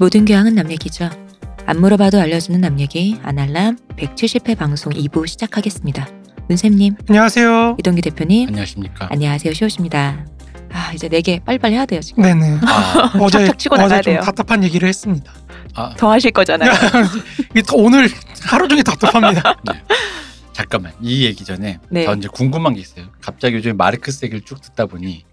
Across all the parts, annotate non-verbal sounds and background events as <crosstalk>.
모든 교양은 남 얘기죠. 안 물어봐도 알려주는 남 얘기 아날람 170회 방송 2부 시작하겠습니다. 문쌤님, 안녕하세요. 이동기 대표님, 안녕하십니까. 안녕하세요. 시호십니다. 아 이제 네 개 빨리빨리 해야 돼요 지금. 네네. 아, <laughs> 어제 치고 어제 좀 돼요. 답답한 얘기를 했습니다. 아, 더 하실 거잖아요. <laughs> 오늘 하루 종일 답답합니다. <laughs> 잠깐만 이 얘기 전에 네. 저 이제 궁금한 게 있어요. 갑자기 요즘 마르크스 얘기를 쭉 듣다 보니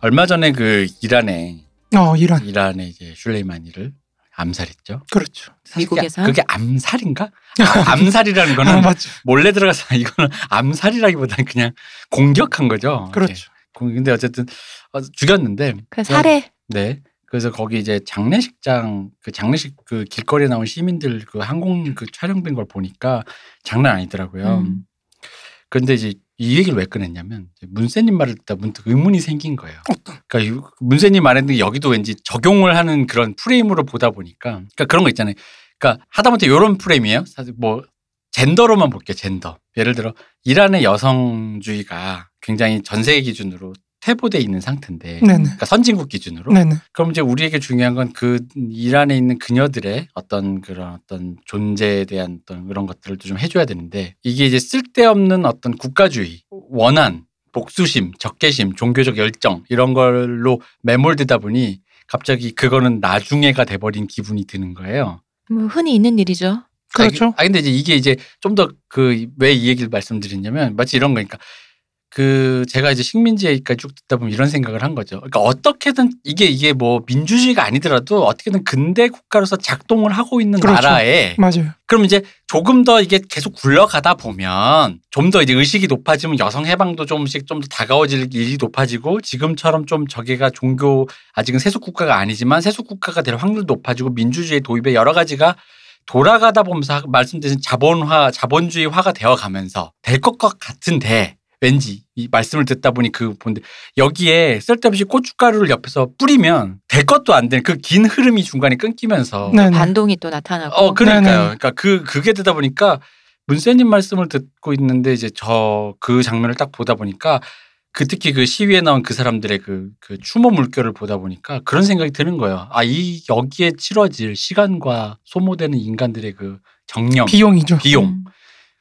얼마 전에 그 이란에 어 이란 이란에 이제 슐레이마니를 암살했죠. 그렇죠. 미국에서? 그게 암살인가? <laughs> 아, 암살이라는 아, 거는 맞죠. 몰래 들어가서 <laughs> 이거는 암살이라기보다는 그냥 공격한 거죠. 그렇죠. 공- 근데 어쨌든 어, 죽였는데 그 살해. 네. 그래서 거기 이제 장례식장 그 장례식 그 길거리에 나온 시민들 그 항공 그 촬영된 걸 보니까 장난 아니더라고요. 음. 그런데 이제 이 얘기를 왜 꺼냈냐면 문세님 말을 듣다 문득 의문이 생긴 거예요. 어떤? 그러니까 이- 문세님 말했는데 여기도 왠지 적용을 하는 그런 프레임으로 보다 보니까 그러니까 그런 거 있잖아요. 그러니까 하다못해 이런 프레임이에요. 사실 뭐 젠더로만 볼게요. 젠더. 예를 들어 이란의 여성주의가 굉장히 전 세계 기준으로 퇴보돼 있는 상태인데 네네. 그러니까 선진국 기준으로 네네. 그럼 이제 우리에게 중요한 건 그 이란에 있는 그녀들의 어떤 그런 어떤 존재에 대한 어떤 그런 것들을 좀 해줘야 되는데 이게 이제 쓸데없는 어떤 국가주의, 원한, 복수심, 적개심, 종교적 열정 이런 걸로 매몰되다 보니 갑자기 그거는 나중에가 돼버린 기분이 드는 거예요. 뭐 흔히 있는 일이죠. 그렇죠. 아 근데 이제 이게 이제 좀 더 그 왜 이 얘기를 말씀드리냐면 마치 이런 거니까 그 제가 이제 식민지 얘기까지 쭉 듣다 보면 이런 생각을 한 거죠. 그러니까 어떻게든 이게 이게 뭐 민주주의가 아니더라도 어떻게든 근대 국가로서 작동을 하고 있는 그렇죠. 나라에 맞아요. 그럼 이제 조금 더 이게 계속 굴러가다 보면 좀 더 이제 의식이 높아지면 여성 해방도 조금씩 좀 더 다가워질 일이 높아지고 지금처럼 좀 저게가 종교 아직은 세속 국가가 아니지만 세속 국가가 될 확률도 높아지고 민주주의 도입에 여러 가지가 돌아가다 보면서 말씀드린 자본화 자본주의화가 되어 가면서 될 것 같은데 왠지 이 말씀을 듣다 보니 그 본데 여기에 쓸데없이 고춧가루를 옆에서 뿌리면 될 것도 안 되는 그 긴 흐름이 중간에 끊기면서 네네. 반동이 또 나타나고. 어, 그러니까요. 그러니까 그 그게 되다 보니까 문세님 말씀을 듣고 있는데 이제 저 그 장면을 딱 보다 보니까 그 특히 그 시위에 나온 그 사람들의 그, 그 추모 물결을 보다 보니까 그런 생각이 드는 거예요. 아, 이 여기에 치러질 시간과 소모되는 인간들의 그 정령, 비용이죠. 비용 음.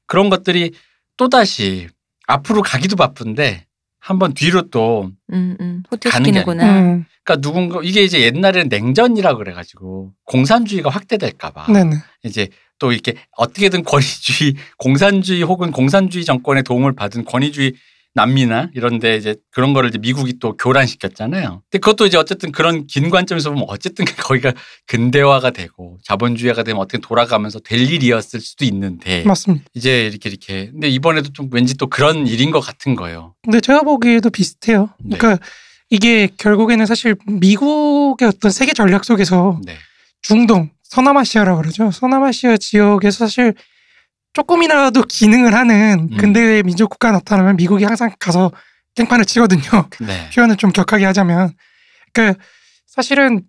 그런 것들이 또다시 앞으로 가기도 바쁜데 한번 뒤로 또 음, 음. 가는 게 호퇴시키는구나. 음. 그러니까 누군가 이게 이제 옛날에는 냉전이라 그래가지고 공산주의가 확대될까봐 네네. 이제 또 이렇게 어떻게든 권위주의, 공산주의 혹은 공산주의 정권의 도움을 받은 권위주의 남미나 이런데 이제 그런 거를 이제 미국이 또 교란시켰잖아요. 근데 그것도 이제 어쨌든 그런 긴 관점에서 보면 어쨌든 <laughs> 거기가 근대화가 되고 자본주의가 되면 어떻게 돌아가면서 될 일이었을 수도 있는데 맞습니다. 이제 이렇게 이렇게 근데 이번에도 좀 왠지 또 그런 일인 것 같은 거예요. 근데 제가 보기에도 비슷해요. 네. 그러니까 이게 결국에는 사실 미국의 어떤 세계 전략 속에서 네. 중동, 서남아시아라고 그러죠. 서남아시아 지역에서 사실 조금이라도 기능을 하는 음. 근대 민족 국가 나타나면 미국이 항상 가서 깽판을 치거든요. <laughs> 네. 표현을 좀 격하게 하자면. 그러니까 사실은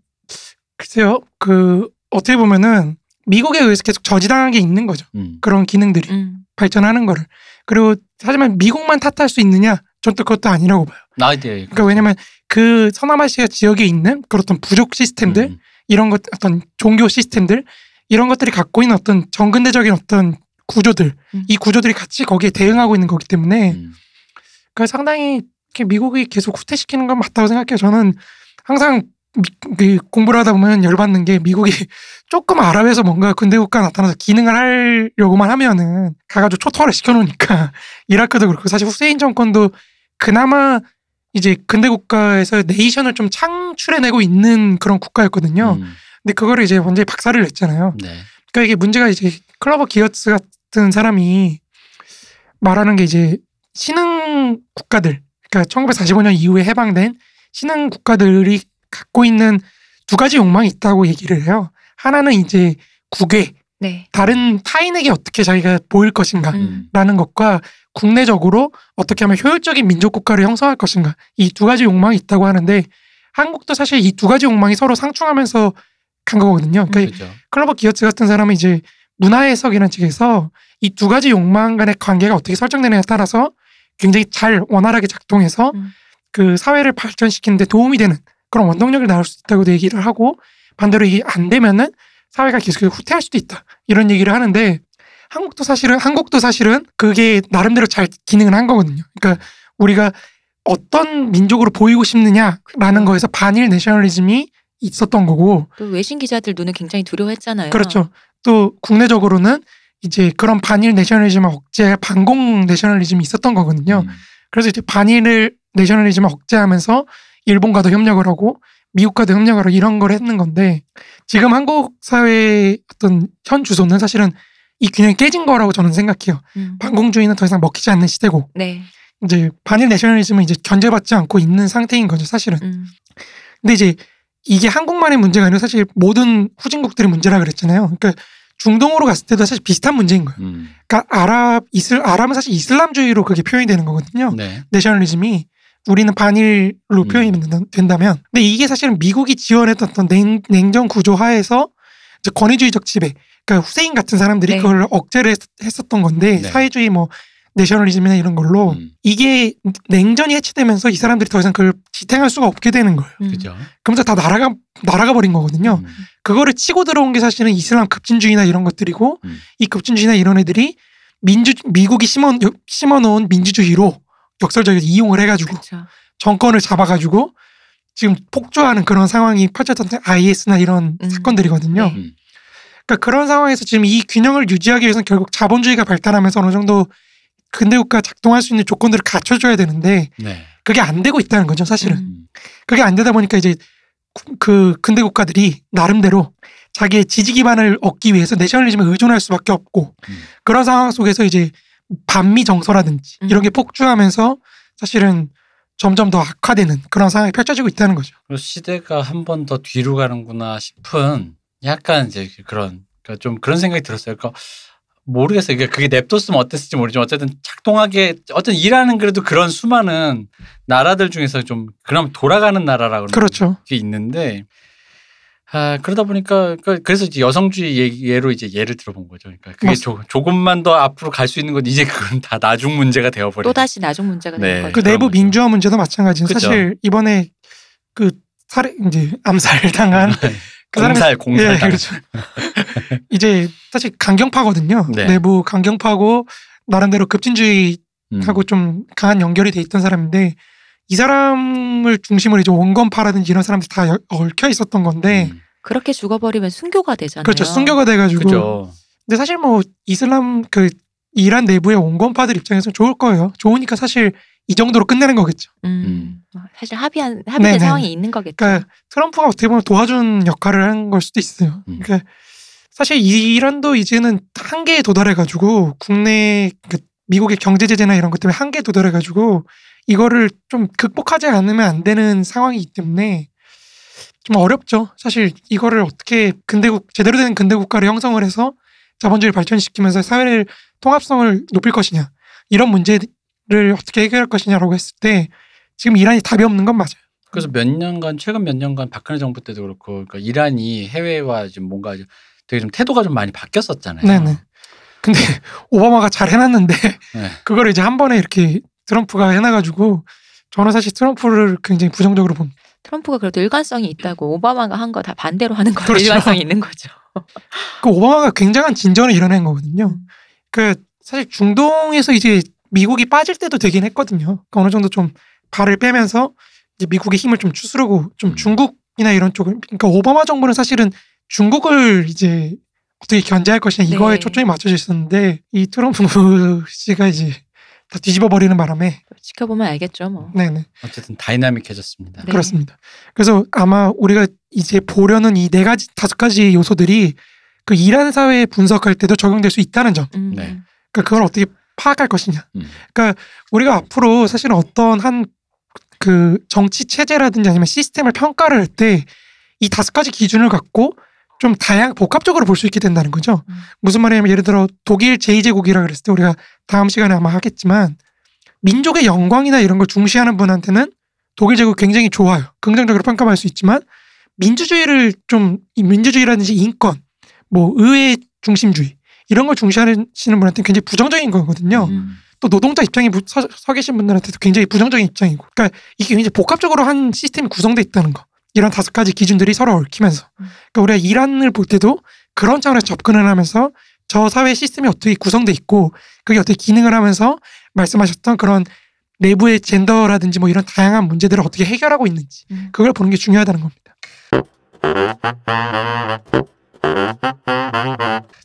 글쎄요. 그 어떻게 보면은 미국에 의해서 계속 저지당한 게 있는 거죠. 음. 그런 기능들이 음. 발전하는 거를. 그리고 하지만 미국만 탓할 수 있느냐? 전 또 그것도 아니라고 봐요. 나 이제 그러니까 왜냐면 그 서남아시아 지역에 있는 그런 어떤 부족 시스템들 음. 이런 것 어떤 종교 시스템들 이런 것들이 갖고 있는 어떤 정근대적인 어떤 구조들 음. 이 구조들이 같이 거기에 대응하고 있는 거기 때문에 음. 그 상당히 이렇게 미국이 계속 후퇴시키는 건 맞다고 생각해요. 저는 항상 미- 그 공부를 하다 보면 열받는 게 미국이 <laughs> 조금 아랍에서 뭔가 근대 국가 나타나서 기능을 하려고만 하면은 가가지고 초토화를 시켜놓으니까 <laughs> 이라크도 그렇고 사실 후세인 정권도 그나마 이제 근대 국가에서 네이션을 좀 창출해내고 있는 그런 국가였거든요. 음. 근데 그거를 이제 완전히 박살을 냈잖아요. 네. 그러니까 이게 문제가 이제 클로버 기어츠 같은 사람이 말하는 게 이제 신흥 국가들, 그러니까 1945년 이후에 해방된 신흥 국가들이 갖고 있는 두 가지 욕망이 있다고 얘기를 해요. 하나는 이제 국외, 네. 다른 타인에게 어떻게 자기가 보일 것인가라는 음. 것과 국내적으로 어떻게 하면 효율적인 민족 국가를 형성할 것인가 이 두 가지 욕망이 있다고 하는데 한국도 사실 이 두 가지 욕망이 서로 상충하면서 간 거거든요. 그러니까 그렇죠. 클로버 기어츠 같은 사람은 이제 문화 해석이라는 측에서 이 두 가지 욕망 간의 관계가 어떻게 설정되느냐에 따라서 굉장히 잘 원활하게 작동해서 음. 그 사회를 발전시키는데 도움이 되는 그런 원동력을 나올 수 있다고도 얘기를 하고 반대로 이게 안 되면은 사회가 계속 후퇴할 수도 있다. 이런 얘기를 하는데 한국도 사실은 한국도 사실은 그게 나름대로 잘 기능을 한 거거든요. 그러니까 우리가 어떤 민족으로 보이고 싶느냐라는 거에서 반일 내셔널리즘이 있었던 거고 또 외신 기자들 눈은 굉장히 두려워했잖아요. 그렇죠. 또 국내적으로는 이제 그런 반일 내셔널리즘을 억제 반공 내셔널리즘이 있었던 거거든요. 음. 그래서 이제 반일을 내셔널리즘을 억제하면서 일본과도 협력을 하고 미국과도 협력을 하고 이런 걸 했는 건데 지금 한국 사회의 어떤 현 주소는 사실은 이 균형이 깨진 거라고 저는 생각해요. 음. 반공주의는 더 이상 먹히지 않는 시대고 네. 이제 반일 내셔널리즘은 이제 견제받지 않고 있는 상태인 거죠, 사실은. 음. 근데 이제 이게 한국만의 문제가 아니라 사실 모든 후진국들의 문제라 그랬잖아요. 그러니까 중동으로 갔을 때도 사실 비슷한 문제인 거예요. 음. 그러니까 아랍 이슬 아랍은 사실 이슬람주의로 그게 표현이 되는 거거든요. 네. 내셔널리즘이 우리는 반일로 음. 표현이 된다- 된다면 근데 이게 사실은 미국이 지원했던 어떤 냉, 냉전 구조 하에서 이제 권위주의적 지배 그러니까 후세인 같은 사람들이 네. 그걸 억제를 했, 었던 건데 네. 사회주의 뭐 내셔널리즘이나 이런 걸로 음. 이게 냉전이 해체되면서 이 사람들이 더 이상 그걸 지탱할 수가 없게 되는 거예요. 음. 그죠. 그러면서 다 날아가 날아가 버린 거거든요. 음. 그거를 치고 들어온 게 사실은 이슬람 급진주의나 이런 것들이고 음. 이 급진주의나 이런 애들이 민주 미국이 심어 심어 놓은 민주주의로 역설적으로 이용을 해가지고. 정권을 잡아가지고 지금 폭주하는 그런 상황이 펼쳐졌던 IS나 이런 음. 사건들이거든요. 네. 음. 그러니까 그런 상황에서 지금 이 균형을 유지하기 위해서는 결국 자본주의가 발달하면서 어느 정도 근대국가 작동할 수 있는 조건들을 갖춰줘야 되는데 네. 그게 안 되고 있다는 거죠, 사실은. 음. 그게 안 되다 보니까 이제 구- 그 근대 국가들이 나름대로 자기의 지지 기반을 얻기 위해서 내셔널리즘에 의존할 수밖에 없고 음. 그런 상황 속에서 이제 반미 정서라든지 음. 이런 게 폭주하면서 사실은 점점 더 악화되는 그런 상황이 펼쳐지고 있다는 거죠. 시대가 한 번 더 뒤로 가는구나 싶은 약간 이제 그런 그러니까 좀 그런 생각이 들었어요. 그러니까 모르겠어요. 그러니까 그게 냅뒀으면 어땠을지 모르지만 어쨌든 작동하게 어쨌든 일하는 그래도 그런 수많은 나라들 중에서 좀 그럼 돌아가는 나라라고 그렇죠. 게 있는데 아 그러다 보니까 그러니까 그래서 이제 여성주의 예로 이제 예를 들어본 거죠. 그러니까 그게. 조, 조금만 더 앞으로 갈 수 있는 건 이제 그건 다 나중 문제가 되어버려. 또 다시 나중 문제가 네. 되는 거죠. 그 내부. 민주화 문제도 마찬가지예요. 그죠. 사실 이번에 그 살해 이제 암살 당한 그 사람이 공살 공살 예, 그렇죠. <laughs> 이제 사실 강경파거든요. 네. 내부 강경파고 나름대로 급진주의 음. 하고 좀 강한 연결이 돼 있던 사람인데 이 사람을 중심으로 이제 원건파라든지 이런 사람들이 다 여- 얽혀 있었던 건데 음. 그렇게 죽어버리면 순교가 되잖아요. 그렇죠 순교가 돼가지고 그죠. 근데 사실 뭐 이슬람 그 이란 내부의 원건파들 입장에서 좋을 거예요 좋으니까 사실 이 정도로 끝내는 거겠죠 음. 사실 합의한 합의된 네네. 상황이 있는 거겠죠. 그러니까 트럼프가 어떻게 보면 도와준 역할을 한 걸 수도 있어요 음. 그러니까 사실 이란도 이제는 한계에 도달해 가지고 국내 그 미국의 경제 제재나 이런 것 때문에 한계에 도달해 가지고 이거를 좀 극복하지 않으면 안 되는 상황이기 때문에 좀 어렵죠. 사실 이거를 어떻게 근대국 제대로 된 근대 국가를 형성을 해서 자본주의를 발전시키면서 사회를 통합성을 높일 것이냐 이런 문제 를 어떻게 해결할 것이냐라고 했을 때 지금 이란이 답이 없는 건 맞아요. 그래서 몇 년간 최근 몇 년간 박근혜 정부 때도 그렇고 그러니까 이란이 해외와 지금 뭔가 되게 좀 태도가 좀 많이 바뀌었었잖아요. 네네. 근데 <laughs> 오바마가 잘 해놨는데 네. <laughs> 그걸 이제 한 번에 이렇게 트럼프가 해놔가지고 저는 사실 트럼프를 굉장히 부정적으로 봅니다. 트럼프가 그래도 일관성이 있다고 오바마가 한 거 다 반대로 하는 거 그렇죠. 일관성이 있는 거죠. <laughs> 그 오바마가 굉장한 진전을 이뤄낸 거거든요. 음. 그 사실 중동에서 이제 미국이 빠질 때도 되긴 했거든요. 그러니까 어느 정도 좀 발을 빼면서 이제 미국의 힘을 좀 추스르고 좀 음. 중국이나 이런 쪽을 그러니까 오바마 정부는 사실은 중국을 이제 어떻게 견제할 것이냐 이거에 네. 초점이 맞춰져 있었는데 이 트럼프 <laughs> 씨가 이제 다 뒤집어 버리는 바람에 지켜보면 알겠죠, 뭐. 네네 어쨌든 다이나믹해졌습니다. 네. 그렇습니다. 그래서 아마 우리가 이제 보려는 이 네 가지 다섯 가지 요소들이 그 이란 사회 분석할 때도 적용될 수 있다는 점. 음. 네. 그러니까 그걸 어떻게 파악할 것이냐. 음. 그러니까 우리가 앞으로 사실 어떤 한 그 정치 체제라든지 아니면 시스템을 평가를 할 때 이 다섯 가지 기준을 갖고 좀 다양 복합적으로 볼 수 있게 된다는 거죠. 음. 무슨 말이냐면 예를 들어 독일 제2제국이라 그랬을 때 우리가 다음 시간에 아마 하겠지만 민족의 영광이나 이런 걸 중시하는 분한테는 독일 제국 굉장히 좋아요. 긍정적으로 평가할 수 있지만 민주주의를 좀이 민주주의라든지 인권, 뭐 의회 중심주의 이런 걸 중시하시는 분한테는 굉장히 부정적인 거거든요. 음. 또 노동자 입장이 부- 서, 서 계신 분들한테도 굉장히 부정적인 입장이고, 그러니까 이게 굉장히 복합적으로 한 시스템이 구성돼 있다는 거. 이런 다섯 가지 기준들이 서로 얽히면서 음. 그러니까 우리가 이란을 볼 때도 그런 차원에서 접근을 하면서 저 사회 시스템이 어떻게 구성돼 있고 그게 어떻게 기능을 하면서 말씀하셨던 그런 내부의 젠더라든지 뭐 이런 다양한 문제들을 어떻게 해결하고 있는지 음. 그걸 보는 게 중요하다는 겁니다.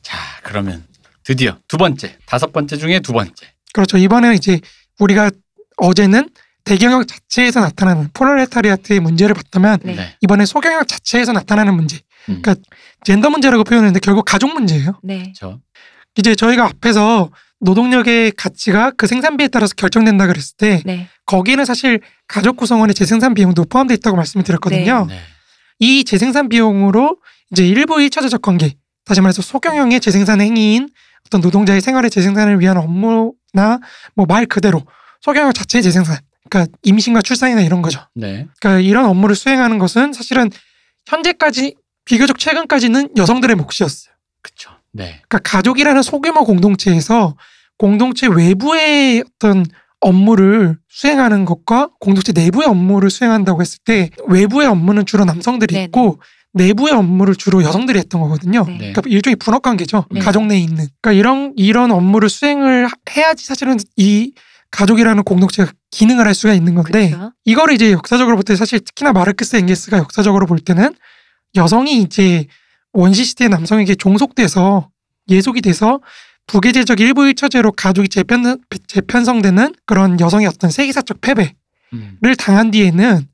자, 그러면 드디어 두 번째, 다섯 번째 중에 두 번째. 그렇죠. 이번에는 이제 우리가 어제는 대경역 자체에서 나타나는 폴라레타리아트의 문제를 봤다면 네. 이번에 소경역 자체에서 나타나는 문제. 음, 그러니까 젠더 문제라고 표현했는데 결국 가족 문제예요. 네. 그렇죠. 이제 저희가 앞에서 노동력의 가치가 그 생산비에 따라서 결정된다 그랬을 때 네. 거기에는 사실 가족 구성원의 재생산 비용도 포함되어 있다고 말씀을 드렸거든요. 네. 이 재생산 비용으로 이제 일부 1차적적 관계, 다시 말해서 소경영의 재생산 행위인 어떤 노동자의 생활의 재생산을 위한 업무나 뭐 말 그대로 소경영 자체의 재생산, 그러니까 임신과 출산이나 이런 거죠. 네. 그러니까 이런 업무를 수행하는 것은 사실은 현재까지 비교적 최근까지는 여성들의 몫이었어요. 그렇죠. 네. 그러니까 가족이라는 소규모 공동체에서 공동체 외부의 어떤 업무를 수행하는 것과 공동체 내부의 업무를 수행한다고 했을 때 외부의 업무는 주로 남성들이 네네. 했고 내부의 업무를 주로 여성들이 했던 거거든요. 네. 네. 그러니까 일종의 분업 관계죠. 네. 가족 내에 있는. 그러니까 이런 이런 업무를 수행을 하- 해야지 사실은 이 가족이라는 공동체가 기능을 할 수가 있는 건데 그렇죠. 이거를 이제 역사적으로 볼 때 사실 특히나 마르크스 엥게스가 역사적으로 볼 때는 여성이 이제 원시 시대 남성에게 종속돼서 예속이 돼서 부계제적 일부 일처제로 가족이 재편 재편성되는 그런 여성의 어떤 세계사적 패배를 음. 당한 뒤에는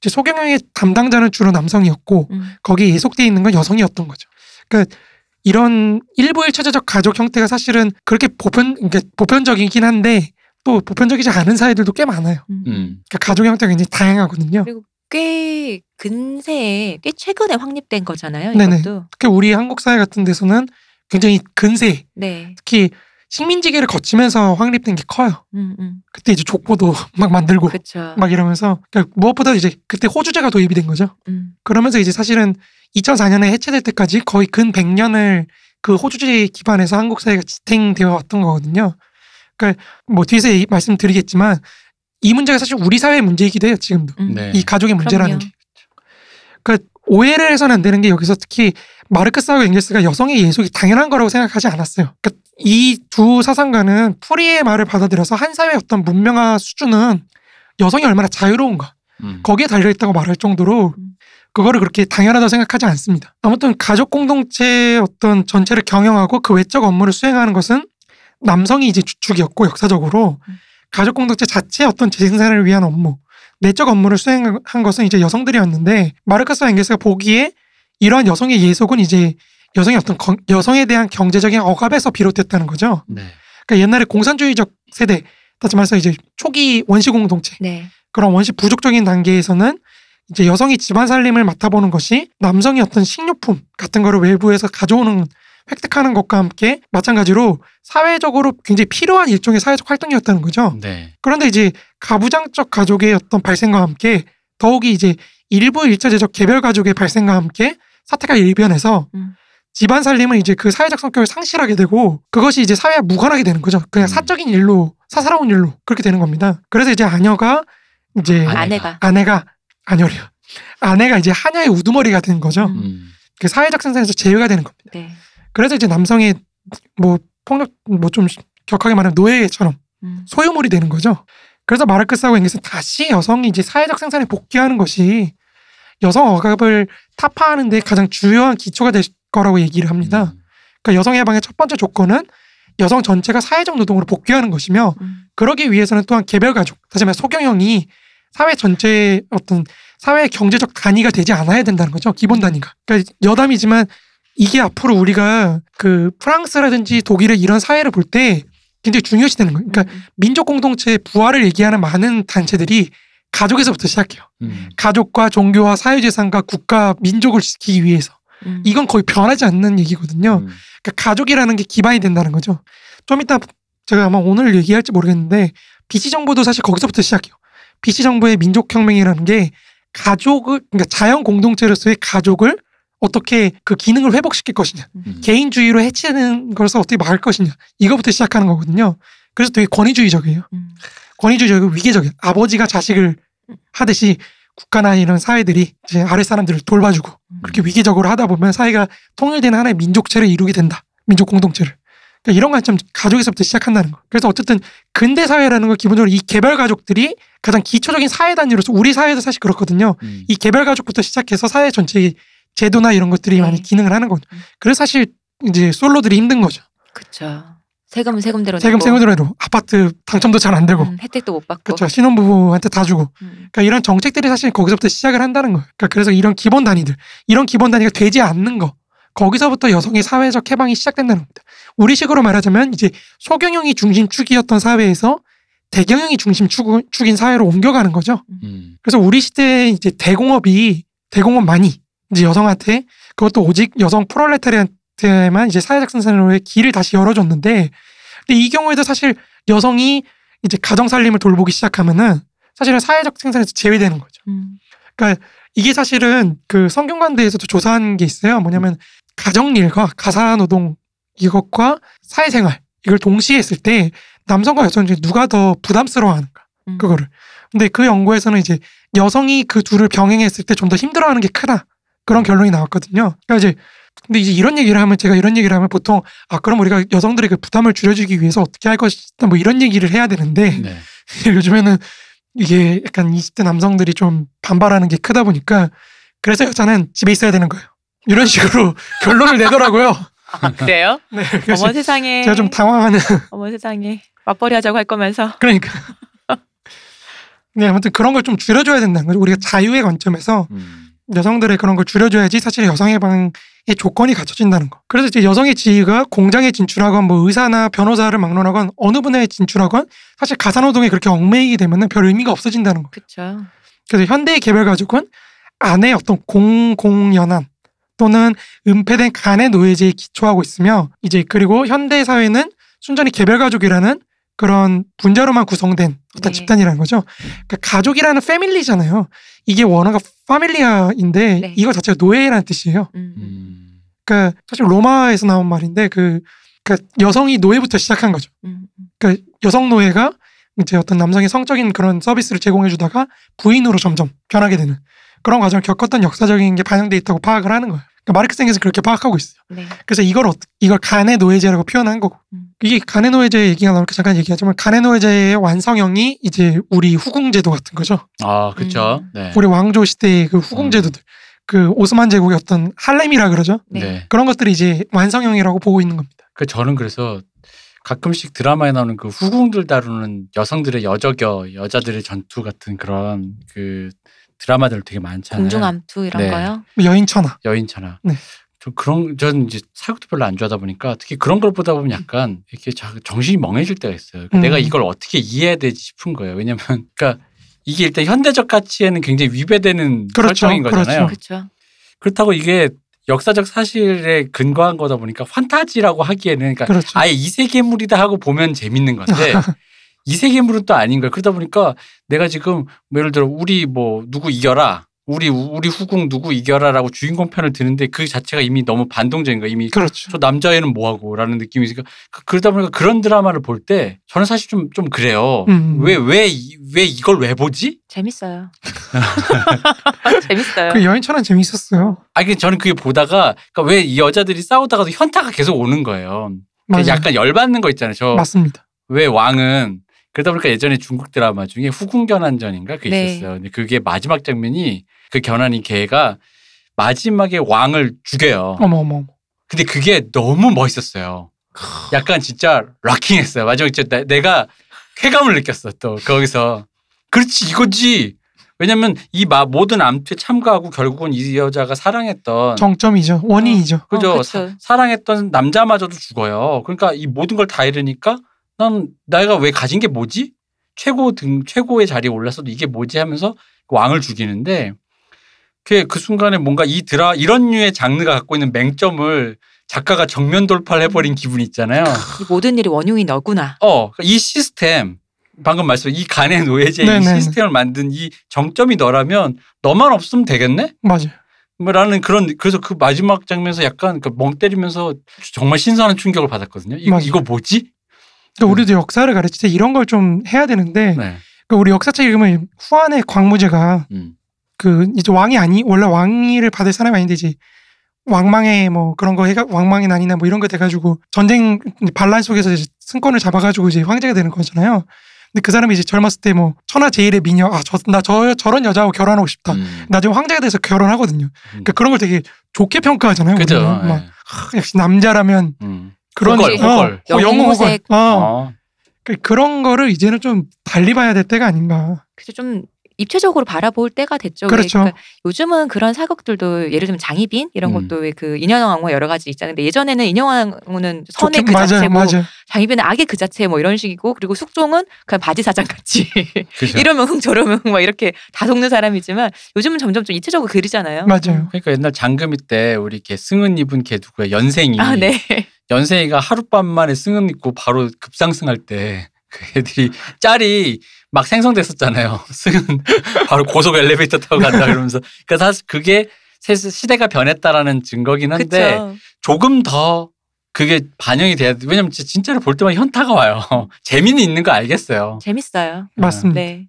이제 소경영의 담당자는 주로 남성이었고 음. 거기에 예속돼 있는 건 여성이었던 거죠. 그러니까 이런 일부 일처제적 가족 형태가 사실은 그렇게 보편 그러니까 보편적이긴 한데 또 보편적이지 않은 사회들도 꽤 많아요. 음. 음. 그러니까 가족 형태가 굉장히 다양하거든요. 그리고 꽤 근세에 꽤 최근에 확립된 거잖아요. 네네. 이것도. 특히 우리 한국 사회 같은 데서는 굉장히 근세, 네. 특히 식민지계를 거치면서 확립된 게 커요. 음, 음. 그때 이제 족보도 <laughs> 막 만들고 그렇죠. 막 이러면서 그러니까 무엇보다 이제 그때 호주제가 도입이 된 거죠. 음. 그러면서 이제 사실은 2004년에 해체될 때까지 거의 근 100년을 그 호주제 기반에서 한국 사회가 지탱되어 왔던 거거든요. 그러니까 뭐 뒤에서 얘기- 말씀드리겠지만 이 문제가 사실 우리 사회의 문제이기도 해요. 지금도 음. 네. 이 가족의 문제라는 그럼요. 게. 그러니까 오해를 해서는 안 되는 게 여기서 특히 마르크스하고 엥겔스가 여성의 예속이 당연한 거라고 생각하지 않았어요. 그러니까 이 두 사상가는 프리의 말을 받아들여서 한 사회의 어떤 문명화 수준은 여성이 얼마나 자유로운가 음. 거기에 달려있다고 말할 정도로 음. 그거를 그렇게 당연하다고 생각하지 않습니다. 아무튼 가족 공동체의 어떤 전체를 경영하고 그 외적 업무를 수행하는 것은 남성이 이제 주축이었고 역사적으로 음. 가족 공동체 자체의 어떤 재생산을 위한 업무, 내적 업무를 수행한 것은 이제 여성들이었는데 마르크스와 엥겔스가 보기에 이러한 여성의 예속은 이제 여성의 어떤 건- 여성에 대한 경제적인 억압에서 비롯됐다는 거죠. 네. 그러니까 옛날에 공산주의적 세대, 다시 말해서 이제 초기 원시 공동체 네. 그런 원시 부족적인 단계에서는 이제 여성이 집안 살림을 맡아보는 것이 남성이 어떤 식료품 같은 거를 외부에서 가져오는 획득하는 것과 함께 마찬가지로 사회적으로 굉장히 필요한 일종의 사회적 활동이었다는 거죠. 네. 그런데 이제 가부장적 가족의 어떤 발생과 함께 더욱이 이제 일부 일차제적 개별 가족의 발생과 함께 사태가 일변해서 음. 집안 살림은 이제 그 사회적 성격을 상실하게 되고 그것이 이제 사회와 무관하게 되는 거죠. 그냥 음. 사적인 일로 사사로운 일로 그렇게 되는 겁니다. 그래서 이제 아녀가 이제 아내가. 아내가. 아내가 아녀래요. 아내가 이제 하녀의 우두머리가 되는 거죠. 음. 음. 그 사회적 생산에서 제외가 되는 겁니다. 네. 그래서 이제 남성의 뭐 폭력 뭐 좀 격하게 말하면 노예처럼 음. 소유물이 되는 거죠. 그래서 마르크스하고 엥겔스는 다시 여성이 이제 사회적 생산에 복귀하는 것이 여성 억압을 타파하는 데 가장 주요한 기초가 될 거라고 얘기를 합니다. 음. 그러니까 여성 해방의 첫 번째 조건은 여성 전체가 사회적 노동으로 복귀하는 것이며 음. 그러기 위해서는 또한 개별 가족, 다시 말해 소경영이 사회 전체의 어떤 사회 경제적 단위가 되지 않아야 된다는 거죠. 기본 단위가. 그러니까 여담이지만 이게 앞으로 우리가 그 프랑스라든지 독일의 이런 사회를 볼 때 굉장히 중요시 되는 거예요. 그러니까 음. 민족 공동체의 부활을 얘기하는 많은 단체들이 가족에서부터 시작해요. 음. 가족과 종교와 사회재산과 국가, 민족을 지키기 위해서. 음. 이건 거의 변하지 않는 얘기거든요. 음. 그러니까 가족이라는 게 기반이 된다는 거죠. 좀 이따 제가 아마 오늘 얘기할지 모르겠는데 BC 정부도 사실 거기서부터 시작해요. BC 정부의 민족혁명이라는 게 가족을 그러니까 자연 공동체로서의 가족을 어떻게 그 기능을 회복시킬 것이냐, 음. 개인주의로 해치는 것을 어떻게 막을 것이냐 이거부터 시작하는 거거든요. 그래서 되게 권위주의적이에요. 음. 권위주의적이고 위계적이에요. 아버지가 자식을 하듯이 국가나 이런 사회들이 이제 아래 사람들을 돌봐주고 그렇게 위기적으로 하다 보면 사회가 통일되는 하나의 민족체를 이루게 된다. 민족 공동체를. 그러니까 이런 관점 가족에서부터 시작한다는 거. 그래서 어쨌든 근대 사회라는 건 기본적으로 이 개별 가족들이 가장 기초적인 사회 단위로서 우리 사회도 사실 그렇거든요. 음. 이 개별 가족부터 시작해서 사회 전체의 제도나 이런 것들이 네. 많이 기능을 하는 거죠. 음. 그래서 사실 이제 솔로들이 힘든 거죠. 그쵸. 세금은 세금대로 세금 세금대로 아파트 당첨도 잘 안 되고 음, 혜택도 못 받고. 그렇죠. 신혼부부한테 다 주고 음. 그러니까 이런 정책들이 사실 거기서부터 시작을 한다는 거예요. 그러니까 그래서 이런 기본 단위들, 이런 기본 단위가 되지 않는 거, 거기서부터 여성의 사회적 해방이 시작된다는 겁니다. 우리식으로 말하자면 이제 소경영이 중심축이었던 사회에서 대경영이 중심축인 사회로 옮겨가는 거죠. 음. 그래서 우리 시대에 이제 대공업이 대공업만이 이제 여성한테 그것도 오직 여성 프롤레타리한 테만 이제 사회적 생산으로의 길을 다시 열어줬는데 근데 이 경우에도 사실 여성이 이제 가정 살림을 돌보기 시작하면은 사실은 사회적 생산에서 제외되는 거죠. 음. 이게 사실은 그 성균관대에서도 조사한 게 있어요. 뭐냐면 가정일과 가사노동 이것과 사회생활 이걸 동시에 했을 때 남성과 여성 중에 누가 더 부담스러워하는가 음. 그거를. 근데 그 연구에서는 이제 여성이 그 둘을 병행했을 때 좀 더 힘들어하는 게 크다 그런 결론이 나왔거든요. 그러니까 이제 근데 이제 이런 얘기를 하면 제가 이런 얘기를 하면 보통 아 그럼 우리가 여성들의 그 부담을 줄여주기 위해서 어떻게 할 것이다 뭐 이런 얘기를 해야 되는데 네. <laughs> 요즘에는 이게 약간 20대 남성들이 좀 반발하는 게 크다 보니까 그래서 여자는 집에 있어야 되는 거예요. 이런 식으로 <laughs> 결론을 내더라고요. 아, 그래요? <laughs> 네, 어머 세상에. 제가 좀 당황하는 어머 세상에. 맞벌이 하자고 할 거면서. 그러니까. 네, 아무튼 그런 걸 좀 줄여줘야 된다는 거죠. 우리가 자유의 관점에서 음. 여성들의 그런 걸 줄여줘야지 사실 여성의 방의 조건이 갖춰진다는 거. 그래서 이제 여성의 지위가 공장에 진출하건 뭐 의사나 변호사를 막론하건 어느 분야에 진출하건 사실 가사노동에 그렇게 얽매이게 되면은 별 의미가 없어진다는 거. 그쵸. 그래서 현대의 개별 가족은 아내의 어떤 공공연한 또는 은폐된 간의 노예제에 기초하고 있으며 이제 그리고 현대 사회는 순전히 개별 가족이라는 그런 분자로만 구성된 어떤 네. 집단이라는 거죠. 그러니까 가족이라는 패밀리잖아요. 이게 원어가 파밀리아인데 네. 이거 자체가 노예라는 뜻이에요. 음. 음. 그러니까 사실 로마에서 나온 말인데 그 그러니까 여성이 노예부터 시작한 거죠. 음. 음. 그러니까 여성 노예가 이제 어떤 남성의 성적인 그런 서비스를 제공해 주다가 부인으로 점점 변하게 되는 그런 과정을 겪었던 역사적인 게 반영돼 있다고 파악을 하는 거예요. 그러니까 마르크스eng에서 그렇게 파악하고 있어요. 네. 그래서 이걸 어, 이걸 간의 노예제라고 표현한 거고 음. 이게 간의 노예제 얘기가 나오니까 잠깐 얘기하자면 간의 노예제의 완성형이 이제 우리 후궁제도 같은 거죠. 아, 그쵸. 음. 네. 우리 왕조 시대의 그 후궁제도들 그 오스만 제국의 어떤 할렘이라 그러죠. 네. 네. 그런 것들이 이제 완성형이라고 보고 있는 겁니다. 그 저는 그래서 가끔씩 드라마에 나오는 그 후궁들 다루는 여성들의 여적여 여자들의 전투 같은 그런 그 드라마들 되게 많잖아요. 공중 암투 이런 네. 거요. 여인천하. 여인처나. 네. 저 그런 저는 이제 사극도 별로 안 좋아하다 보니까 특히 그런 걸 보다 보면 약간 이렇게 자- 정신이 멍해질 때가 있어요. 그러니까 음. 내가 이걸 어떻게 이해해야 되지 싶은 거예요. 왜냐면 <laughs> 그러니까 이게 일단 현대적 가치에는 굉장히 위배되는 그렇죠. 설정인 거잖아요. 그렇죠. 그렇다고 이게 역사적 사실에 근거한 거다 보니까 판타지라고 하기에는 그러니까 그렇죠. 아예 이 세계물이다 하고 보면 재밌는 건데 <laughs> 이 세계물은 또 아닌 거예요. 그러다 보니까 내가 지금 뭐 예를 들어 우리 뭐 누구 이겨라. 우리 우리 후궁 누구 이겨라라고 주인공 편을 드는데 그 자체가 이미 너무 반동적인 거예요. 이미 그렇죠. 저 남자애는 뭐하고라는 느낌이 있으니까 그- 그러다 보니까 그런 드라마를 볼 때 저는 사실 좀좀 그래요. 음. 왜왜왜 이걸 왜 보지? 재밌어요. <laughs> 재밌어요. 그 여인천하 재밌었어요. 아, 그 저는 그게 보다가 그러니까 왜 이 여자들이 싸우다가도 현타가 계속 오는 거예요. 맞아요. 약간 열받는 거 있잖아요. 저 맞습니다. 왜 왕은 그러다 보니까 예전에 중국 드라마 중에 후궁견환전인가 그게 네. 있었어요. 근데 그게 마지막 장면이 그 견환이 걔가 마지막에 왕을 죽여요. 어머 어머. 어머. 근데 그게 너무 멋있었어요. 약간 진짜 락킹했어요. 마지막에 진짜 내- 내가 쾌감을 느꼈어. 또 거기서 그렇지 이거지. 왜냐면 이 마- 모든 암투에 참가하고 결국은 이 여자가 사랑했던 정점이죠. 원인이죠. 그죠. 어, 사, 그쵸. 사랑했던 남자마저도 죽어요. 그러니까 이 모든 걸 다 잃으니까 난 내가 왜 가진 게 뭐지? 최고 등 최고의 자리에 올랐어도 이게 뭐지 하면서 왕을 죽이는데 그, 그 순간에 뭔가 이 드라 이런 류의 장르가 갖고 있는 맹점을 작가가 정면 돌파를 해버린 기분이 있잖아요. 이 모든 일이 원흉이 너구나. 어, 이 시스템 방금 말씀 이 간의 노예제 이. 시스템을 만든 이 정점이 너라면 너만 없으면 되겠네? 맞아요. 뭐라는 그런 그래서 그 마지막 장면에서 약간 그멍 때리면서 정말 신선한 충격을 받았거든요. 이. 이거 뭐지? 그러니까 우리도 역사를 가르칠 때 이런 걸 좀 해야 되는데 네. 그 우리 역사책 읽으면 후안의 광무제가 음. 그 이제 왕이 아니 원래 왕위를 받을 사람이 아닌데 이제 왕망의 뭐 그런 거 해가 왕망의 난이나 뭐 이런 거 돼가지고 전쟁 반란 속에서 이제 승권을 잡아가지고 이제 황제가 되는 거잖아요. 근데 그 사람이 이제 젊었을 때 뭐 천하 제일의 미녀 아저나 저 저런 여자하고 결혼하고 싶다. 음. 나중에 황제가 돼서 결혼하거든요. 그러니까 그런 걸 되게 좋게 평가하잖아요. 그죠. 우리는. 막 예. 하, 역시 남자라면 음. 그런 호걸, 어, 호걸. 어, 영웅 호걸. 어. 어. 그- 그런 거를 이제는 좀 달리 봐야 될 때가 아닌가. 그래서 좀 입체적으로 바라볼 때가 됐죠. 왜 그렇죠. 그러니까 요즘은 그런 사극들도 예를 들면 장희빈 이런 음. 것도 왜그 인현왕후 여러 가지 있잖아요. 근데 예전에는 인현왕후는 선의 그 맞아요, 자체고 맞아요. 장희빈은 악의 그 자체 뭐 이런 식이고 그리고 숙종은 그냥 바지 사장 같이 <laughs> 그죠. 이러면 흥 저러면 흥 막 이렇게 다 속는 사람이지만 요즘은 점점 좀 입체적으로 그리잖아요. 맞아요. 그러니까 옛날 장금이 때 우리 이렇게 승은 입은 걔 누구야 연생이 아 네. 연생이가 하룻밤 만에 승은 입고 바로 급상승할 때 그 애들이 짤이 막 생성됐었잖아요. <laughs> 승은 바로 고속 엘리베이터 타고 간다 그러면서 그러니까 사실 그게 세- 시대가 변했다라는 증거긴 한데 그렇죠. 조금 더 그게 반영이 돼야 돼. 왜냐면 진- 진짜로 볼 때마다 현타가 와요. <laughs> 재미는 있는 거 알겠어요. 재밌어요. 맞습니다. 네.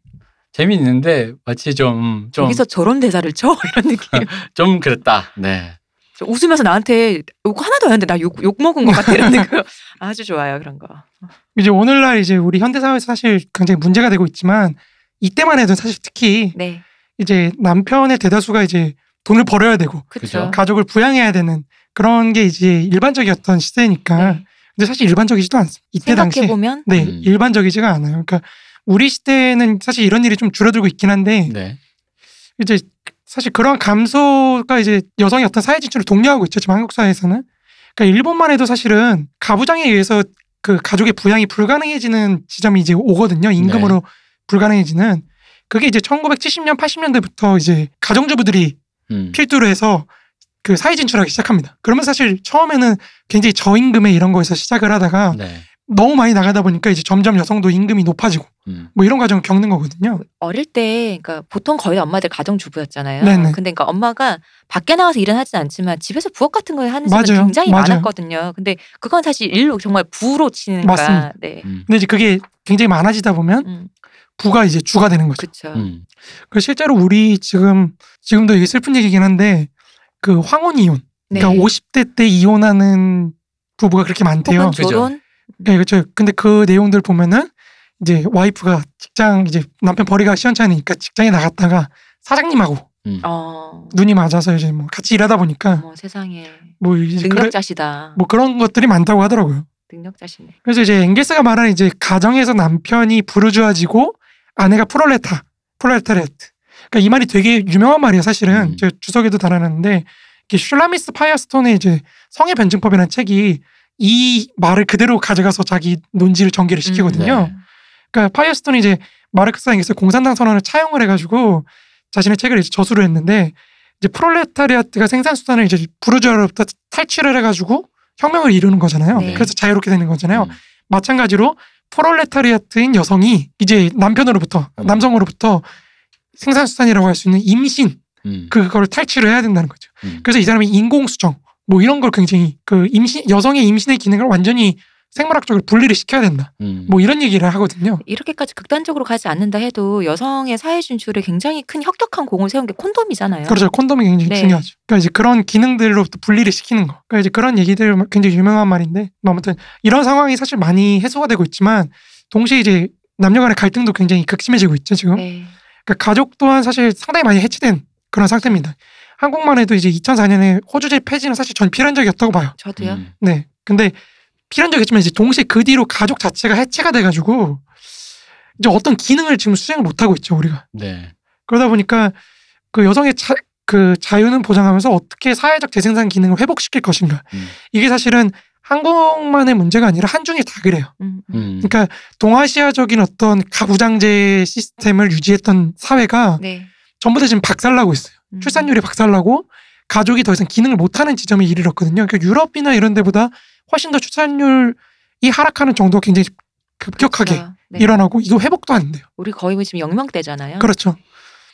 재미있는데 마치 좀좀좀 여기서 저런 대사를 쳐 <laughs> 이런 느낌. 그랬다. 네. 저 웃으면서 나한테 욕 하나도 안 했는데 나 욕 욕 먹은 것 같아 이런 느낌. 아주 좋아요 그런 거. 이제 오늘날 이제 우리 현대 사회에서 사실 굉장히 문제가 되고 있지만 이때만 해도 사실 특히 네. 이제 남편의 대다수가 이제 돈을 벌어야 되고 그죠. 그렇죠. 가족을 부양해야 되는 그런 게 이제 일반적이었던 시대니까 네. 근데 사실 일반적이지도 않습니다. 이때 당시에 생각해 보면 네 음. 일반적이지가 않아요. 그러니까 우리 시대는 사실 이런 일이 좀 줄어들고 있긴 한데 네. 이제 사실 그런 감소가 이제 여성의 어떤 사회 진출을 독려하고 있죠. 지금 한국 사회에서는. 그러니까 일본만 해도 사실은 가부장에 의해서 그 가족의 부양이 불가능해지는 지점이 이제 오거든요. 임금으로 불가능해지는. 그게 이제 1970년, 80년대부터 이제 가정주부들이 음. 필두로 해서 그 사회 진출하기 시작합니다. 그러면 사실 처음에는 굉장히 저임금의 이런 거에서 시작을 하다가 네. 너무 많이 나가다 보니까 이제 점점 여성도 임금이 높아지고 음. 뭐 이런 과정을 겪는 거거든요. 어릴 때 그러니까 보통 거의 엄마들 가정 주부였잖아요. 네네. 근데 그러니까 엄마가 밖에 나가서 일은 하진 않지만 집에서 부엌 같은 거 하는 맞아요. 집은 굉장히 맞아요. 많았거든요. 근데 그건 사실 일로 정말 부로 치니까 맞습니다. 네. 음. 근데 이제 그게 굉장히 많아지다 보면 음, 부가 이제 주가 되는 거죠. 그렇죠. 음. 그 실제로 우리 지금 지금도 이게 슬픈 얘기긴 한데 그 황혼 이혼, 네. 그러니까 50대 때 이혼하는 부부가 그렇게 많대요. 혹은 그죠. 결혼 네, 그렇죠. 근데 그 내용들 보면은 이제 와이프가 직장 이제 남편 벌이가 시원찮으니까 직장에 나갔다가 사장님하고 음. 어, 눈이 맞아서 이제 뭐 같이 일하다 보니까 뭐 세상에 뭐 이제 그래, 능력자시다. 뭐 그런 것들이 많다고 하더라고요. 능력자시네. 그래서 이제 엥겔스가 말하는 이제 가정에서 남편이 부르주아지고 아내가 프롤레타, 프롤레타리아트. 그러니까 이 말이 되게 유명한 말이에요. 사실은 음. 제가 주석에도 달아놨는데 슐라미스 파이어스톤의 이제 성의 변증법이라는 책이 이 말을 그대로 가져가서 자기 논지를 전개를 시키거든요. 네. 그러니까 파이어스톤이 이제 마르크스 엥겔스 공산당 선언을 차용을 해가지고 자신의 책을 이제 저술을 했는데 이제 프롤레타리아트가 생산 수단을 이제 부르주아로부터 탈취를 해가지고 혁명을 이루는 거잖아요. 네. 그래서 자유롭게 되는 거잖아요. 음. 마찬가지로 프롤레타리아트인 여성이 이제 남편으로부터 음. 남성으로부터 생산수단이라고 할 수 있는 임신 음. 그걸 탈취를 해야 된다는 거죠. 음. 그래서 이 사람이 인공수정 뭐 이런 걸 굉장히 그 임신 여성의 임신의 기능을 완전히 생물학적으로 분리를 시켜야 된다. 음. 뭐 이런 얘기를 하거든요. 이렇게까지 극단적으로 가지 않는다 해도 여성의 사회 진출에 굉장히 큰 혁혁한 공을 세운 게 콘돔이잖아요. 그렇죠. 콘돔이 굉장히 네. 중요하죠. 그러니까 이제 그런 기능들로부터 분리를 시키는 거. 그러니까 이제 그런 얘기들 굉장히 유명한 말인데 뭐 아무튼 이런 상황이 사실 많이 해소가 되고 있지만 동시에 이제 남녀 간의 갈등도 굉장히 극심해지고 있죠 지금. 네. 그러니까 가족 또한 사실 상당히 많이 해치된 그런 상태입니다. 한국만 해도 이제 2004년에 호주제 폐지는 사실 전 필연적이었다고 봐요. 저도요. 음. 네. 근데 필연적이었지만 이제 동시에 그 뒤로 가족 자체가 해체가 돼가지고 이제 어떤 기능을 지금 수행을 못 하고 있죠 우리가. 네. 그러다 보니까 그 여성의 자, 그 자유는 보장하면서 어떻게 사회적 재생산 기능을 회복시킬 것인가. 음. 이게 사실은 한국만의 문제가 아니라 한중일 다 그래요. 음, 음. 음. 그러니까 동아시아적인 어떤 가부장제 시스템을 유지했던 사회가 네. 전부 다 지금 박살나고 있어요. 음. 출산율이 박살나고 가족이 더 이상 기능을 못하는 지점에 이르렀거든요. 그러니까 유럽이나 이런 데보다 훨씬 더 출산율이 하락하는 정도가 굉장히 급격하게 그렇죠. 네. 일어나고 이거 회복도 안 돼요. 우리 거의 뭐 지금 영명대잖아요. 그렇죠.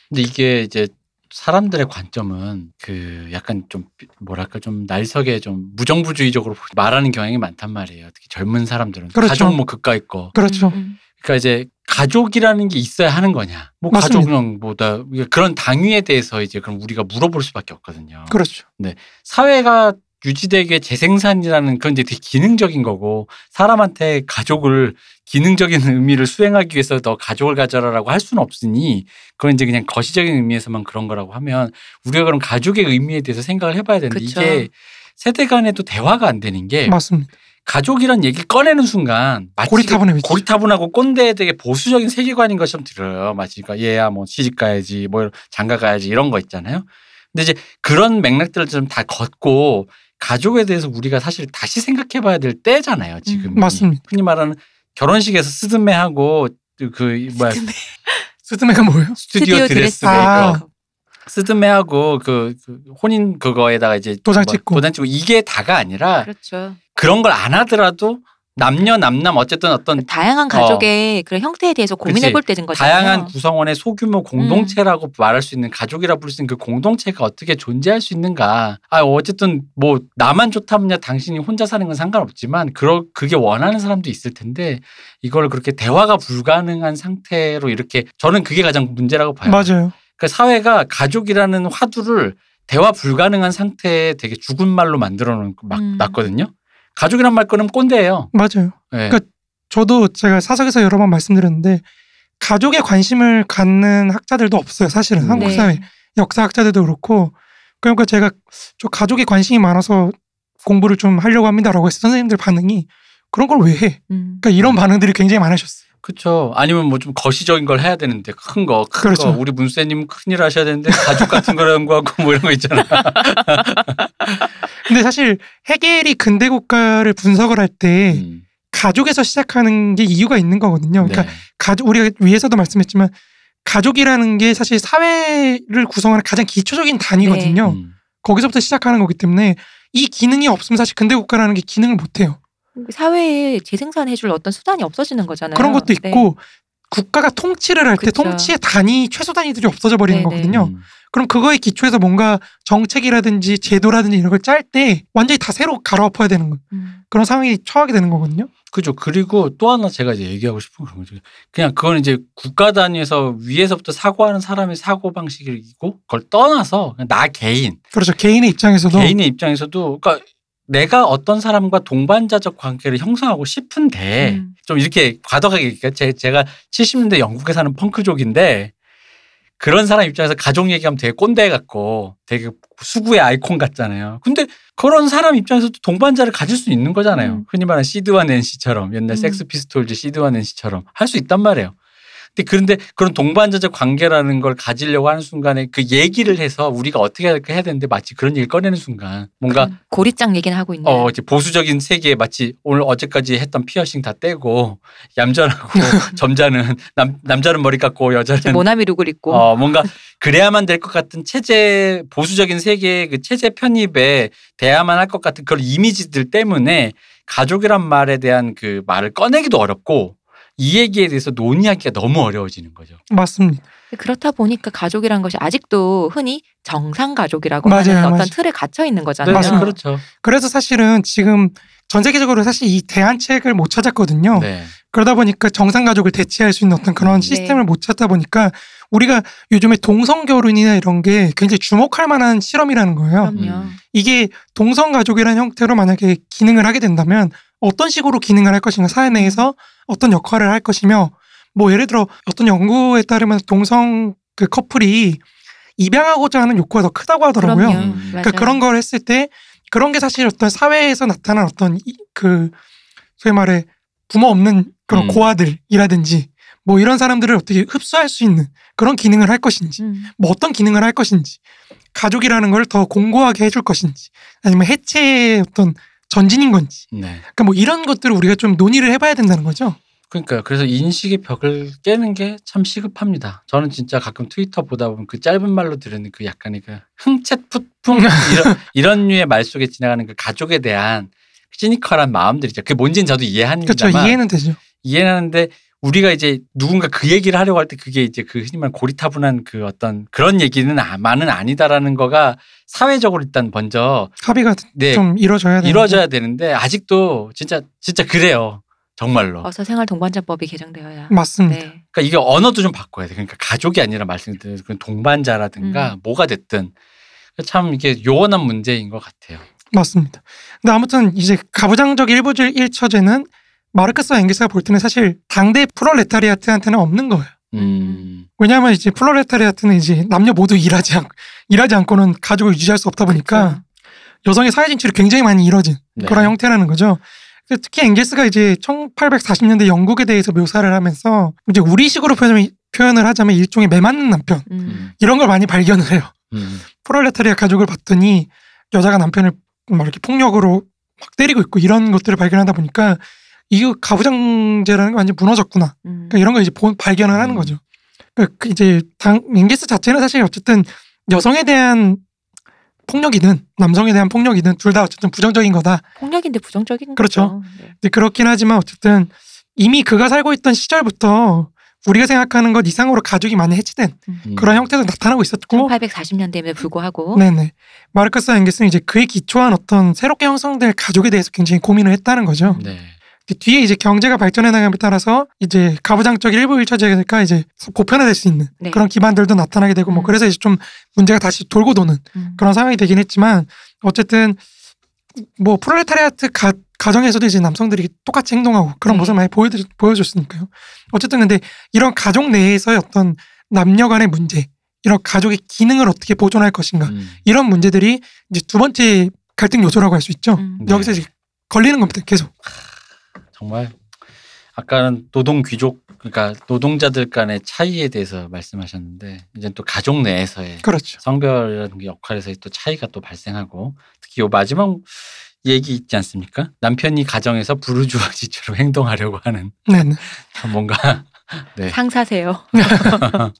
근데 이게 이제 사람들의 관점은 그 약간 좀 뭐랄까 좀 날석에 좀 무정부주의적으로 말하는 경향이 많단 말이에요. 특히 젊은 사람들은 그렇죠. 가족 뭐 그까 있고 그렇죠. 음, 음. 그러니까 이제 가족이라는 게 있어야 하는 거냐. 뭐 맞습니다. 가족형보다 그런 당위에 대해서 이제 그럼 우리가 물어볼 수밖에 없거든요. 그렇죠. 사회가 유지되게 재생산이라는 그건 이제 되게 기능적인 거고 사람한테 가족을 기능적인 <laughs> 의미를 수행하기 위해서 너 가족을 가져라라고 할 수는 없으니 그건 이제 그냥 거시적인 의미에서만 그런 거라고 하면 우리가 그럼 가족의 의미에 대해서 생각을 해봐야 되는데 그쵸. 이게 세대 간에도 대화가 안 되는 게 맞습니다. 가족이란 얘기를 꺼내는 순간 마치 고리타분해. 고리타분하고 꼰대 되게 보수적인 세계관인 것처럼 들어요. 마치 그러니까 얘야 뭐 시집 가야지 뭐 장가 가야지 이런 거 있잖아요. 근데 이제 그런 맥락들을 좀 다 걷고 가족에 대해서 우리가 사실 다시 생각해 봐야 될 때잖아요. 지금. 음, 맞습니다. 흔히 말하는 결혼식에서 스드메하고 그 뭐야 스드메가 뭐예요? 스튜디오 드레스 아. 메이크업 스드메하고 그, 그 혼인 그거에다가 이제 도장 뭐 찍고. 도장 찍고 이게 다가 아니라 그렇죠. 그런 걸 안 하더라도 남녀 남남 어쨌든 어떤 다양한 가족의 그런 형태에 대해서 고민해. 볼 때는 거잖아요. 다양한 구성원의 소규모 공동체라고 말할 수 있는 가족이라 부를 수 있는 그 공동체가 어떻게 존재할 수 있는가. 아 어쨌든 뭐 나만 좋다면야 당신이 혼자 사는 건 상관없지만 그러 그게 원하는 사람도 있을 텐데 이걸 그렇게 대화가 불가능한 상태로 이렇게 저는 그게 가장 문제라고 봐요. 맞아요. 그 사회가 가족이라는 화두를 대화 불가능한 상태에 되게 죽은 말로 만들어 놓은 막 음. 놨거든요. 가족이란 말 꺼내면 꼰대예요. 맞아요. 예. 그러니까 저도 제가 사석에서 여러 번 말씀드렸는데 가족에 관심을 갖는 학자들도 없어요. 사실은 음. 한국 네. 사회 역사학자들도 그렇고 그러니까 제가 저 가족에 관심이 많아서 공부를 좀 하려고 합니다라고 해서 선생님들 반응이 그런 걸 왜 해? 음. 그러니까 이런 반응들이 굉장히 많으셨어요. 그렇죠. 아니면 뭐 좀 거시적인 걸 해야 되는데 큰 거, 큰 그렇죠. 거. 우리 문세님 큰일 하셔야 되는데 가족 같은 거 연구하고 뭐 이런 거 있잖아. 근데 사실 해겔이 근대 국가를 분석을 할때 음. 가족에서 시작하는 게 이유가 있는 거거든요. 그러니까 네. 가족 우리가 위에서도 말씀했지만 가족이라는 게 사실 사회를 구성하는 가장 기초적인 단위거든요. 음. 거기서부터 시작하는 거기 때문에 이 기능이 없으면 사실 근대 국가라는 게 기능을 못 해요. 사회에 재생산해 줄 어떤 수단이 없어지는 거잖아요. 그런 것도 네. 있고 국가가 통치를 할 때. 통치의 단위 최소 단위들이 없어져 버리는 네네. 거거든요. 음. 그럼 그거에 기초해서 뭔가 정책이라든지 제도라든지 이런 걸 짤 때 완전히 다 새로 갈아엎어야 되는 거 음. 그런 상황이 처하게 되는 거거든요. 그죠. 그리고 또 하나 제가 이제 얘기하고 싶은 그런 거죠. 그냥 그건 이제 국가 단위에서 위에서부터 사고하는 사람의 사고 방식이고 그걸 떠나서 그냥 나 개인, 그렇죠. 개인의 입장에서도 개인의 입장에서도 그러니까 내가 어떤 사람과 동반자적 관계를 형성하고 싶은데 음. 좀 이렇게 과도하게. 제, 제가 70년대 영국에 사는 펑크족인데 그런 사람 입장에서 가족 얘기하면 되게 꼰대 같고 되게 수구의 아이콘 같잖아요. 근데 그런 사람 입장에서도 동반자를 가질 수 있는 거잖아요. 음. 흔히 말하는 시드와 낸시처럼 옛날 음. 섹스 피스톨즈 시드와 낸시처럼 할 수 있단 말이에요. 근데 그런데 그런 동반자적 관계라는 걸 가지려고 하는 순간에 그 얘기를 해서 우리가 어떻게 해야 되는데 마치 그런 얘기를 꺼내는 순간 뭔가 음, 고리짝 얘기는 하고 있는. 어, 이제 보수적인 세계에 마치 오늘 어제까지 했던 피어싱 다 떼고 얌전하고 <laughs> 점잖은 남, 남자는 머리 깎고 여자는 모나미 룩을 입고. 어, 뭔가 그래야만 될 것 같은 체제 보수적인 세계의 그 체제 편입에 대야만 할 것 같은 그런 이미지들 때문에 가족이란 말에 대한 그 말을 꺼내기도 어렵고 이 얘기에 대해서 논의하기가 너무 어려워지는 거죠. 맞습니다. 그렇다 보니까 가족이란 것이 아직도 흔히 정상 가족이라고 맞아요, 하는 어떤 맞아요. 틀에 갇혀 있는 네, 거잖아요. 맞습니다. 그렇죠. 그래서 사실은 지금 전 세계적으로 사실 이 대안책을 못 찾았거든요. 네. 그러다 보니까 정상 가족을 대체할 수 있는 어떤 그런 음. 시스템을 못 찾다 보니까 우리가 요즘에 동성 결혼이나 이런 게 굉장히 주목할 만한 실험이라는 거예요. 그럼요. 음. 이게 동성 가족이라는 형태로 만약에 기능을 하게 된다면 어떤 식으로 기능을 할 것인가 사회 내에서 어떤 역할을 할 것이며 뭐 예를 들어 어떤 연구에 따르면 동성 그 커플이 입양하고자 하는 욕구가 더 크다고 하더라고요. 그럼요. 음. 그러니까 그런 걸 했을 때 그런 게 사실 어떤 사회에서 나타난 어떤 이- 그 소위 말해 부모 없는 그런 음. 고아들이라든지 뭐 이런 사람들을 어떻게 흡수할 수 있는 그런 기능을 할 것인지 음. 뭐 어떤 기능을 할 것인지 가족이라는 걸 더 공고하게 해줄 것인지 아니면 해체의 어떤 전진인 건지 네. 그러니까 뭐 이런 것들을 우리가 좀 논의를 해봐야 된다는 거죠. 그러니까 그래서 인식의 벽을 깨는 게 참 시급합니다. 저는 진짜 가끔 트위터 보다 보면 그 짧은 말로 들으는 그 약간의 그 흥채풋풍 <laughs> 이런 이런 류의 말 속에 지나가는 그 가족에 대한 시니컬한 마음들이죠. 그게 뭔지는 저도 그렇죠. 이해합니다만 이해는 되죠. 이해는 하는데 우리가 이제 누군가 그 얘기를 하려고 할 때 그게 이제 그 흔히 말하는 고리타분한 그 어떤 그런 얘기는 아만은 아니다라는 거가 사회적으로 일단 먼저 합의가 네 좀 이루어져야 되는 이루어져야 되는데 아직도 진짜 진짜 그래요. 정말로. 어서 생활 동반자법이 개정되어야. 맞습니다. 네. 그러니까 이게 언어도 좀 바꿔야 돼. 그러니까 가족이 아니라 말씀드린 그 동반자라든가 음. 뭐가 됐든 참 이게 요원한 문제인 것 같아요. 맞습니다. 근데 아무튼 이제 가부장적 일부일처제는 마르크스와 엥겔스가 볼 때는 사실 당대 프롤레타리아트한테는 없는 거예요. 음. 왜냐하면 이제 프롤레타리아트는 이제 남녀 모두 일하지 않 일하지 않고는 가족을 유지할 수 없다 보니까 그렇죠. 여성의 사회 진출이 굉장히 많이 이뤄진 네. 그런 형태라는 거죠. 특히 엥겔스가 이제 1840년대 영국에 대해서 묘사를 하면서 이제 우리식으로 표현을, 표현을 하자면 일종의 매맞는 남편 음. 음. 이런 걸 많이 발견을 해요. 음. 프롤레타리아 가족을 봤더니 여자가 남편을 막 이렇게 폭력으로 막 때리고 있고 이런 것들을 발견하다 보니까 이거 가부장제라는 게 완전 무너졌구나. 음. 그러니까 이런 걸 이제 본- 발견을 하는 음. 거죠. 그러니까 그 이제 당 앵게스 자체는 사실 어쨌든 여성에 대한 폭력이든 남성에 대한 폭력이든 둘 다 어쨌든 부정적인 거다. 폭력인데 부정적인 그렇죠. 거죠. 네. 근데 그렇긴 하지만 어쨌든 이미 그가 살고 있던 시절부터 우리가 생각하는 것 이상으로 가족이 많이 해치된 음. 그런 형태도 나타나고 있었고 1840년대임에도 불구하고 네네 마르크스 앵게스는 이제 그에 기초한 어떤 새롭게 형성될 가족에 대해서 굉장히 고민을 했다는 거죠. 네. 근데 뒤에 이제 경제가 발전해 나감에 따라서 이제 가부장적 일부 일처제가 이제 보편화될 수 있는 네. 그런 기반들도 나타나게 되고 뭐 음. 그래서 이제 좀 문제가 다시 돌고 도는 음. 그런 상황이 되긴 했지만 어쨌든 뭐 프롤레타리아트 가, 가정에서도 이제 남성들이 똑같이 행동하고 그런 네. 모습을 많이 보여 보여줬으니까요. 어쨌든 근데 이런 가족 내에서의 어떤 남녀 간의 문제, 이런 가족의 기능을 어떻게 보존할 것인가 음. 이런 문제들이 이제 두 번째 갈등 요소라고 할 수 있죠. 음. 네. 여기서 이제 걸리는 겁니다. 계속. 정말 아까는 노동 귀족 그러니까 노동자들 간의 차이에 대해서 말씀하셨는데 이제 또 가족 내에서의 그렇죠. 성별이라든가 역할에서의 또 차이가 또 발생하고 특히 요 마지막 얘기 있지 않습니까? 남편이 가정에서 부르주아 지처럼 <laughs> 행동하려고 하는 네네. 참 뭔가 네. 상사세요. <laughs>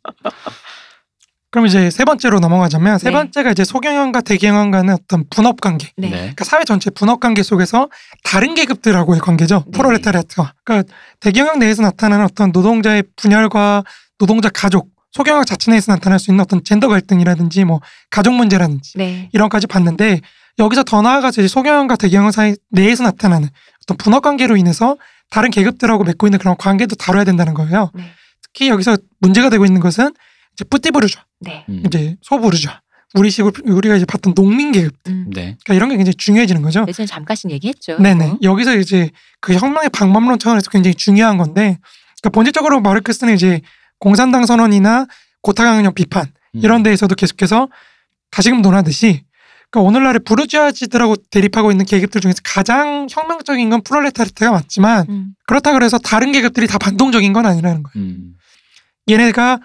그럼 이제 세 번째로 넘어가자면 세 네. 번째가 이제 소경영과 대경영 간의 어떤 분업 관계. 네. 네. 그러니까 사회 전체 분업 관계 속에서 다른 계급들하고의 관계죠. 네. 프롤레타리아트와. 그러니까 대경영 내에서 나타나는 어떤 노동자의 분열과 노동자 가족, 소경영 자체 내에서 나타날 수 있는 어떤 젠더 갈등이라든지 뭐 가족 문제라든지 네. 이런 까지 봤는데 여기서 더 나아가서 이제 소경영과 대경영 사이 내에서 나타나는 어떤 분업 관계로 인해서 다른 계급들하고 맺고 있는 그런 관계도 다뤄야 된다는 거예요. 네. 특히 여기서 문제가 되고 있는 것은 이제 뿌띠부르주아, 네. 음. 이제 소부르주아, 우리식으로 우리가 이제 봤던 농민 계급, 음. 네. 그러니까 이런 게 굉장히 중요해지는 거죠. 예전에 잠깐씩 얘기했죠. 네네. 이거. 여기서 이제 그 혁명의 방법론 차원에서 굉장히 중요한 건데, 그러니까 본질적으로 마르크스는 이제 공산당 선언이나 고타강령 비판 음. 이런 데에서도 계속해서 다시금 논하듯이, 그러니까 오늘날의 부르주아지들하고 대립하고 있는 계급들 중에서 가장 혁명적인 건 프롤레타리아트가 맞지만 음. 그렇다 그래서 다른 계급들이 다 반동적인 건 아니라는 거예요. 음. 얘네가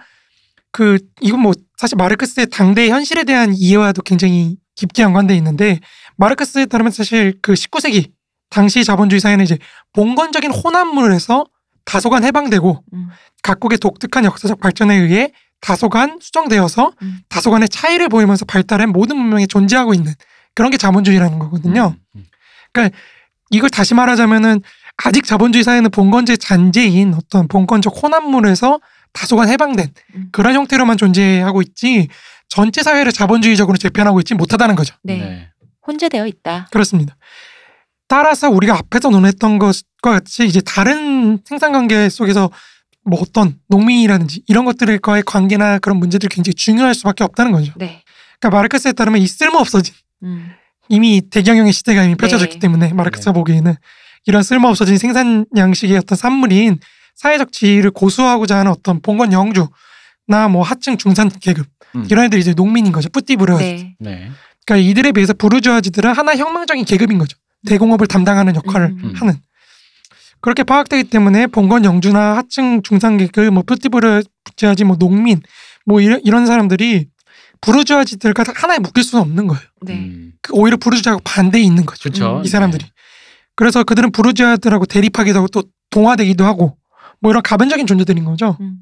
그 이건 뭐 사실 마르크스의 당대 현실에 대한 이해와도 굉장히 깊게 연관돼 있는데 마르크스에 따르면 사실 그 19세기 당시 자본주의 사회는 이제 봉건적인 혼합물에서 다소간 해방되고 음. 각국의 독특한 역사적 발전에 의해 다소간 수정되어서 음. 다소간의 차이를 보이면서 발달한 모든 문명이 존재하고 있는 그런 게 자본주의라는 거거든요. 음. 이걸 다시 말하자면은 아직 자본주의 사회는 봉건제 잔재인 어떤 봉건적 혼합물에서 다소간 해방된 음. 그런 형태로만 존재하고 있지 전체 사회를 자본주의적으로 재편하고 있지 못하다는 거죠. 네. 네. 혼재되어 있다. 그렇습니다. 따라서 우리가 앞에서 논했던 것과 같이 이제 다른 생산 관계 속에서 뭐 어떤 농민이라든지 이런 것들과의 관계나 그런 문제들이 굉장히 중요할 수밖에 없다는 거죠. 네. 그러니까 마르크스에 따르면 이 쓸모 없어진 음. 이미 대경영의 시대가 이미 펼쳐졌기 네. 때문에 마르크스가 네. 보기에는 이런 쓸모 없어진 생산 양식의 어떤 산물인 사회적 지위를 고수하고자 하는 어떤 봉건 영주나 뭐 하층 중산 계급 음. 이런 애들이 이제 농민인 거죠. 뿌띠 부르. 네. 네. 그러니까 이들에 비해서 부르주아지들은 하나 혁명적인 계급인 거죠. 대공업을 담당하는 역할을 음. 하는. 그렇게 파악되기 때문에 봉건 영주나 하층 중산 계급, 뭐 뿌띠부르주아지, 뭐 농민, 뭐 이런, 이런 사람들이 부르주아지들과 하나에 묶일 수는 없는 거예요. 네. 음. 그 오히려 부르주아하고 반대에 있는 거죠. 음. 이 사람들이. 그래서 그들은 부르주아들하고 대립하기도 하고 또 동화되기도 하고 뭐 이런 가변적인 존재들인 거죠. 음.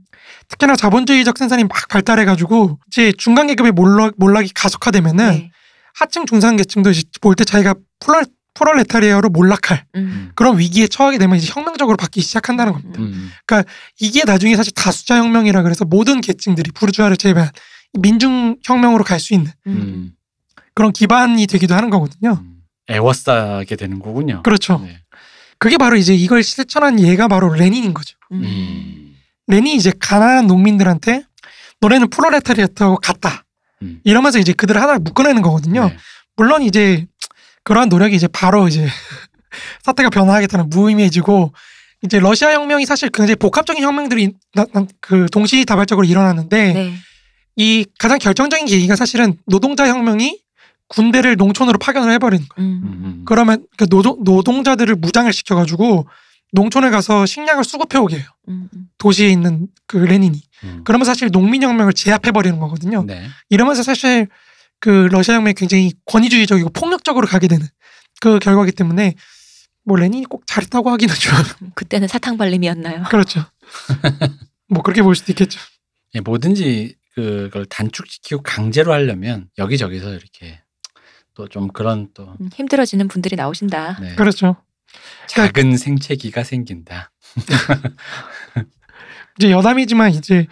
특히나 자본주의적 생산이 막 발달해가지고 이제 중간 계급의 몰락, 몰락이 가속화되면은 네. 하층 중산 계층도 이제 볼 때 자기가 프롤, 프롤레타리아로 몰락할 음. 그런 위기에 처하게 되면 이제 혁명적으로 바뀌기 시작한다는 겁니다. 음. 이게 나중에 사실 다수자 혁명이라 그래서 모든 계층들이 부르주아를 제외한 민중 혁명으로 갈 수 있는 음. 음. 그런 기반이 되기도 하는 거거든요. 음. 애워싸게 되는 거군요. 그렇죠. 네. 그게 바로 이제 이걸 실천한 얘가 바로 레닌인 거죠. 음. 음. 레닌이 이제 가난한 농민들한테 너네는 프롤레타리아트하고 같다. 음. 이러면서 이제 그들을 하나를 묶어내는 거거든요. 네. 물론 이제 그러한 노력이 이제 바로 이제 <laughs> 사태가 변화하겠다는 무의미해지고 이제 러시아 혁명이 사실 굉장히 복합적인 혁명들이 나, 나- 그 동시다발적으로 일어났는데 네. 이 가장 결정적인 계기가 사실은 노동자 혁명이 군대를 농촌으로 파견을 해버리는 거예요. 음. 음. 그러면 그 노동, 노동자들을 무장을 시켜가지고 농촌에 가서 식량을 수급해 오게 해요. 음. 음. 도시에 있는 그 레닌이. 음. 그러면 사실 농민혁명을 제압해 버리는 거거든요. 네. 이러면서 사실 그 러시아 혁명이 굉장히 권위주의적이고 폭력적으로 가게 되는 그 결과기 때문에 뭐 레닌이 꼭 잘했다고 하기는 좀 <laughs> 그때는 사탕 발림이었나요? 그렇죠. 뭐 그렇게 볼 수도 있겠죠. 예, 뭐든지 그걸 단축시키고 강제로 하려면 여기저기서 이렇게 또 좀 그런 또 음, 힘들어지는 분들이 나오신다. 네, 그렇죠. 작은 생채기가 생긴다. <laughs> 이제 여담이지만 이제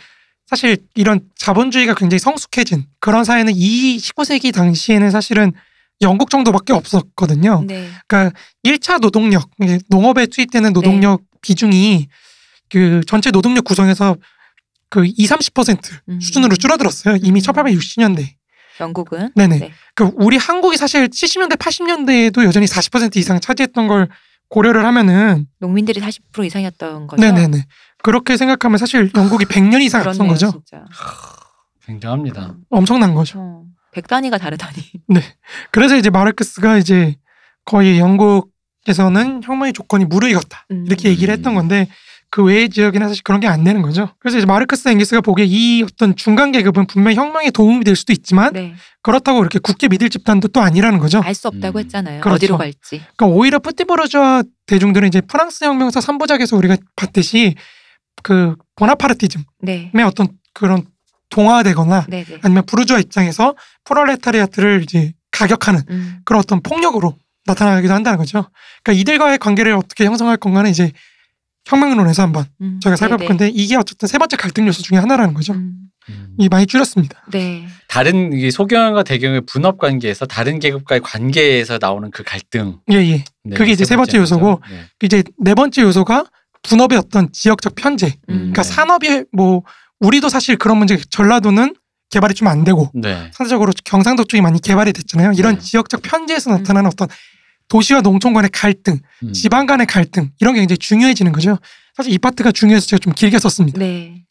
사실 이런 자본주의가 굉장히 성숙해진 그런 사회는 이 19세기 당시에는 사실은 영국 정도밖에 없었거든요. 네. 그러니까 1차 노동력, 농업에 투입되는 노동력 비중이 그 전체 노동력 구성에서 그 2, 30% 음. 수준으로 줄어들었어요. 이미 음. 1860년대. 영국은 네네. 네. 그 우리 한국이 사실 70년대, 80년대에도 여전히 40% 이상 차지했던 걸 고려를 하면은 농민들이 40% 이상이었던 거죠. 네네네. 그렇게 생각하면 사실 영국이 100년 이상 앞선 거죠. 진짜. 굉장합니다. 음. 엄청난 거죠. 어, 백 단위가 다르다니. <laughs> 그래서 이제 마르크스가 이제 거의 영국에서는 혁명의 조건이 무르익었다. 음. 이렇게 얘기를 했던 건데 그 외의 지역에는 사실 그런 게 안 되는 거죠. 그래서 이제 마르크스 앵기스가 보기에 이 어떤 중간 계급은 분명 히 혁명에 도움이 될 수도 있지만 네. 그렇다고 이렇게 굳게 믿을 집단도 또 아니라는 거죠. 알 수 없다고 음. 했잖아요. 그렇죠. 어디로 갈지. 그러니까 오히려 푸티보르주아 대중들은 이제 프랑스 혁명사 3부작에서 우리가 봤듯이 그 보나파르티즘의 네. 어떤 그런 동화되거나 네, 네. 아니면 부르주아 입장에서 프롤레타리아트를 이제 가격하는 음. 그런 어떤 폭력으로 나타나기도 한다는 거죠. 그러니까 이들과의 관계를 어떻게 형성할 건가는 이제 혁명론에서 한번 음. 저희가 살펴볼 네, 건데 이게 어쨌든 세 번째 갈등 요소 중에 하나라는 거죠. 음. 음. 이 많이 줄였습니다. 네. 다른 이 소경과 대경의 분업 관계에서 다른 계급과의 관계에서 나오는 그 갈등. 예, 예. 네, 그게 이제 세 번째 요소고, 거죠. 네. 이제 네 번째 요소가 분업의 어떤 지역적 편제. 음. 그러니까 네. 산업이 뭐 우리도 사실 그런 문제 전라도는 개발이 좀 안 되고 네. 상대적으로 경상도 쪽이 많이 개발이 됐잖아요. 이런 네. 지역적 편제에서 음. 나타나는 어떤 도시와 농촌 간의 갈등, 음. 지방 간의 갈등 이런 게 굉장히 중요해지는 거죠. 사실 이 파트가 중요해서 제가 좀 길게 썼습니다. 네.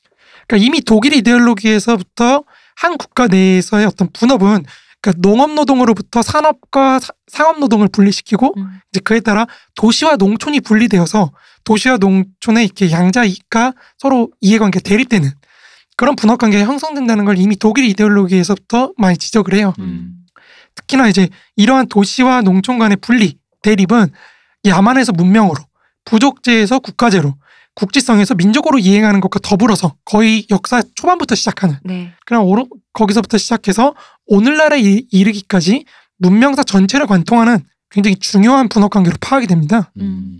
그러니까 이미 독일 이데올로기에서부터 한 국가 내에서의 어떤 분업은 그러니까 농업 노동으로부터 산업과 사- 상업 노동을 분리시키고 음. 이제 그에 따라 도시와 농촌이 분리되어서 도시와 농촌의 이렇게 양자 이익과 서로 이해관계 대립되는 그런 분업 관계가 형성된다는 걸 이미 독일 이데올로기에서부터 많이 지적을 해요. 음. 특히나 이제 이러한 도시와 농촌 간의 분리 대립은 야만에서 문명으로 부족제에서 국가제로 국지성에서 민족으로 이행하는 것과 더불어서 거의 역사 초반부터 시작하는 네. 그냥 오로, 거기서부터 시작해서 오늘날에 이- 이르기까지 문명사 전체를 관통하는 굉장히 중요한 분업 관계로 파악이 됩니다. 음.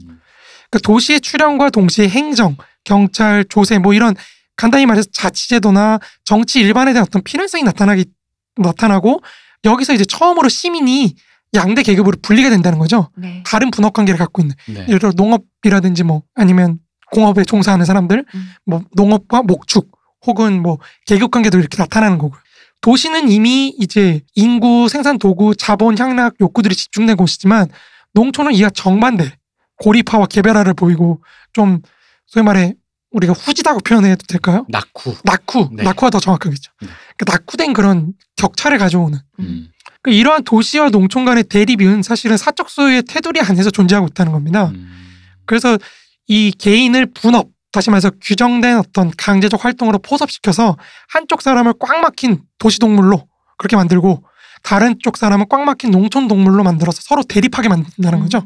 그러니까 도시의 출현과 동시에 행정, 경찰, 조세 뭐 이런 간단히 말해서 자치제도나 정치 일반에 대한 어떤 필연성이 나타나기 나타나고 여기서 이제 처음으로 시민이 양대 계급으로 분리가 된다는 거죠. 네. 다른 분업 관계를 갖고 있는 네. 예를 들어 농업이라든지 뭐 아니면 공업에 종사하는 사람들 음. 뭐 농업과 목축 혹은 뭐 계급 관계도 이렇게 나타나는 거고요. 도시는 이미 이제 인구, 생산 도구, 자본, 향락 욕구들이 집중된 곳이지만 농촌은 이와 정반대 고립화와 개별화를 보이고 좀 소위 말해 우리가 후지다고 표현해도 될까요? 낙후. 낙후, 네. 낙후가 더 정확하겠죠. 네. 그 낙후된 그런 격차를 가져오는 음. 그 이러한 도시와 농촌 간의 대립은 사실은 사적 소유의 테두리 안에서 존재하고 있다는 겁니다. 음. 그래서 이 개인을 분업, 다시 말해서 규정된 어떤 강제적 활동으로 포섭시켜서 한쪽 사람을 꽉 막힌 도시 동물로 그렇게 만들고 다른 쪽 사람은 꽉 막힌 농촌 동물로 만들어서 서로 대립하게 만든다는 거죠.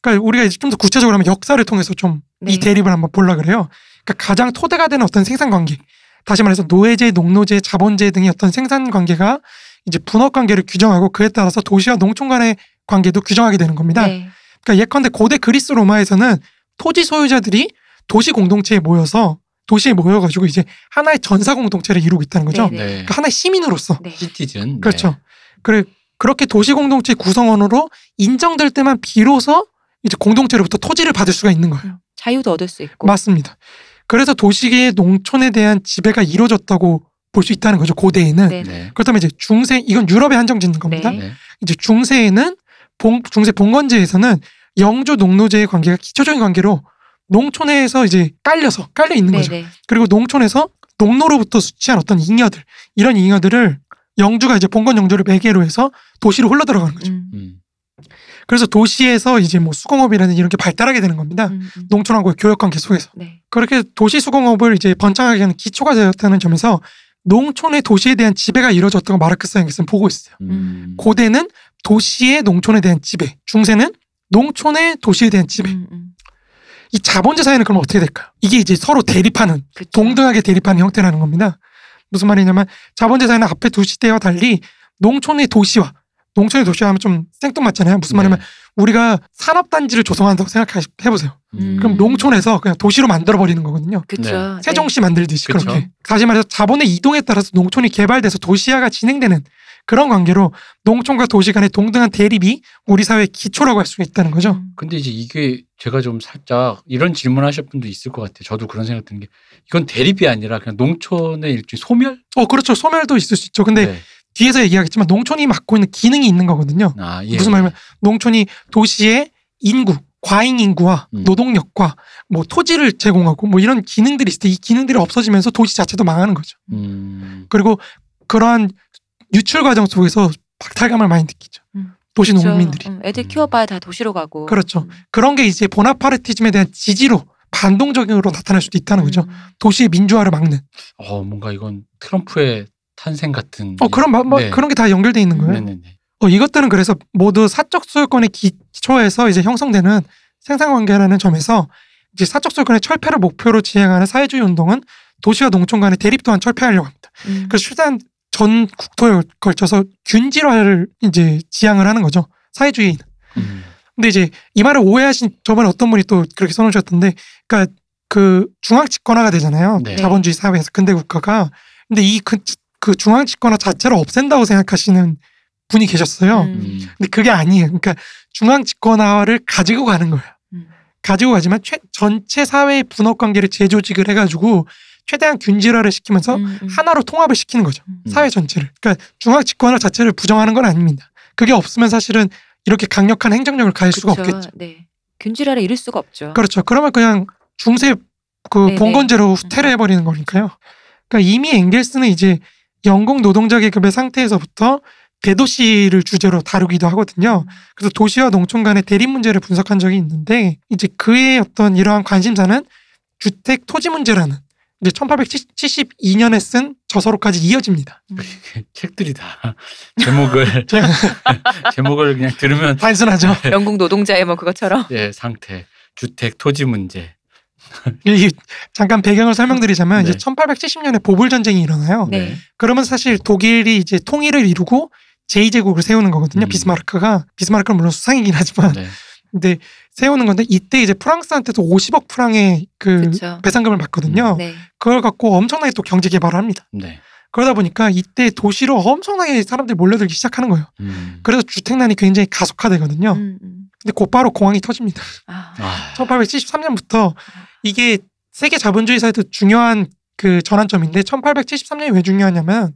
음. 그러니까 우리가 이제 좀 더 구체적으로 하면 역사를 통해서 좀이 네. 대립을 한번 보려 그래요. 그러니까 가장 토대가 되는 어떤 생산 관계, 다시 말해서 노예제, 농노제, 자본제 등의 어떤 생산 관계가 이제 분업 관계를 규정하고 그에 따라서 도시와 농촌 간의 관계도 규정하게 되는 겁니다. 네. 그러니까 예컨대 고대 그리스 로마에서는 토지 소유자들이 도시 공동체에 모여서 도시에 모여가지고 이제 하나의 전사 공동체를 이루고 있다는 거죠. 네, 네. 그러니까 하나의 시민으로서 네. 시티즌. 그렇죠. 그래 그렇게 도시 공동체 구성원으로 인정될 때만 비로소 이제 공동체로부터 토지를 받을 수가 있는 거예요. 자유도 얻을 수 있고. 맞습니다. 그래서 도시의 농촌에 대한 지배가 이루어졌다고 볼 수 있다는 거죠. 고대에는. 네. 네. 그렇다면 이제 중세 이건 유럽에 한정 짓는 겁니다. 네. 네. 이제 중세에는 봉, 중세 봉건제에서는 영주 농노제의 관계가 기초적인 관계로 농촌에서 이제 깔려서 깔려 있는 거죠. 네네. 그리고 농촌에서 농노로부터 수취한 어떤 잉여들 이런 잉여들을 영주가 이제 봉건 영주를 매개로 해서 도시로 흘러 들어가는 거죠. 음. 음. 그래서 도시에서 이제 뭐 수공업이라든지 이런 게 발달하게 되는 겁니다. 음, 음. 농촌하고의 교역 관계 속에서 네. 그렇게 도시 수공업을 이제 번창하게 하는 기초가 되었다는 점에서 농촌의 도시에 대한 지배가 이루어졌다고 마르크스 앵겔스는 보고 있어요. 음. 고대는 도시의 농촌에 대한 지배, 중세는 농촌의 도시에 대한 지배. 음, 음. 이 자본제 사회는 그럼 어떻게 될까요? 이게 이제 서로 대립하는 그쵸. 동등하게 대립하는 형태라는 겁니다. 무슨 말이냐면 자본제 사회는 앞에 두 시대와 달리 농촌의 도시와 농촌의 도시와 하면 좀 생뚱맞잖아요. 무슨 말이냐면 네. 우리가 산업단지를 조성한다고 생각해 보세요. 음. 그럼 농촌에서 그냥 도시로 만들어 버리는 거거든요. 그쵸. 네. 세종시 만들듯이 그쵸. 그렇게. 다시 말해서 자본의 이동에 따라서 농촌이 개발돼서 도시화가 진행되는 그런 관계로 농촌과 도시 간의 동등한 대립이 우리 사회의 기초라고 할 수가 있다는 거죠. 음. 근데 이제 이게 제가 좀 살짝 이런 질문하실 분도 있을 것 같아요. 저도 그런 생각 드는 게 이건 대립이 아니라 그냥 농촌의 일종의 소멸? 어 그렇죠. 소멸도 있을 수 있죠. 근데 네. 뒤에서 얘기하겠지만 농촌이 맡고 있는 기능이 있는 거거든요. 아, 예. 무슨 말이냐면 농촌이 도시의 인구, 과잉 인구와 음. 노동력과 뭐 토지를 제공하고 뭐 이런 기능들이 있을 때 이 기능들이 없어지면서 도시 자체도 망하는 거죠. 음. 그리고 그러한 유출 과정 속에서 박탈감을 많이 느끼죠. 음. 도시 그쵸. 농민들이. 음, 애들 음. 키워봐야 다 도시로 가고. 그렇죠. 음. 그런 게 이제 보나파르티즘에 대한 지지로 반동적으로 나타날 수도 있다는 거죠. 음. 도시의 민주화를 막는. 어, 뭔가 이건 트럼프의 탄생 같은. 어 그런 마- 뭐 네. 그런 게 다 연결돼 있는 거예요. 네네네. 어, 이것들은 그래서 모두 사적 소유권의 기초에서 이제 형성되는 생산관계라는 점에서 이제 사적 소유권의 철폐를 목표로 진행하는 사회주의 운동은 도시와 농촌 간의 대립 또한 철폐하려고 합니다. 음. 그래서 최대한 전 국토에 걸쳐서 균질화를 이제 지향을 하는 거죠. 사회주의는. 음. 근데 이제 이 말을 오해하신 저번에 어떤 분이 또 그렇게 써놓으셨던데, 그러니까 그 중앙 집권화가 되잖아요. 네. 자본주의 사회에서 근대 국가가. 근데 이 그 그 중앙 집권화 자체를 없앤다고 생각하시는 분이 계셨어요. 음. 음. 근데 그게 아니에요. 그러니까 중앙 집권화를 가지고 가는 거예요. 음. 가지고 가지만 최, 전체 사회의 분업 관계를 재조직을 해가지고 최대한 균질화를 시키면서 음, 음. 하나로 통합을 시키는 거죠. 음. 사회 전체를. 그러니까 중앙 집권화 자체를 부정하는 건 아닙니다. 그게 없으면 사실은 이렇게 강력한 행정력을 가질 수가 그쵸. 없겠죠. 네. 균질화를 이룰 수가 없죠. 그렇죠. 그러면 그냥 중세 그 네네. 봉건제로 후퇴를 해버리는 거니까요. 그러니까 이미 앵겔스는 이제 영국 노동자 계급의 상태에서부터 대도시를 주제로 다루기도 하거든요. 그래서 도시와 농촌 간의 대립 문제를 분석한 적이 있는데 이제 그의 어떤 이러한 관심사는 주택 토지 문제라는 이제 1872년에 쓴 저서로까지 이어집니다. 음. <laughs> 책들이 다 <laughs> 제목을 <laughs> 제목을 그냥 들으면 단순하죠. 영국 노동자의 뭐 그것처럼. 예 상태 주택 토지 문제 <laughs> 이 잠깐 배경을 설명드리자면 네. 이제 1870년에 보불 전쟁이 일어나요. 네. 그러면 사실 독일이 이제 통일을 이루고 제2제국을 세우는 거거든요. 음. 비스마르크가 비스마르크는 물론 수상이긴 하지만 네. 근데 세우는 건데 이때 이제 프랑스한테도 50억 프랑의 그 그쵸. 배상금을 받거든요. 네. 그걸 갖고 엄청나게 또 경제 개발을 합니다. 네. 그러다 보니까 이때 도시로 엄청나게 사람들이 몰려들기 시작하는 거예요. 음. 그래서 주택난이 굉장히 가속화되거든요. 음, 음. 근데 곧바로 공황이 터집니다. 아. 아, 1873년부터 이게 세계 자본주의 사회도 중요한 그 전환점인데 1873년이 왜 중요하냐면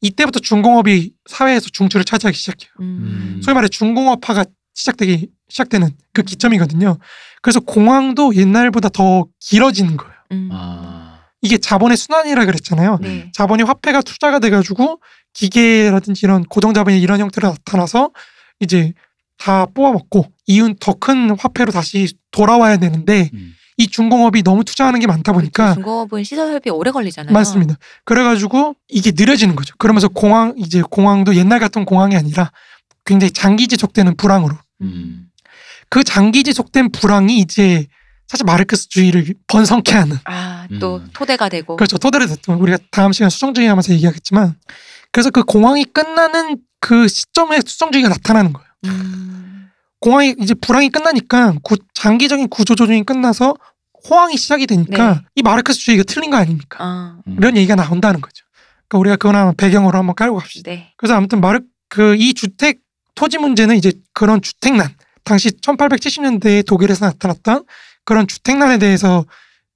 이때부터 중공업이 사회에서 중추를 차지하기 시작해요. 음. 소위 말해 중공업화가 시작되기 시작되는 그 기점이거든요. 그래서 공황도 옛날보다 더 길어지는 거예요. 음. 아. 이게 자본의 순환이라 그랬잖아요. 네. 자본이 화폐가 투자가 돼가지고 기계라든지 이런 고정자본이 이런 형태로 나타나서 이제 다 뽑아먹고 이윤 더 큰 화폐로 다시 돌아와야 되는데 음. 이 중공업이 너무 투자하는 게 많다 보니까 중공업은 시설 설비 오래 걸리잖아요. 맞습니다. 그래가지고 이게 느려지는 거죠. 그러면서 공황 이제 공황도 옛날 같은 공황이 아니라 굉장히 장기 지속되는 불황으로 음. 그 장기 지속된 불황이 이제 사실 마르크스주의를 번성케 하는 아, 또 음. 토대가 되고. 그렇죠. 토대를 됐던 우리가 다음 시간 수정주의 하면서 얘기하겠지만 그래서 그 공황이 끝나는 그 시점에 수정주의가 나타나는 거예요. 음. 공황이 이제 불황이 끝나니까 구- 장기적인 구조 조정이 끝나서 호황이 시작이 되니까 네. 이 마르크스 주의가 틀린 거 아닙니까? 아, 음. 이런 얘기가 나온다는 거죠. 그러니까 우리가 그건 한번 배경으로 한번 깔고 갑시다. 네. 그래서 아무튼 마르 그이 주택 토지 문제는 이제 그런 주택난 당시 1870년대에 독일에서 나타났던 그런 주택난에 대해서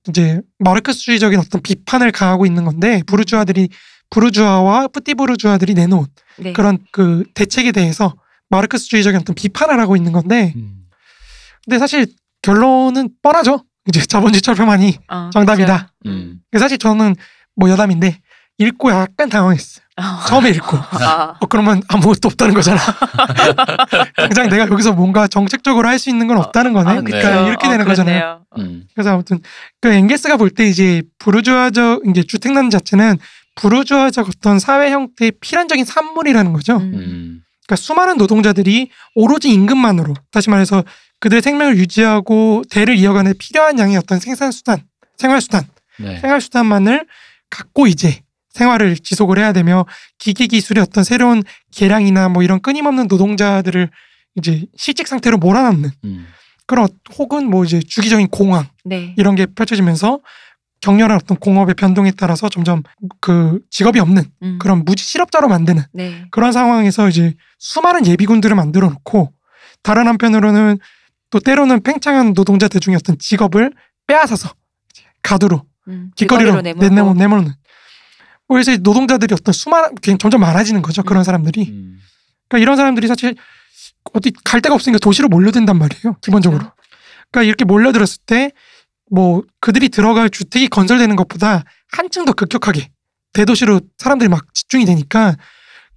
이제 마르크스주의적인 어떤 비판을 가하고 있는 건데 부르주아들이 부르주아와 뿌띠 부르주아들이 내놓은 네. 그런 그 대책에 대해서 마르크스주의적인 어떤 비판을 하고 있는 건데 음. 근데 사실 결론은 뻔하죠. 이제 자본주의 철폐만이 어, 정답이다. 음. 사실 저는 뭐 여담인데 읽고 약간 당황했어요. 어. 처음에 읽고 <laughs> 아, 어 그러면 아무것도 없다는 거잖아. <laughs> 당장 내가 여기서 뭔가 정책적으로 할 수 있는 건 없다는 거네. 아, 그러니까 그쵸. 이렇게 어, 되는 거잖아요. 음. 그래서 아무튼 그 엥게스가 볼 때 이제 부르주아적 이제 주택난 자체는 부르주아적 어떤 사회 형태의 필연적인 산물이라는 거죠. 음. 음. 그러니까 수많은 노동자들이 오로지 임금만으로 다시 말해서 그들의 생명을 유지하고 대를 이어가는 데 필요한 양의 어떤 생산 수단, 생활 수단, 네. 생활 수단만을 갖고 이제 생활을 지속을 해야 되며 기계 기술의 어떤 새로운 개량이나 뭐 이런 끊임없는 노동자들을 이제 실직 상태로 몰아넣는 음. 그런 혹은 뭐 이제 주기적인 공황 네. 이런 게 펼쳐지면서 격렬한 어떤 공업의 변동에 따라서 점점 그 직업이 없는 음. 그런 무지 실업자로 만드는 네. 그런 상황에서 이제 수많은 예비군들을 만들어 놓고 다른 한편으로는 또 때로는 팽창한 노동자들 중에 어떤 직업을 빼앗아서 이제 가두로 음. 길거리로 내모는 뭐 그래서 노동자들이 어떤 수많은 그냥 점점 많아지는 거죠 그런 음. 사람들이 음. 그러니까 이런 사람들이 사실 어디 갈 데가 없으니까 도시로 몰려든단 말이에요 기본적으로 그렇죠. 그러니까 이렇게 몰려들었을 때 뭐 그들이 들어갈 주택이 건설되는 것보다 한층 더 급격하게 대도시로 사람들이 막 집중이 되니까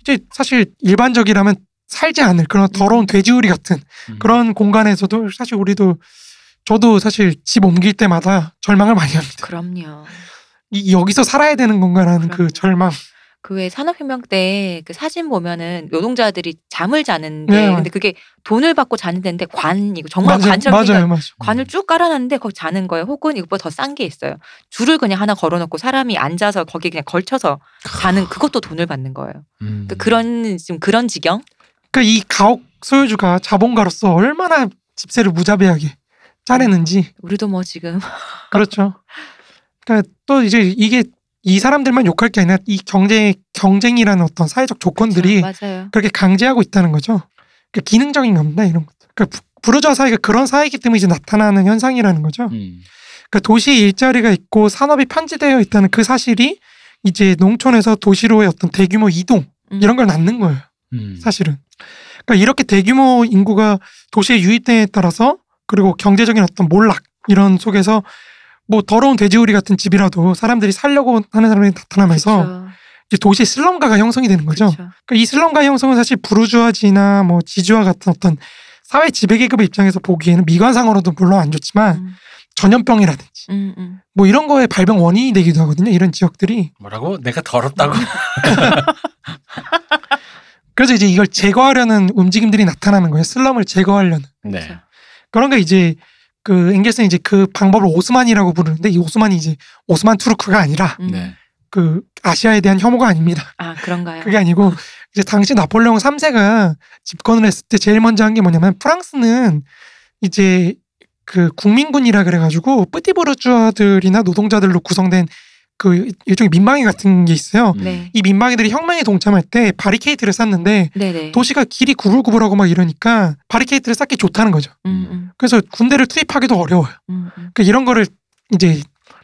이제 사실 일반적이라면 살지 않을 그런 더러운 돼지우리 같은 음. 그런 공간에서도 사실 우리도 저도 사실 집 옮길 때마다 절망을 많이 합니다. 그럼요. 이, 여기서 살아야 되는 건가라는 그 그럼요. 절망. 그 왜 산업혁명 때 그 사진 보면은 노동자들이 잠을 자는데 네, 근데 그게 돈을 받고 자는 데인데 관이고 정말 맞아요, 관처럼 맞아요, 맞아요. 관을 쭉 깔아놨는데 거기 자는 거예요. 혹은 이것보다 더 싼 게 있어요. 줄을 그냥 하나 걸어놓고 사람이 앉아서 거기 그냥 걸쳐서 자는 그것도 돈을 받는 거예요. 음. 그러니까 그런 지금 그런 지경. 그러니까 이 가옥 소유주가 자본가로서 얼마나 집세를 무자비하게 짜내는지 우리도 뭐 지금 그렇죠. 그러니까 또 이제 이게 이 사람들만 욕할 게 아니라 이 경제 경쟁이라는 어떤 사회적 조건들이 맞아요. 그렇게 강제하고 있다는 거죠. 그러니까 기능적인 겁니다 이런 것들. 그러니까 부- 부르주아 사회가 그런 사회이기 때문에 이제 나타나는 현상이라는 거죠. 음. 그러니까 도시에 일자리가 있고 산업이 편지되어 있다는 그 사실이 이제 농촌에서 도시로의 어떤 대규모 이동 음. 이런 걸 낳는 거예요. 음. 사실은. 그러니까 이렇게 대규모 인구가 도시에 유입됨에 따라서 그리고 경제적인 어떤 몰락 이런 속에서 뭐 더러운 돼지우리 같은 집이라도 사람들이 살려고 하는 사람이 나타나면서 그쵸. 이제 도시의 슬럼가가 형성이 되는 거죠. 그쵸. 그러니까 이 슬럼가 형성은 사실 부르주아지나 뭐 지주와 같은 어떤 사회 지배 계급의 입장에서 보기에는 미관상으로도 물론 안 좋지만 음, 전염병이라든지 음, 음. 뭐 이런 거에 발병 원인이 되기도 하거든요. 이런 지역들이. 뭐라고? 내가 더럽다고? <laughs> 그래서 이제 이걸 제거하려는 움직임들이 나타나는 거예요. 슬럼을 제거하려는. 네. 그런 게 이제 그 엥겔스는 이제 그 방법을 오스만이라고 부르는데 이 오스만이 이제 오스만 투르크가 아니라 음. 네. 그 아시아에 대한 혐오가 아닙니다. 아 그런가요? 그게 아니고 이제 당시 나폴레옹 3세가 집권을 했을 때 제일 먼저 한 게 뭐냐면 프랑스는 이제 그 국민군이라 그래가지고 뿌띠보르주아들이나 노동자들로 구성된 그 일종의 민방위 같은 게 있어요. 음. 네. 이 민방위들이 혁명에 동참할 때 바리케이트를 쌌는데 네네. 도시가 길이 구불구불하고 막 이러니까 바리케이트를 쌓기 좋다는 거죠. 음, 음, 그래서 군대를 투입하기도 어려워요. 음, 음. 그러니까 이런 거를 이제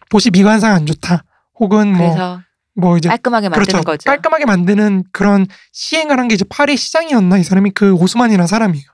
도시 미관상 안 좋다. 혹은 뭐 뭐 이제 깔끔하게 만드는 그렇죠. 거죠. 깔끔하게 만드는 그런 시행을 한 게 이제 파리 시장이었나 이 사람이 그 오스만이라는 사람이에요.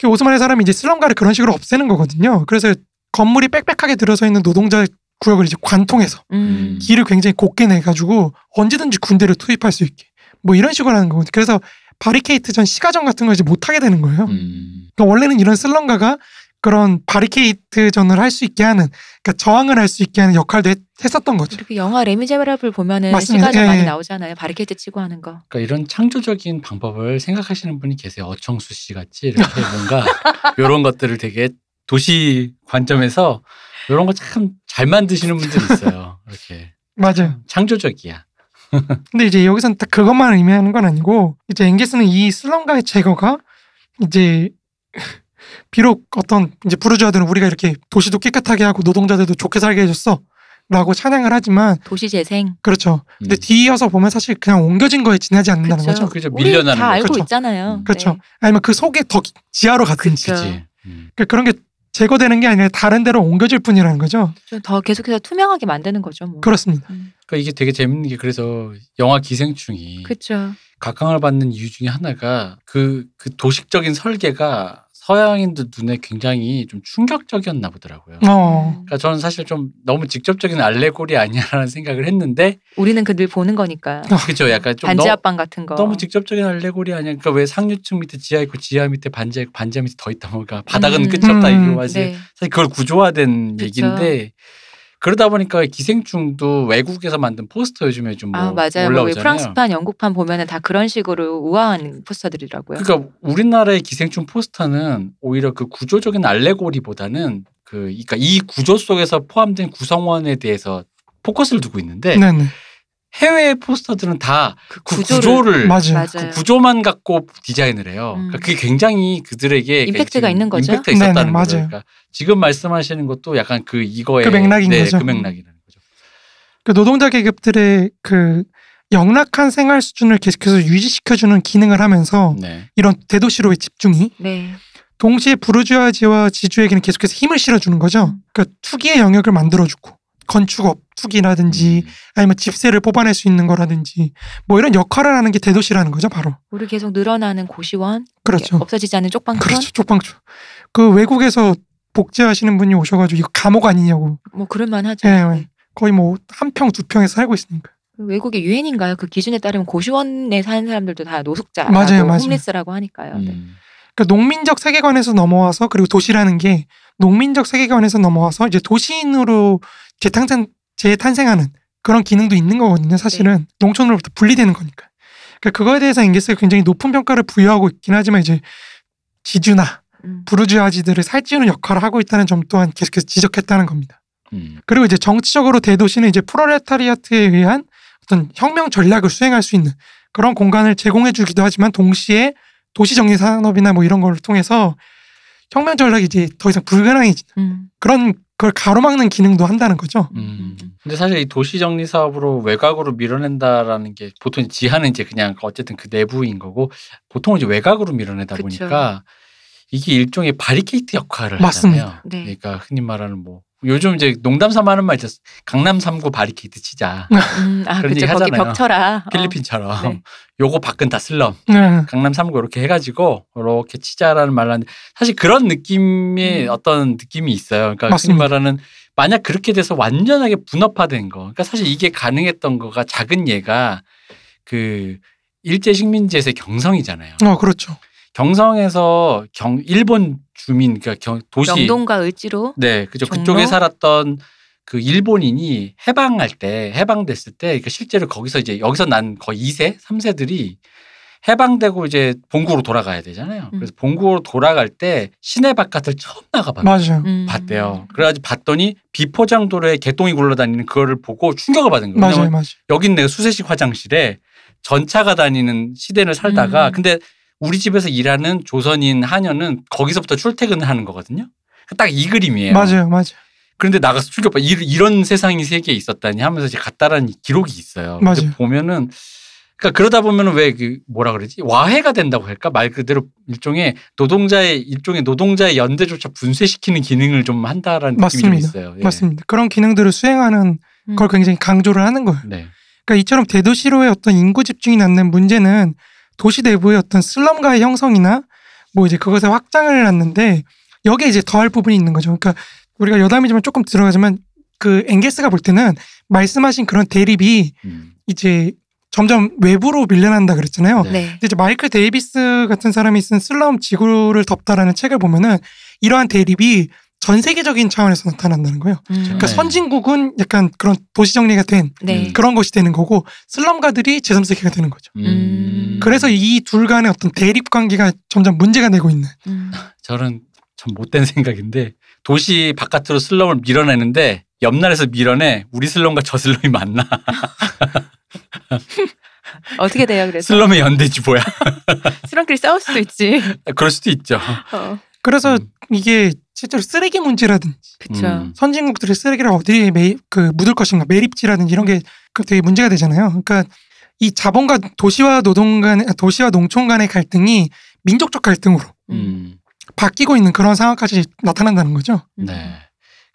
그 오스만의 사람이 이제 슬럼가를 그런 식으로 없애는 거거든요. 그래서 건물이 빽빽하게 들어서 있는 노동자 구역을 이제 관통해서 음. 길을 굉장히 곱게 내 가지고 언제든지 군대를 투입할 수 있게 뭐 이런 식으로 하는 거거든요. 그래서 바리케이트 전 시가전 같은 걸 이제 못 하게 되는 거예요. 음. 그러니까 원래는 이런 슬럼가가 그런 바리케이트 전을 할 수 있게 하는 그러니까 저항을 할 수 있게 하는 역할도 했, 했었던 거죠. 이렇게 영화 레미제라블 보면은 맞습니다. 시가전 예, 많이 예. 나오잖아요. 바리케이트 치고 하는 거. 그러니까 이런 창조적인 방법을 생각하시는 분이 계세요. 어청수 씨 같이 이렇게 뭔가 <laughs> 이런 것들을 되게 도시 관점에서 이런 거 참 잘 만드시는 분들이 있어요. 이렇게 맞아요. 창조적이야. <laughs> 근데 이제 여기서는 딱 그것만 의미하는 건 아니고 이제 엥게스는 이 슬럼가의 제거가 이제 <laughs> 비록 어떤 이제 부르주아들은 우리가 이렇게 도시도 깨끗하게 하고 노동자들도 좋게 살게 해줬어. 라고 찬양을 하지만 도시 재생. 그렇죠. 근데 음. 뒤이어서 보면 사실 그냥 옮겨진 거에 지나지 않는다는 그쵸. 거죠. 그죠. 우리 밀려나는 다 거. 알고 그렇죠. 있잖아요. 그렇죠. 네. 아니면 그 속에 더 기- 지하로 갔든지. 그치. 음. 그러니까 그런 게 제거되는 게 아니라 다른 데로 옮겨질 뿐이라는 거죠. 좀 더 계속해서 투명하게 만드는 거죠. 뭐. 그렇습니다. 음. 그러니까 이게 되게 재밌는 게 그래서 영화 기생충이 그렇죠. 각광을 받는 이유 중에 하나가 그, 그 도식적인 설계가 서양인들 눈에 굉장히 좀 충격적이었나 보더라고요. 어. 그러니까 저는 사실 좀 너무 직접적인 알레고리 아니야라는 생각을 했는데 우리는 그 늘 보는 거니까. <laughs> 그죠 약간 좀 반지 너, 합방 같은 거. 너무 직접적인 알레고리 아니야. 그러니까 왜 상류층 밑에 지하 있고 지하 밑에 반지하 반지하 밑에 더 있다 보니까 바닥은 음. 끝이 없다 음. 이거 사실 네. 사실 그걸 구조화된 그쵸. 얘기인데 그러다 보니까 기생충도 외국에서 만든 포스터 요즘에 좀 뭐 아 맞아요. 뭐왜 올라오잖아요. 프랑스판, 영국판 보면은 다 그런 식으로 우아한 포스터들이라고요. 그러니까 우리나라의 기생충 포스터는 오히려 그 구조적인 알레고리보다는 그 그러니까 이 구조 속에서 포함된 구성원에 대해서 포커스를 두고 있는데 네네. 해외 포스터들은 다그그 구조를 구조를 맞아요. 맞아요. 그 구조만 갖고 디자인을 해요. 음. 그러니까 그게 굉장히 그들에게 임팩트가 있는 거죠? 임팩트가 있었다는 네네, 거죠. 그러니까 지금 말씀하시는 것도 약간 그 이거의 그 맥락인 네, 거죠. 그 맥락이라는 거죠. 그 노동자 계급들의 그 영락한 생활 수준을 계속해서 유지시켜주는 기능을 하면서 네. 이런 대도시로의 집중이 네. 동시에 부르주아지와 지주에게는 계속해서 힘을 실어주는 거죠. 음. 그러니까 투기의 영역을 만들어주고 건축업 투기라든지 음. 아니면 집세를 뽑아낼 수 있는 거라든지 뭐 이런 역할을 하는 게 대도시라는 거죠, 바로. 우리 계속 늘어나는 고시원, 그렇죠. 없어지지 않는 쪽방촌, 그렇죠. 쪽방촌. 그 외국에서 복제하시는 분이 오셔가지고 이거 감옥 아니냐고. 뭐 그럴만하죠. 예, 네. 예. 거의 뭐 한 평 두 평에 살고 있으니까. 그 외국의 유엔인가요? 그 기준에 따르면 고시원에 사는 사람들도 다 노숙자라고 맞아요, 맞아요. 홈리스라고 하니까요. 네. 음. 그러니까 농민적 세계관에서 넘어와서 그리고 도시라는 게 농민적 세계관에서 넘어와서 이제 도시인으로 재탄생 재탄생하는 그런 기능도 있는 거거든요. 사실은 농촌으로부터 분리되는 거니까. 그러니까 그거에 대해서 앵게스가 굉장히 높은 평가를 부여하고 있긴 하지만 이제 지주나 음. 부르주아지들을 살찌우는 역할을 하고 있다는 점 또한 계속해서 지적했다는 겁니다. 음. 그리고 이제 정치적으로 대도시는 이제 프로레타리아트에 의한 어떤 혁명 전략을 수행할 수 있는 그런 공간을 제공해 주기도 하지만 동시에 도시 정리 산업이나 뭐 이런 걸 통해서 혁명 전략이 이제 더 이상 불가능해지는 음. 그런 걸 가로막는 기능도 한다는 거죠. 음. 근데 사실 이 도시 정리 사업으로 외곽으로 밀어낸다라는 게 보통 지하는 이제 그냥 어쨌든 그 내부인 거고 보통은 이제 외곽으로 밀어내다 그쵸. 보니까 이게 일종의 바리케이트 역할을 맞습니다. 하잖아요. 네. 그러니까 흔히 말하는 뭐 요즘 이제 농담 삼아 하는 말 있죠. 강남 3구 바리케이트 치자. 음, 아, 그런 그죠. 얘기 하잖아요. 벽쳐라. 어. 필리핀처럼 네. 요거 밖은 다 슬럼. 네. 강남 3구 이렇게 해가지고 이렇게 치자라는 말을 하는데 사실 그런 느낌의 음. 어떤 느낌이 있어요. 그러니까. 흔히 말하는 만약 그렇게 돼서 완전하게 분업화된 거. 그러니까 사실 이게 가능했던 거가 작은 예가 그 일제 식민지에서의 경성이잖아요. 어 그렇죠. 경성에서 경 일본 주민 그러니까 경, 도시 명동과 을지로. 네 그죠 종로? 그쪽에 살았던 그 일본인이 해방할 때 해방됐을 때그 실제로 거기서 이제 여기서 난 거의 2세 3세들이 해방되고 이제 본국으로 돌아가야 되잖아요. 음. 그래서 본국으로 돌아갈 때 시내 바깥을 처음 나가봤 맞아요. 음. 봤대요. 그래가지고 봤더니 비포장 도로에 개똥이 굴러다니는 그거를 보고 충격을 받은 거예요. 맞아요, 맞아요. 여긴 내가 수세식 화장실에 전차가 다니는 시대를 살다가 음. 근데 우리 집에서 일하는 조선인 한여는 거기서부터 출퇴근을 하는 거거든요. 딱 이 그림이에요. 맞아요, 맞아요, 그런데 나가서 이- 이런 세상이 세계에 있었다니 하면서 이제 갔다라는 기록이 있어요. 맞아요. 보면은 그러니까 그러다 보면은 왜 그 뭐라 그러지 와해가 된다고 할까 말 그대로 일종의 노동자의 일종의 노동자의 연대조차 분쇄시키는 기능을 좀 한다라는 느낌이 좀 맞습니다. 있어요. 예. 맞습니다. 그런 기능들을 수행하는 음. 걸 굉장히 강조를 하는 거예요. 네. 그러니까 이처럼 대도시로의 어떤 인구 집중이 낳는 문제는 도시 내부의 어떤 슬럼가의 형성이나 뭐 이제 그것의 확장을 낳는데 여기에 이제 더할 부분이 있는 거죠. 그러니까 우리가 여담이지만 조금 들어가지만 그 엥겔스가 볼 때는 말씀하신 그런 대립이 음. 이제 점점 외부로 밀려난다 그랬잖아요. 네. 네. 근데 이제 마이클 데이비스 같은 사람이 쓴 슬럼 지구를 덮다라는 책을 보면은 이러한 대립이 전 세계적인 차원에서 나타난다는 거예요. 음. 그러니까 네. 선진국은 약간 그런 도시 정리가 된 네. 음. 그런 것이 되는 거고 슬럼가들이 제3세계가 되는 거죠. 음. 그래서 이 둘 간의 어떤 대립 관계가 점점 문제가 되고 있는. 음. 저는 참 못된 생각인데 도시 바깥으로 슬럼을 밀어내는데 옆날에서 밀어내 우리 슬럼과 저 슬럼이 만나 <laughs> 어떻게 돼요? 그래서 슬럼의 연대지 뭐야 <laughs> 수랑끼리 싸울 수도 있지. 그럴 수도 있죠. 어. 그래서 음. 이게 실제로 쓰레기 문제라든지 그쵸. 음. 선진국들의 쓰레기를 어디에 매, 그 묻을 것인가 매립지라든지 이런 게그 되게 문제가 되잖아요. 그러니까 이 자본과 도시와 노동 간 아, 도시와 농촌 간의 갈등이 민족적 갈등으로 음. 바뀌고 있는 그런 상황까지 나타난다는 거죠. 음. 네.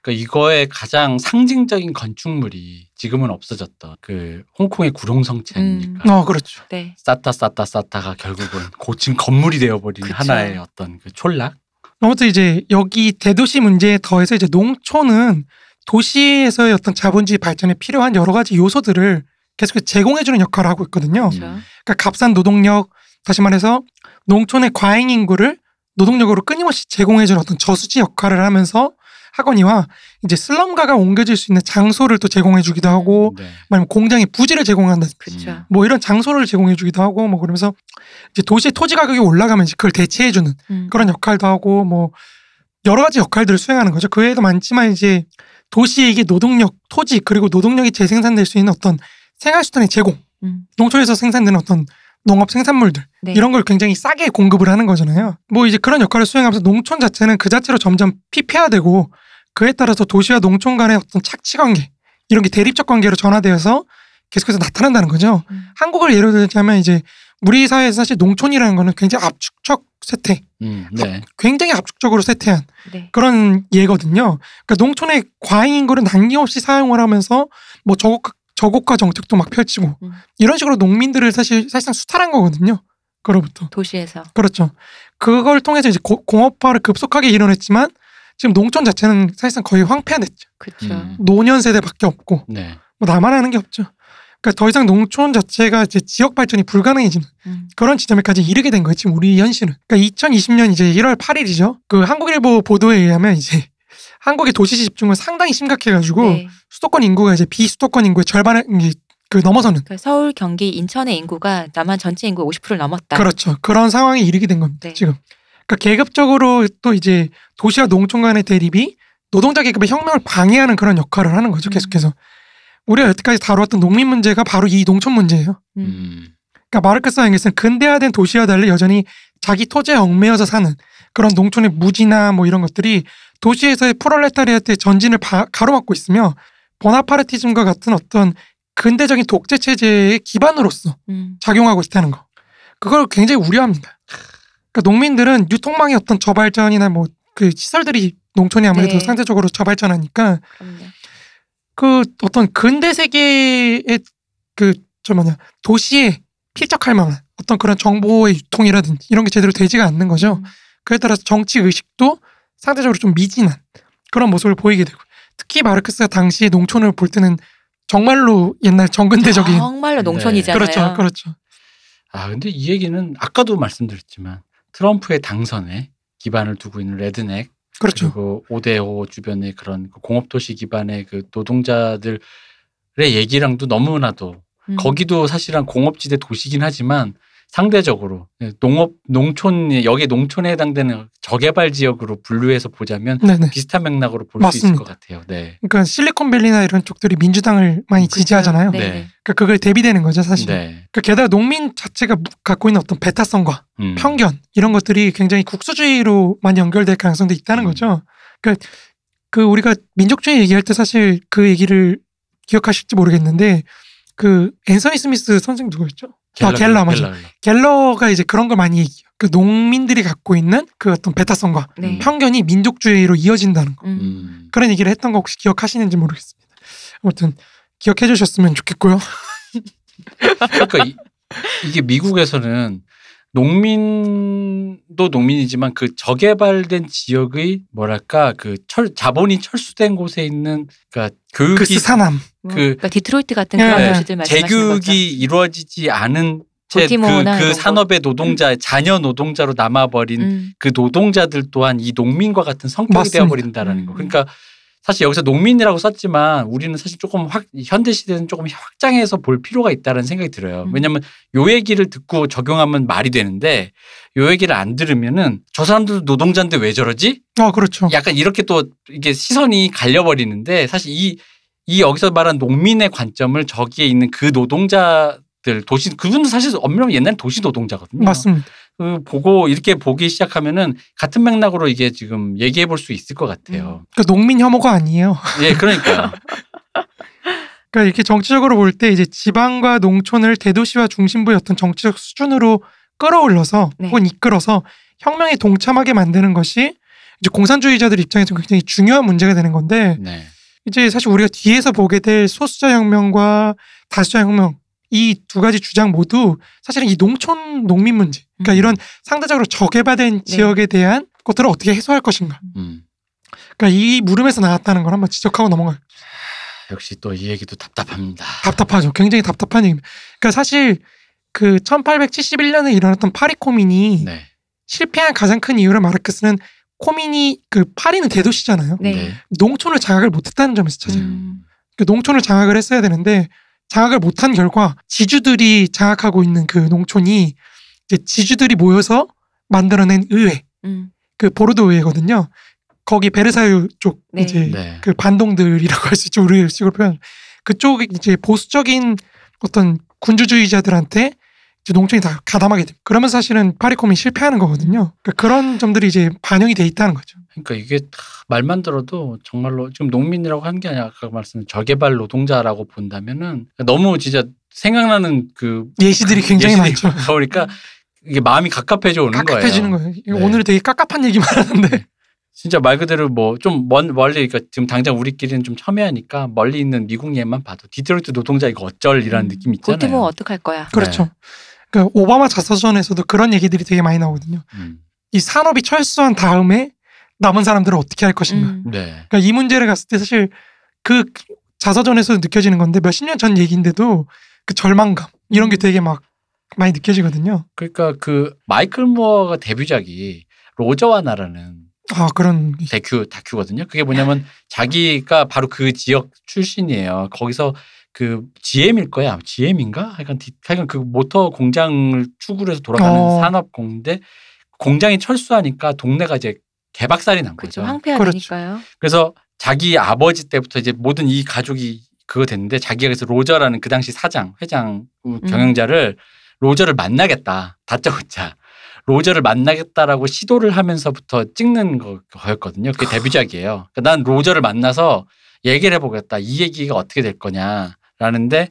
그러니까 이거의 가장 상징적인 건축물이 지금은 없어졌던 그 홍콩의 구룡성체 아닙니까? 어, 그렇죠. 네. 쌓다 쌓다 쌓다가 결국은 고층 건물이 되어버린 그쵸. 하나의 어떤 그 촌락. 아무튼 이제 여기 대도시 문제에 더해서 이제 농촌은 도시에서의 어떤 자본주의 발전에 필요한 여러 가지 요소들을 계속 제공해주는 역할을 하고 있거든요. 그렇죠. 그러니까 값싼 노동력, 다시 말해서 농촌의 과잉 인구를 노동력으로 끊임없이 제공해주는 어떤 저수지 역할을 하면서 하거니와 이제 슬럼가가 옮겨질 수 있는 장소를 또 제공해주기도 하고, 네. 아니면 공장에 부지를 제공한다. 그렇죠. 음. 뭐 이런 장소를 제공해주기도 하고, 뭐 그러면서 이제 도시의 토지 가격이 올라가면 이제 그걸 대체해주는 음. 그런 역할도 하고, 뭐 여러 가지 역할들을 수행하는 거죠. 그 외에도 많지만 이제 도시에 이게 노동력, 토지 그리고 노동력이 재생산될 수 있는 어떤 생활수단의 제공, 음. 농촌에서 생산되는 어떤 농업 생산물들 네. 이런 걸 굉장히 싸게 공급을 하는 거잖아요. 뭐 이제 그런 역할을 수행하면서 농촌 자체는 그 자체로 점점 피폐화되고 그에 따라서 도시와 농촌 간의 어떤 착취 관계 이런 게 대립적 관계로 전화되어서 계속해서 나타난다는 거죠. 음. 한국을 예로 들자면 이제 우리 사회에서 사실 농촌이라는 거는 굉장히 압축적 쇠퇴, 음, 네. 굉장히 압축적으로 쇠퇴한 네. 그런 예거든요. 그러니까 농촌의 과잉 인구를 남김없이 사용을 하면서 뭐 저곡 저고가 정책도 막 펼치고 음. 이런 식으로 농민들을 사실 사실상 수탈한 거거든요. 그로부터 도시에서. 그렇죠. 그걸 통해서 이제 고- 공업화를 급속하게 이뤄냈지만 지금 농촌 자체는 사실상 거의 황폐화됐죠. 그렇죠. 음. 노년 세대밖에 없고 네. 뭐 나만 하는 게 없죠. 그러니까 더 이상 농촌 자체가 이제 지역 발전이 불가능해지는 음. 그런 지점에까지 이르게 된 거예요. 지금 우리 현실은. 그러니까 2020년 이제 1월 8일이죠. 그 한국일보 보도에 의하면 이제 <laughs> 한국의 도시 집중은 상당히 심각해가지고 네. 수도권 인구가 이제 비수도권 인구의 절반을 그 넘어서는 그러니까 서울, 경기, 인천의 인구가 남한 전체 인구 50%를 넘었다. 그렇죠. 그런 상황에 이르게 된 겁니다. 네. 지금. 그러니까 계급적으로 또 이제 도시와 농촌 간의 대립이 노동자 계급의 혁명을 방해하는 그런 역할을 하는 거죠. 음. 계속해서. 우리가 여태까지 다루었던 농민 문제가 바로 이 농촌 문제예요. 음. 음. 그러니까 마르크스와 앵겔스는 근대화된 도시와 달리 여전히 자기 토지에 얽매여서 사는 그런 농촌의 무지나 뭐 이런 것들이 도시에서의 프롤레타리아트의 전진을 바- 가로막고 있으며 보나파르티즘과 같은 어떤 근대적인 독재 체제의 기반으로서 음. 작용하고 있다는 거. 그걸 굉장히 우려합니다. 그러니까 농민들은 유통망의 어떤 저발전이나 뭐 그 시설들이 농촌이 아무래도 네. 상대적으로 저발전하니까 그럼요. 그 어떤 근대 세계의 그저 뭐냐 도시에 필적할 만한 어떤 그런 정보의 유통이라든지 이런 게 제대로 되지가 않는 거죠. 음. 그에 따라서 정치 의식도 상대적으로 좀 미진한 그런 모습을 보이게 되고 특히 마르크스가 당시에 농촌을 볼 때는 정말로 옛날 정근대적인 정말로 농촌이잖아요. 그렇죠, 그렇죠. 아 근데 이 얘기는 아까도 말씀드렸지만 트럼프의 당선에 기반을 두고 있는 레드넥 그렇죠. 그리고 오데오 주변의 그런 그 공업도시 기반의 그 노동자들의 얘기랑도 너무나도 음. 거기도 사실은 공업지대 도시긴 하지만 상대적으로 농업 농촌 여기 농촌에 해당되는 저개발 지역으로 분류해서 보자면 네네. 비슷한 맥락으로 볼 수 있을. 것 같아요. 네. 그러니까 실리콘밸리나 이런 쪽들이 민주당을 많이 지지하잖아요. 네. 네. 그러니까 그걸 대비되는 거죠, 사실. 네. 그러니까 게다가 농민 자체가 무- 갖고 있는 어떤 배타성과 음. 편견 이런 것들이 굉장히 국수주의로 많이 연결될 가능성도 있다는 음. 거죠. 그러니까 그 우리가 민족주의 얘기할 때 사실 그 얘기를 기억하실지 모르겠는데 그 앤서니 스미스 선생 누구였죠? 아, 갤러 맞아. 갤러. 갤러가 이제 그런 걸 많이 얘기해요. 그 농민들이 갖고 있는 그 어떤 배타성과 네. 편견이 민족주의로 이어진다는 거. 음. 음. 그런 얘기를 했던 거 혹시 기억하시는지 모르겠습니다. 아무튼 기억해 주셨으면 좋겠고요. 그러니까 이, 이게 미국에서는 농민도 농민이지만 그 저개발된 지역의 뭐랄까 그 철 자본이 철수된 곳에 있는 그러니까 교육이 그. 뭐, 그- 그러니까 디트로이트 같은 네. 그런 네. 도시들 말씀하시는 재교육이 거죠. 이루어지지 않은 채 그, 그 산업의 노동자 자녀 노동자로 남아버린 음. 그 노동자들 또한 이 농민과 같은 성격이 맞습니다. 되어버린다라는 거. 음. 그러니까 사실 여기서 농민이라고 썼지만 우리는 사실 조금 확 현대 시대는 조금 확장해서 볼 필요가 있다는 생각이 들어요. 음. 왜냐하면 요 얘기를 듣고 적용하면 말이 되는데 요 얘기를 안 들으면은 저 사람들도 노동자인데 왜 저러지? 어 그렇죠. 약간 이렇게 또 이게 시선이 갈려버리는데 사실 이, 이 여기서 말한 농민의 관점을 저기에 있는 그 노동자 들 도시 그분은 사실 엄밀하면 옛날 도시 노동자거든요. 맞습니다. 그 보고 이렇게 보기 시작하면은 같은 맥락으로 이게 지금 얘기해 볼 수 있을 것 같아요. 그러니까 농민 혐오가 아니에요. 예, 그러니까요. <laughs> 그러니까 이렇게 정치적으로 볼 때 이제 지방과 농촌을 대도시와 중심부의 어떤 정치적 수준으로 끌어올려서 네. 혹은 이끌어서 혁명에 동참하게 만드는 것이 이제 공산주의자들 입장에서 굉장히 중요한 문제가 되는 건데 네. 이제 사실 우리가 뒤에서 보게 될 소수자 혁명과 다수자 혁명 이 두 가지 주장 모두 사실은 이 농촌 농민 문제 그러니까 음. 이런 상대적으로 저개발된 네. 지역에 대한 것들을 어떻게 해소할 것인가 음. 그러니까 이 물음에서 나왔다는 걸 한번 지적하고 넘어갈 역시 또 이 얘기도 답답합니다. 답답하죠. 굉장히 답답한 얘기입니다. 그러니까 사실 그 1871년에 일어났던 파리 코민이 네. 실패한 가장 큰 이유를 마르크스는 코민이 그 파리는 대도시잖아요. 네. 농촌을 장악을 못했다는 점에서 찾아요. 음. 그 농촌을 장악을 했어야 되는데 장악을 못한 결과 지주들이 장악하고 있는 그 농촌이 이제 지주들이 모여서 만들어낸 의회, 음. 그 보르도 의회거든요. 거기 베르사유 쪽 네. 이제 네. 그 반동들이라고 할 수 있죠. 우리 식으로 표현. 그쪽 이제 보수적인 어떤 군주주의자들한테 이제 농촌이 다 가담하게 돼. 그러면 사실은 파리 코뮌이 실패하는 거거든요. 그러니까 그런 점들이 이제 반영이 돼 있다는 거죠. 그러니까 이게 다 말만 들어도 정말로 지금 농민이라고 한 게 아니라 아까 말씀드린 저개발 노동자라고 본다면은 너무 진짜 생각나는 그 예시들이 굉장히 예시들이 많죠. <laughs> 그러니까 이게 마음이 갑갑해져 오는 깝깝해지는 거예요. 거예요. 네. 오늘 되게 깝깝한 얘기만 하는데. 진짜 말 그대로 뭐좀 멀리 그러니까 지금 당장 우리끼리는 좀 첨예하니까 멀리 있는 미국 예만 봐도 디트로이트 노동자 이거 어쩔이라는 음. 느낌 있잖아요. 볼티모어 어떡할 거야. 그렇죠. 그러니까 오바마 자서전에서도 그런 얘기들이 되게 많이 나오거든요. 음. 이 산업이 철수한 다음에 남은 사람들은 어떻게 할 것인가. 음. 네. 그러니까 이 문제를 갔을 때 사실 그 자서전에서도 느껴지는 건데 몇십 년 전 얘기인데도 그 절망감 이런 게 되게 막 많이 느껴지거든요. 그러니까 그 마이클 무어가 데뷔작이 로저와 나라는 아 그런 다큐 다큐거든요. 그게 뭐냐면 자기가 바로 그 지역 출신이에요. 거기서 그 GM일 거야. GM인가? 하여간 디- 하여간 그 모터 공장을 축으로 해서 돌아가는 어. 산업 공인데 공장이 철수하니까 동네가 이제 개박살이 난 그렇죠. 거죠. 황폐화되니까요. 그래서 자기 아버지 때부터 이제 모든 이 가족이 그거 됐는데 자기가 그래서 로저라는 그 당시 사장, 회장, 음, 경영자를 로저를 만나겠다. 다짜고짜. 로저를 만나겠다라고 시도를 하면서부터 찍는 거- 거였거든요. 그게 데뷔작이에요. 그러니까 난 로저를 만나서 얘기를 해보겠다. 이 얘기가 어떻게 될 거냐라는데,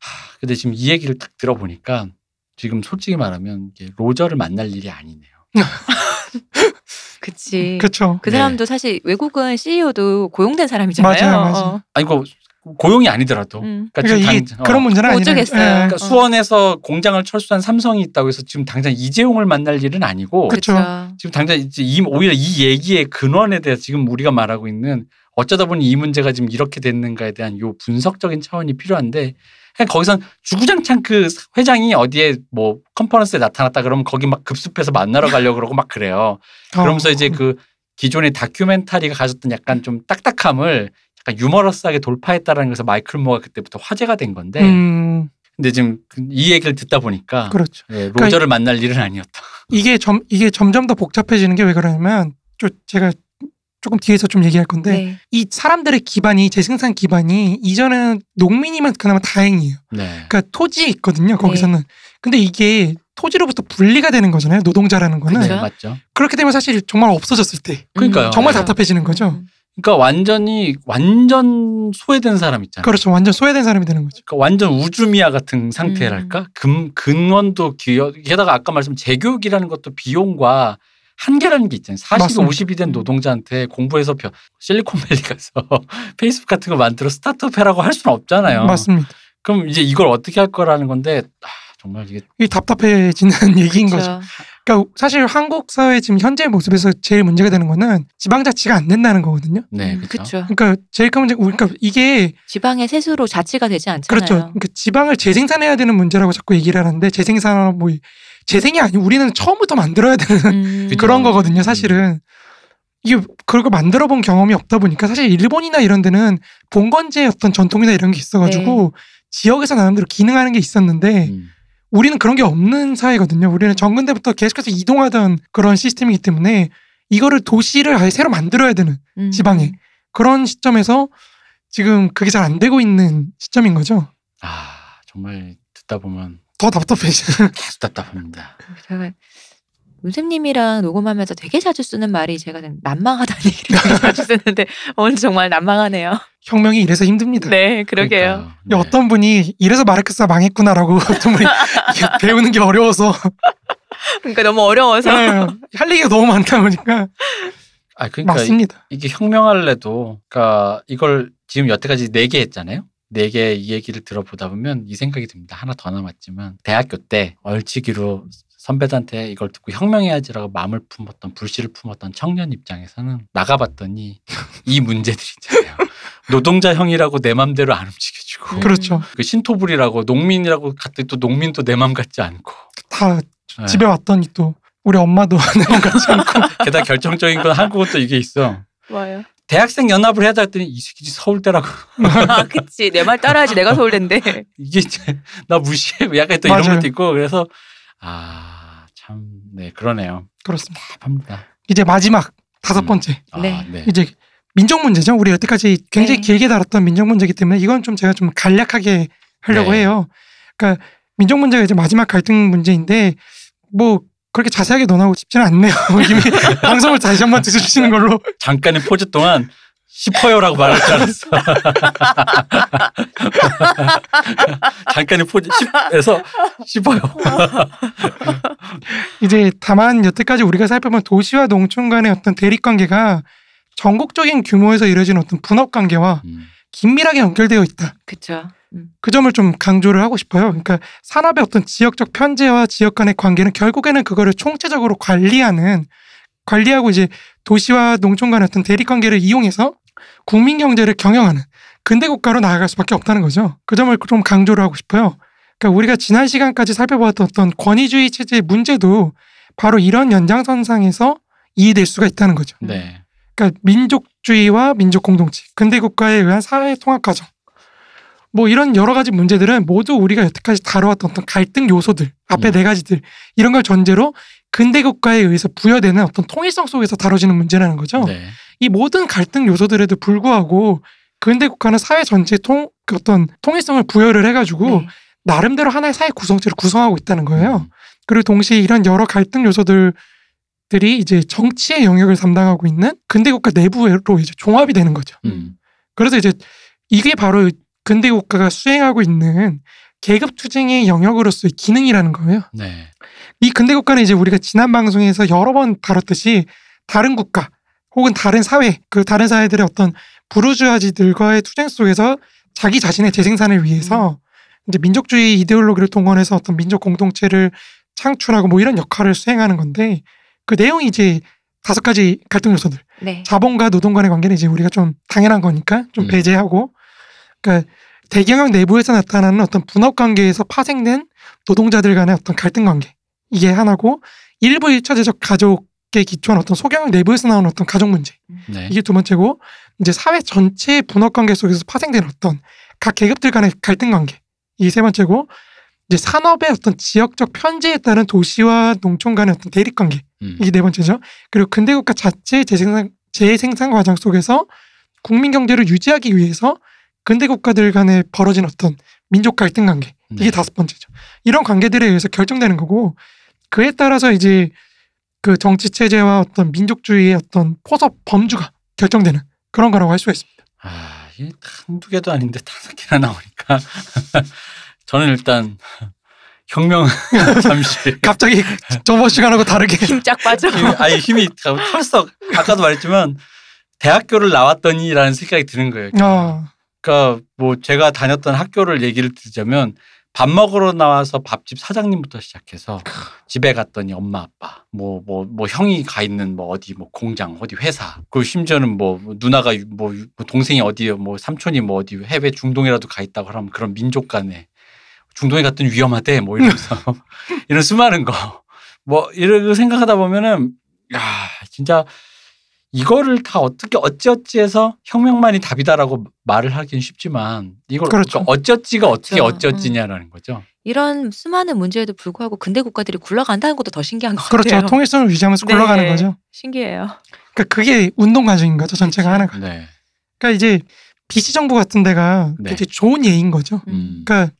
하, 근데 지금 이 얘기를 딱 들어보니까 지금 솔직히 말하면 이게 로저를 만날 일이 아니네요. <laughs> 그치. 그렇죠. 그 네. 사람도 사실 외국은 CEO도 고용된 사람이잖아요. 맞아요, 맞아요. 어. 아니, 그 고용이 아니더라도. 음. 그러니까 그러니까 지금 이게 당- 어. 그런 문제는 아니에요. 오죽했어요. 그러니까 어. 수원에서 공장을 철수한 삼성이 있다고 해서 지금 당장 이재용을 만날 일은 아니고 그쵸. 지금 당장 이제 이, 오히려 이 얘기의 근원에 대해서 지금 우리가 말하고 있는 어쩌다 보니 이 문제가 지금 이렇게 됐는가에 대한 요 분석적인 차원이 필요한데 거기선 주구장창 그 회장이 어디에 뭐 컨퍼런스에 나타났다 그러면 거기 막 급습해서 만나러 가려고 그러고 막 그래요. 그러면서 어. 이제 그 기존의 다큐멘터리가 가졌던 약간 좀 딱딱함을 약간 유머러스하게 돌파했다라는 것에서 마이클 모가 그때부터 화제가 된 건데 음 근데 지금 그이 얘기를 듣다 보니까 그렇죠. 예, 로저를 만날 일은 아니었다. 이게 점 이게 점점 더 복잡해지는 게 왜 그러냐면 좀 제가 조금 뒤에서 좀 얘기할 건데 네. 이 사람들의 기반이 재생산 기반이 이전에는 농민이면 그나마 다행이에요. 네. 그러니까 토지 있거든요. 거기서는. 근데 이게 토지로부터 분리가 되는 거잖아요. 노동자라는 거는. 그쵸. 네, 맞죠. 그렇게 되면 사실 정말 없어졌을 때 그러니까요. 정말 맞아요. 답답해지는 거죠. 음. 그러니까 완전히 완전 소외된 사람 있잖아요. 그렇죠. 완전 소외된 사람이 되는 거죠. 그러니까 완전 우주미아 같은 상태랄까? 금 근원도 기여 게다가 아까 말씀 재교육이라는 것도 비용과 한계라는 게 있잖아요. 40, 맞습니다. 50이 된 음. 노동자한테 공부해서 벼- 실리콘밸리 가서 <laughs> 페이스북 같은 거 만들어 스타트업 해라고 할 수는 없잖아요. 맞습니다. 그럼 이제 이걸 어떻게 할 거라는 건데 아, 정말 이게 이 답답해지는 <laughs> 얘기인 거죠. 그렇죠. 그러니까 사실 한국 사회 지금 현재 모습에서 제일 문제가 되는 거는 지방자치가 안 된다는 거거든요. 네, 음, 그렇죠. 그러니까 제일 큰 문제, 그러니까 이게 지방의 세수로 자치가 되지 않잖아요. 그렇죠. 그러니까 지방을 재생산해야 되는 문제라고 자꾸 얘기를 하는데 재생산 뭐 재생이 아니고 우리는 처음부터 만들어야 되는 음. <laughs> 그런 거거든요. 사실은 이게 그걸 만들어 본 경험이 없다 보니까 사실 일본이나 이런 데는 봉건제의 어떤 전통이나 이런 게 있어가지고 지역에서 나름대로 기능하는 게 있었는데 음. 우리는 그런 게 없는 사회거든요. 우리는 정근 때부터 계속해서 이동하던 그런 시스템이기 때문에 이거를 도시를 아예 새로 만들어야 되는 음. 지방에 그런 시점에서 지금 그게 잘 안 되고 있는 시점인 거죠. 아 정말 듣다 보면 더 답답해지는. <laughs> 계속 답답합니다. 제가 문쌤님이랑 녹음하면서 되게 자주 쓰는 말이 제가 난망하다는 <laughs> 얘기를 자주 쓰는데 오늘 정말 난망하네요. 혁명이 이래서 힘듭니다. 네, 그러게요. 네. 어떤 분이 이래서 마르크스가 망했구나라고 <laughs> 어떤 분이 배우는 게 어려워서 그러니까 너무 어려워서 네, 할 얘기가 너무 많다 보니까 아 그러니까 맞습니다. 이게 혁명할래도 그러니까 이걸 지금 여태까지 네 개 했잖아요. 네개이 얘기를 들어보다 보면 이 생각이 듭니다. 하나 더 남았지만 대학교 때 얼치기로 선배들한테 이걸 듣고 혁명해야지라고 마음을 품었던 불씨를 품었던 청년 입장에서는 나가봤더니 <laughs> 이 문제들 있잖아요. 노동자 형이라고 내 맘대로 안 움직여주고 음. 그렇죠. 그 신토불이라고 농민이라고 갔더니 또 농민도 내 맘 같지 않고 다 네. 집에 왔더니 또 우리 엄마도 <laughs> 내 맘 같지 않고 게다가 결정적인 건 한국은 또 이게 있어. 뭐예요? 대학생 연합을 해야 했더니 이 새끼 서울대라고 아, 그치. 내 말 따라하지. 내가 서울대인데. <laughs> 이게 이제 나 무시해 약간 또 이런 맞아요. 것도 있고 그래서 아 참 네 그러네요 그렇습니다. 답합니다 이제 마지막 다섯 음. 번째 아, 네. 네. 이제 민족 문제죠. 우리 여태까지 굉장히 네. 길게 다뤘던 민족 문제이기 때문에 이건 좀 제가 좀 간략하게 하려고 네. 해요. 그러니까 민족 문제가 이제 마지막 갈등 문제인데 뭐 그렇게 자세하게 논하고 싶지는 않네요. <laughs> 이미 <laughs> 방송을 다시 한번 들으시는 걸로. 잠깐의 포즈 동안 싶어요라고 말할 줄 알았어 <laughs> 잠깐의 포즈 싶에서 싶어요 이제 다만 여태까지 우리가 살펴본 도시와 농촌 간의 어떤 대립 관계가 전국적인 규모에서 이루어진 어떤 분업 관계와 음, 긴밀하게 연결되어 있다. 그쵸. 음. 그 점을 좀 강조를 하고 싶어요. 그러니까 산업의 어떤 지역적 편제와 지역 간의 관계는 결국에는 그거를 총체적으로 관리하는 관리하고 이제 도시와 농촌 간의 어떤 대립 관계를 이용해서 국민 경제를 경영하는 근대 국가로 나아갈 수밖에 없다는 거죠. 그 점을 좀 강조를 하고 싶어요. 그러니까 우리가 지난 시간까지 살펴보았던 어떤 권위주의 체제의 문제도 바로 이런 연장선상에서 이해될 수가 있다는 거죠. 네 그러니까 민족주의와 민족 공동체, 근대 국가에 의한 사회 통합 과정. 뭐 이런 여러 가지 문제들은 모두 우리가 여태까지 다뤄왔던 어떤 갈등 요소들, 앞에 음. 네 가지들 이런 걸 전제로 근대 국가에 의해서 부여되는 어떤 통일성 속에서 다뤄지는 문제라는 거죠. 네. 이 모든 갈등 요소들에도 불구하고 근대 국가는 사회 전체에 통, 그 어떤 통일성을 부여를 해가지고 네. 나름대로 하나의 사회 구성체를 구성하고 있다는 거예요. 음, 그리고 동시에 이런 여러 갈등 요소들 들이 이제 정치의 영역을 담당하고 있는 근대 국가 내부로 이제 종합이 되는 거죠. 음. 그래서 이제 이게 바로 근대 국가가 수행하고 있는 계급 투쟁의 영역으로서의 기능이라는 거예요. 네. 이 근대 국가는 이제 우리가 지난 방송에서 여러 번 다뤘듯이 다른 국가 혹은 다른 사회 그 다른 사회들의 어떤 부르주아지들과의 투쟁 속에서 자기 자신의 재생산을 위해서 이제 민족주의 이데올로기를 동원해서 어떤 민족 공동체를 창출하고 뭐 이런 역할을 수행하는 건데 그 내용이 이제 다섯 가지 갈등 요소들 네. 자본과 노동 간의 관계는 이제 우리가 좀 당연한 거니까 좀 음. 배제하고 그러니까 대경영 내부에서 나타나는 어떤 분업 관계에서 파생된 노동자들 간의 어떤 갈등 관계 이게 하나고 일부 일차제적 가족에 기초한 어떤 소경영 내부에서 나오는 어떤 가족 문제 네. 이게 두 번째고 이제 사회 전체의 분업 관계 속에서 파생된 어떤 각 계급들 간의 갈등 관계 이게 세 번째고 이제 산업의 어떤 지역적 편제에 따른 도시와 농촌 간의 어떤 대립 관계 음. 이게 네 번째죠. 그리고 근대 국가 자체의 재생산, 재생산 과정 속에서 국민 경제를 유지하기 위해서 근대 국가들 간에 벌어진 어떤 민족 갈등 관계 이게 네. 다섯 번째죠. 이런 관계들에 의해서 결정되는 거고 그에 따라서 이제 그 정치 체제와 어떤 민족주의의 어떤 포섭 범주가 결정되는 그런 거라고 할 수가 있습니다. 아, 이게 한두 개도 아닌데 다섯 개나 나오니까 <laughs> 저는 일단 혁명 <laughs> 잠시 갑자기 저번 시간하고 다르게 힘 쫙 빠져. 아니 힘이 털썩 아까도 말했지만 대학교를 나왔더니라는 생각이 드는 거예요. 아, 그러니까 뭐 제가 다녔던 학교를 얘기를 드리자면 밥 먹으러 나와서 밥집 사장님부터 시작해서 집에 갔더니 엄마 아빠 뭐 뭐 뭐 형이 가 있는 뭐 어디 뭐 공장 어디 회사 그리고 심지어는 뭐 누나가 뭐 동생이 어디요 뭐 삼촌이 뭐 어디 해외 중동이라도 가 있다고 하면 그런 민족 간에 중동에 갔더니 위험하대 뭐 이러면서 <laughs> 이런 수많은 거. 뭐 이러고 생각하다 보면은 야 진짜 이거를 다 어떻게 어찌어찌해서 혁명만이 답이다라고 말을 하긴 쉽지만 이걸 그렇죠. 그러니까 어찌어찌가 어떻게 그렇죠. 어찌어찌냐라는 거죠. 이런 수많은 문제에도 불구하고 근대 국가들이 굴러간다는 것도 더 신기한 것 그렇죠. 같아요. 통일성을 유지하면서 네. 굴러가는 거죠. 신기해요. 그러니까 그게 운동 과정인 거죠. 전체가 그렇죠. 하나가. 네. 그러니까 이제 BC 정부 같은 데가 네. 굉장히 좋은 예인 거죠. 음. 그러니까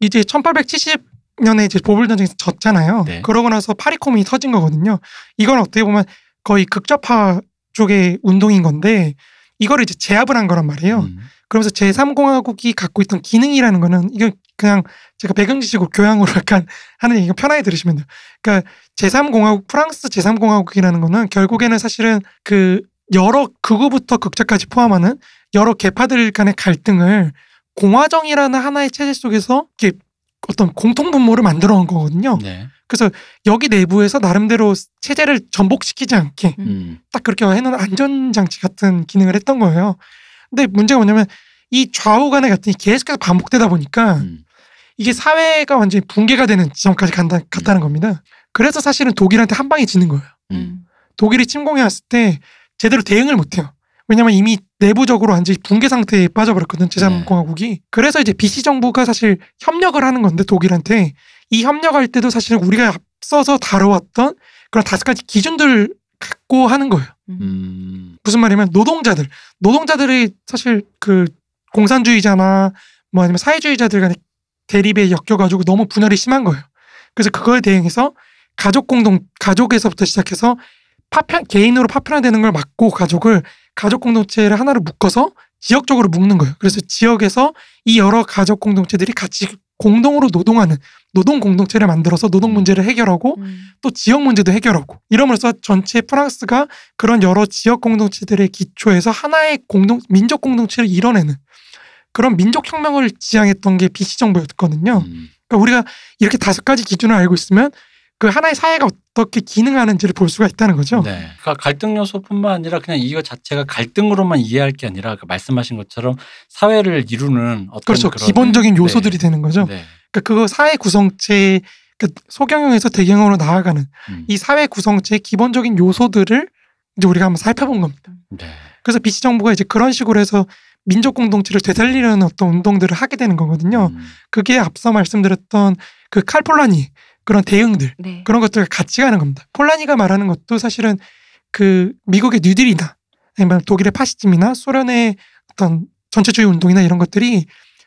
이제 1870 2016년에 이제 보불 전쟁에서 졌잖아요. 네. 그러고 나서 파리코민이 터진 거거든요. 이건 어떻게 보면 거의 극좌파 쪽의 운동인 건데 이거를 이제 제압을 한 거란 말이에요. 음. 그러면서 제3공화국이 갖고 있던 기능이라는 거는 이건 그냥 제가 배경 지식으로 교양으로 <laughs> 약간 하는 얘기가 편하게 들으시면 돼요. 그러니까 제3공화국 프랑스 제3공화국이라는 거는 결국에는 사실은 그 여러 극우부터 극자까지 포함하는 여러 계파들 간의 갈등을 공화정이라는 하나의 체제 속에서 이렇게 어떤 공통 분모를 만들어 놓은 거거든요. 네. 그래서 여기 내부에서 나름대로 체제를 전복시키지 않게 음. 딱 그렇게 해놓은 안전장치 같은 기능을 했던 거예요. 근데 문제가 뭐냐면 이 좌우 간의 갈등이 계속해서 반복되다 보니까 음. 이게 사회가 완전히 붕괴가 되는 지점까지 간다, 갔다는 겁니다. 그래서 사실은 독일한테 한 방에 지는 거예요. 음. 독일이 침공해 왔을 때 제대로 대응을 못해요. 왜냐면 이미 내부적으로 완전히 붕괴 상태에 빠져버렸거든 제3공화국이. 그래서 이제 BC 정부가 사실 협력을 하는 건데 독일한테 이 협력할 때도 사실은 우리가 앞서서 다뤄왔던 그런 다섯 가지 기준들 갖고 하는 거예요. 음. 무슨 말이냐면 노동자들, 노동자들이 사실 그 공산주의자나 뭐 아니면 사회주의자들 간의 대립에 엮여가지고 너무 분열이 심한 거예요. 그래서 그거에 대응해서 가족 공동 가족에서부터 시작해서 파편 개인으로 파편화되는 걸 막고 가족을 가족 공동체를 하나로 묶어서 지역적으로 묶는 거예요. 그래서 지역에서 이 여러 가족 공동체들이 같이 공동으로 노동하는 노동 공동체를 만들어서 노동 문제를 해결하고 음. 또 지역 문제도 해결하고 이러면서 전체 프랑스가 그런 여러 지역 공동체들의 기초에서 하나의 공동 민족 공동체를 이뤄내는 그런 민족 혁명을 지향했던 게 BC 정부였거든요. 음. 그러니까 우리가 이렇게 다섯 가지 기준을 알고 있으면 그 하나의 사회가 어떻게 기능하는지를 볼 수가 있다는 거죠. 네. 그러니까 갈등 요소뿐만 아니라 그냥 이거 자체가 갈등으로만 이해할 게 아니라 그 말씀하신 것처럼 사회를 이루는 어떤 그렇죠. 기본적인 요소들이 되는 거죠. 네. 그러니까 그거 사회 구성체 그러니까 소경영에서 대경으로 나아가는 음. 이 사회 구성체의 기본적인 요소들을 이제 우리가 한번 살펴본 겁니다. 네. 그래서 BC 정부가 이제 그런 식으로 해서 민족 공동체를 되살리려는 어떤 운동들을 하게 되는 거거든요. 음. 그게 앞서 말씀드렸던 그 칼폴라니 그런 대응들 네. 그런 것들과 같이 가는 겁니다. 폴라니가 말하는 것도 사실은 그 미국의 뉴딜이나 아니면 독일의 파시즘이나 소련의 어떤 전체주의 운동이나 이런 것들이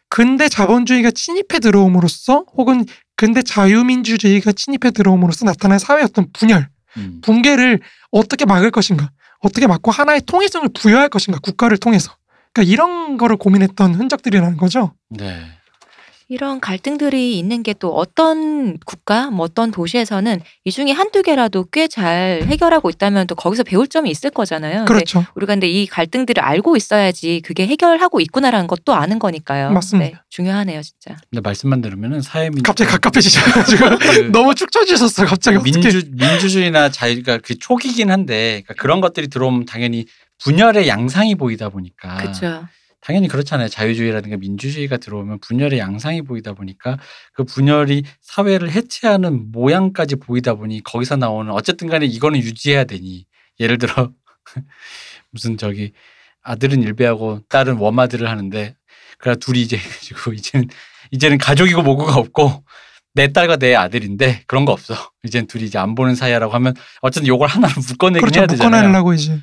근대 자본주의가 침입해 들어옴으로써 혹은 근대 자유민주주의가 침입해 들어옴으로써 나타난 사회의 어떤 분열, 음. 붕괴를 어떻게 막을 것인가, 어떻게 막고 하나의 통일성을 부여할 것인가, 국가를 통해서. 그러니까 이런 거를 고민했던 흔적들이라는 거죠. 네. 이런 갈등들이 있는 게 또 어떤 국가, 뭐 어떤 도시에서는 이 중에 한두 개라도 꽤 잘 해결하고 있다면 또 거기서 배울 점이 있을 거잖아요. 근데 그렇죠. 우리가 근데 이 갈등들을 알고 있어야지 그게 해결하고 있구나라는 것도 아는 거니까요. 맞습니다. 네, 중요하네요, 진짜. 근데 말씀만 들으면은 사회민 갑자기 갑갑해지셔가지고 그 <laughs> 너무 축 처지셨어 갑자기 민주 민주주의나 자유가 그 초기긴 한데 그러니까 그런 것들이 들어오면 당연히 분열의 양상이 보이다 보니까 그렇죠. 당연히 그렇잖아요. 자유주의라든가 민주주의가 들어오면 분열의 양상이 보이다 보니까 그 분열이 사회를 해체하는 모양까지 보이다 보니 거기서 나오는 어쨌든 간에 이거는 유지해야 되니 예를 들어 <laughs> 무슨 저기 아들은 일배하고 딸은 워마드를 하는데 그래 둘이 이제 <laughs> 해가지고 이제는 이제는 가족이고 뭐고가 없고 내 딸과 내 아들인데 그런 거 없어. 이제는 둘이 이제 안 보는 사이라고 하면 어쨌든 요걸 하나로 묶어내긴 그렇죠 해야 되잖아요. 묶어내려고 이제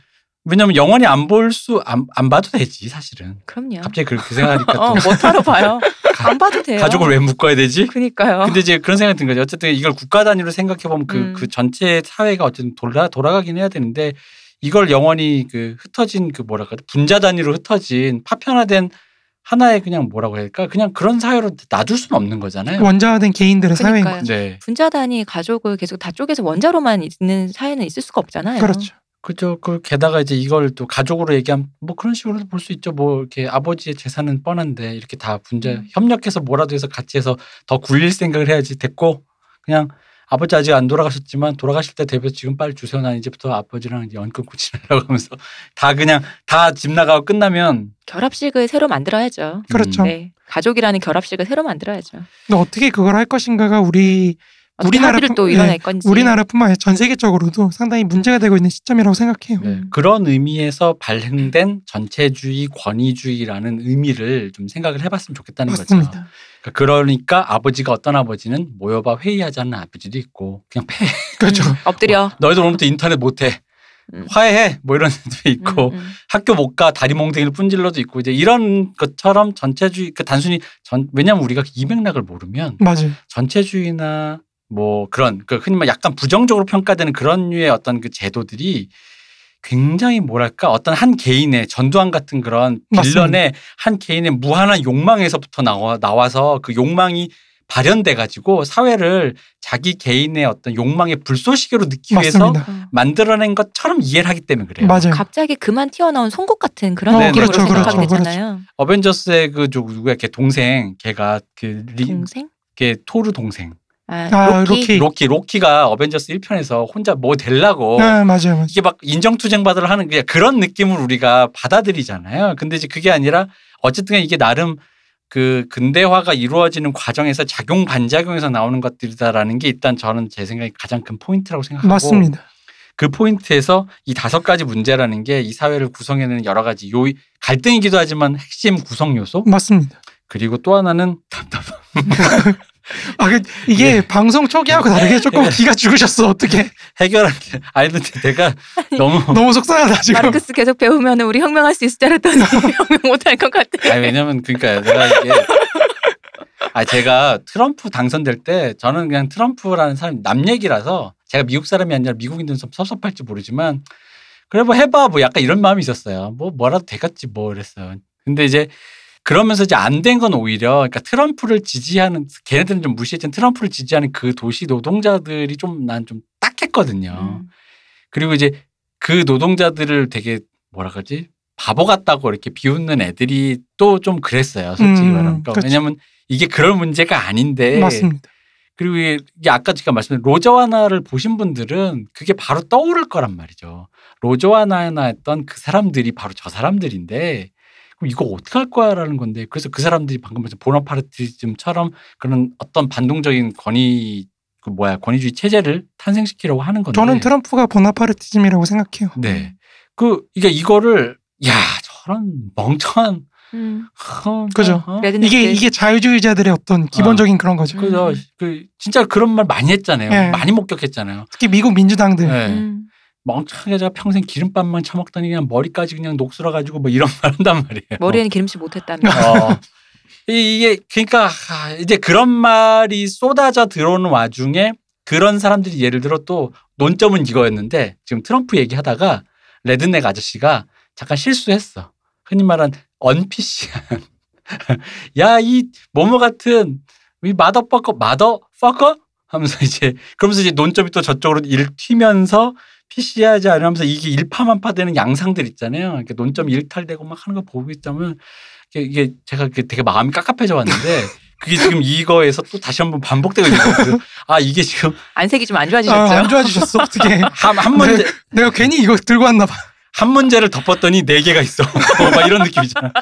왜냐면 영원히 안 볼 수 안 안 봐도 되지 사실은. 그럼요. 갑자기 그렇게 생각하니까 또 <laughs> 어, 못하러 봐요. 안 봐도 돼요. 가족을 왜 묶어야 되지? 그니까요. 근데 이제 그런 생각이 든 거죠. 어쨌든 이걸 국가 단위로 생각해 보면 그, 음. 그 전체 사회가 어쨌든 돌아, 돌아가긴 해야 되는데 이걸 영원히 그 흩어진 그 뭐랄까 분자 단위로 흩어진 파편화된 하나의 그냥 뭐라고 해야 될까 그냥 그런 사회로 놔둘 수는 없는 거잖아요. 원자화된 개인들의 사회인 그러니까요. 거죠. 네. 분자 단위 가족을 계속 다 쪼개서 원자로만 있는 사회는 있을 수가 없잖아요. 그렇죠. 그죠. 그 게다가 이제 이걸 또 가족으로 얘기하면 뭐 그런 식으로도 볼 수 있죠. 뭐 이렇게 아버지의 재산은 뻔한데 이렇게 다 분자 음. 협력해서 뭐라도 해서 같이 해서 더 굴릴 생각을 해야지 됐고 그냥 아버지 아직 안 돌아가셨지만 돌아가실 때 되면 지금 빨리 주세요. 난 이제부터 아버지랑 이제 연 끊고 지내려고 하면서 <laughs> 다 그냥 다 집 나가고 끝나면 결합식을 새로 만들어야죠. 그렇죠. 네. 가족이라는 결합식을 새로 만들어야죠. 근데 어떻게 그걸 할 것인가가 우리 우리나라 합의를 또 품- 이뤄낼 건지. 우리나라뿐만 아니라 전 세계적으로도 상당히 문제가 되고 있는 시점이라고 생각해요. 네. 음. 그런 의미에서 발행된 전체주의 권위주의라는 의미를 좀 생각을 해봤으면 좋겠다는 거죠. 맞습니다. 그러니까 그러니까 아버지가 어떤 아버지는 모여봐 회의하자는 아버지도 있고 그냥 패 <laughs> 그렇죠. 음, 엎드려. 너희들 오늘부터 인터넷 못해. 음. 화해해 뭐 이런 애도 있고 음, 음. 학교 못 가 다리 몽둥이를 분질러도 있고 이제 이런 것처럼 전체주의 그 단순히 전 왜냐면 우리가 이 맥락을 모르면 맞아요. 전체주의나 뭐 그런 그 흔히 말 약간 부정적으로 평가되는 그런 류의 어떤 그 제도들이 굉장히 뭐랄까 어떤 한 개인의 전두환 같은 그런 빌런의 한 개인의 무한한 욕망에서부터 나와 나와서 그 욕망이 발현돼 가지고 사회를 자기 개인의 어떤 욕망의 불쏘시개로 넣기 위해서 맞습니다. 어. 만들어낸 것처럼 이해를 하기 때문에 그래요. 맞아요. 갑자기 그만 튀어나온 송곳 같은 그런 어, 느낌으로 그렇죠, 생각하게 그렇죠, 되잖아요. 어벤져스의 그저 누구야 걔 동생 걔가 그 리, 동생? 걔 토르 동생 아, 아, 로키. 로키. 로키 로키 가 어벤져스 1편에서 혼자 뭐 되려고 네, 맞아요, 맞아요. 이게 막 인정투쟁 받으러 하는 그냥 그런 느낌을 우리가 받아들이잖아요. 근데 이제 그게 아니라 어쨌든 이게 나름 그 근대화가 이루어지는 과정에서 작용 반작용에서 나오는 것들이다라는 게 일단 저는 제 생각에 가장 큰 포인트라고 생각하고 맞습니다. 그 포인트에서 이 다섯 가지 문제라는 게 이 사회를 구성해내는 여러 가지 요 갈등이기도 하지만 핵심 구성 요소 맞습니다. 그리고 또 하나는 답답함. <laughs> 아, 그 이게 예. 방송 초기하고 다르게 조금 기가 죽으셨어. 어떻게? 해결할 게 아니 근데 내가 너무 너무 속상하다 지금. 마르크스 계속 배우면 우리 혁명할 수 있을 줄 알았더니 <laughs> 혁명 못할 것 같아. 아니 왜냐면 그러니까 내가 이게 아 제가 트럼프 당선될 때 저는 그냥 트럼프라는 사람 남 얘기라서 제가 미국 사람이 아니라 미국인들은 좀 섭섭할지 모르지만 그래 뭐 해봐 뭐 약간 이런 마음이 있었어요. 뭐 뭐라도 되겠지 뭐 그랬어요. 근데 이제 그러면서 이제 안 된 건 오히려 그러니까 트럼프를 지지하는 걔네들은 좀 무시했지만 트럼프를 지지하는 그 도시 노동자들이 좀난좀 딱했거든요. 음. 그리고 이제 그 노동자들을 되게 뭐라 그러지 바보 같다고 이렇게 비웃는 애들이 또 좀 그랬어요 솔직히 음, 말하면 그러니까 그렇죠. 왜냐면 이게 그럴 문제가 아닌데 맞습니다. 그리고 이게 아까 제가 말씀드린 로저와나를 보신 분들은 그게 바로 떠오를 거란 말이죠 로저와나나 했던 그 사람들이 바로 저 사람들인데 그럼 이거 어떻게 할 거야라는 건데 그래서 그 사람들이 방금 말씀 보나파르티즘처럼 그런 어떤 반동적인 권위 그 뭐야 권위주의 체제를 탄생시키려고 하는 건데 저는 트럼프가 보나파르티즘이라고 생각해요. 네. 그, 이게 이거를, 야, 저런 멍청한, 음. 어, 그죠. 어? 이게 이게 자유주의자들의 어떤 기본적인 그런 거죠. 그죠. 그, 진짜 그런 말 많이 했잖아요. 네. 많이 목격했잖아요. 특히 미국 민주당들. 네. 음. 멍청하게 제가 평생 기름밥만 처먹더니 그냥 머리까지 그냥 녹슬어 가지고 뭐 이런 <laughs> 말 한단 말이에요. 머리에는 기름칠 못했다며. 어. <laughs> 이- 이게, 그러니까, 아, 이제 그런 말이 쏟아져 들어오는 와중에 그런 사람들이 예를 들어 또 논점은 이거였는데 지금 트럼프 얘기하다가 레드넥 아저씨가 잠깐 실수했어. 흔히 말한 언피시한. <laughs> 야, 이 뭐뭐 같은 이 마더퍼커 마더퍼커 하면서 이제 그러면서 이제 논점이 또 저쪽으로 일 튀면서 PC하지 않으면서 이게 일파만파되는 양상들 있잖아요. 이렇게 논점이 일탈되고 막 하는 거 보고 있다면 이게, 제가 그 되게 마음이 깝깝해져 왔는데 그게 지금 이거에서 또 다시 한번 반복되고 있는 거예요. 아 이게 지금 안색이 좀안 아, 좋아지셨죠? 안 좋아지셨어. 어떻게? 한, 한 문제 내가 괜히 이거 들고 왔나 봐. 한 문제를 덮었더니 네 개가 있어. <laughs> 막 이런 느낌이잖아.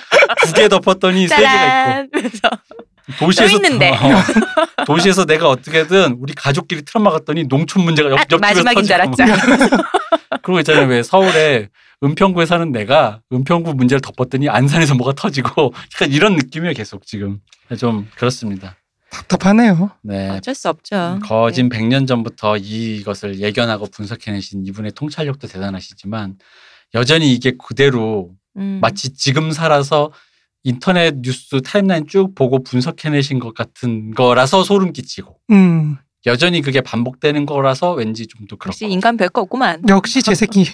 두 개 덮었더니 세 개가 짜란! 그래서 있고. 도시에서 또 있는데. 어, 도시에서 내가 어떻게든 우리 가족끼리 갔더니 농촌 문제가 옆, 아, 옆집에서 마지막인 줄 알았죠. <laughs> 그리고 있잖아요. 왜 서울에 은평구에 사는 내가 은평구 문제를 덮었더니 안산에서 뭐가 터지고 <laughs> 약간 이런 느낌이에요. 계속 지금 좀 그렇습니다. 답답하네요. 네. 어쩔 수 없죠. 거진 100년 전부터 이것을 예견하고 분석해내신 이분의 통찰력도 대단하시지만 여전히 이게 그대로 음. 마치 지금 살아서 인터넷 뉴스 타임라인 쭉 보고 분석해내신 것 같은 거라서 소름 끼치고 음, 여전히 그게 반복되는 거라서 왠지 좀더 역시 그렇고 인간 별거 없구만. 역시 제 새끼.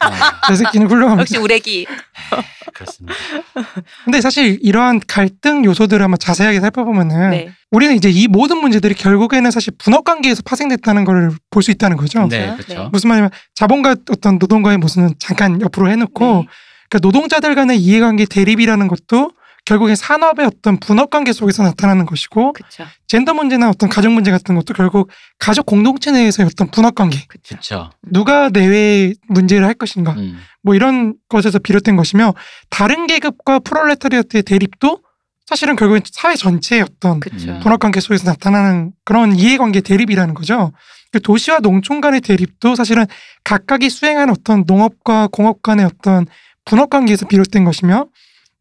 아, 제 새끼는 훌륭합니다. 역시 우레기. 그렇습니다. 근데 사실 이러한 갈등 요소들을 한번 자세하게 살펴보면은 네. 우리는 이제 이 모든 문제들이 결국에는 사실 분업 관계에서 파생됐다는 걸 볼 수 있다는 거죠. 네, 네. 그렇죠. 무슨 말이냐면 자본과 어떤 노동과의 모습은 잠깐 옆으로 해놓고 네. 그러니까 노동자들 간의 이해관계 대립이라는 것도 결국엔 산업의 어떤 분업 관계 속에서 나타나는 것이고 그쵸. 젠더 문제나 어떤 가족 문제 같은 것도 결국 가족 공동체 내에서의 어떤 분업 관계 그쵸. 누가 내외 문제를 할 것인가 음. 뭐 이런 것에서 비롯된 것이며 다른 계급과 프롤레타리아트의 대립도 사실은 결국엔 사회 전체의 어떤 그쵸. 음. 분업 관계 속에서 나타나는 그런 이해관계 대립이라는 거죠. 그 도시와 농촌 간의 대립도 사실은 각각이 수행하는 어떤 농업과 공업 간의 어떤 분업 관계에서 비롯된 것이며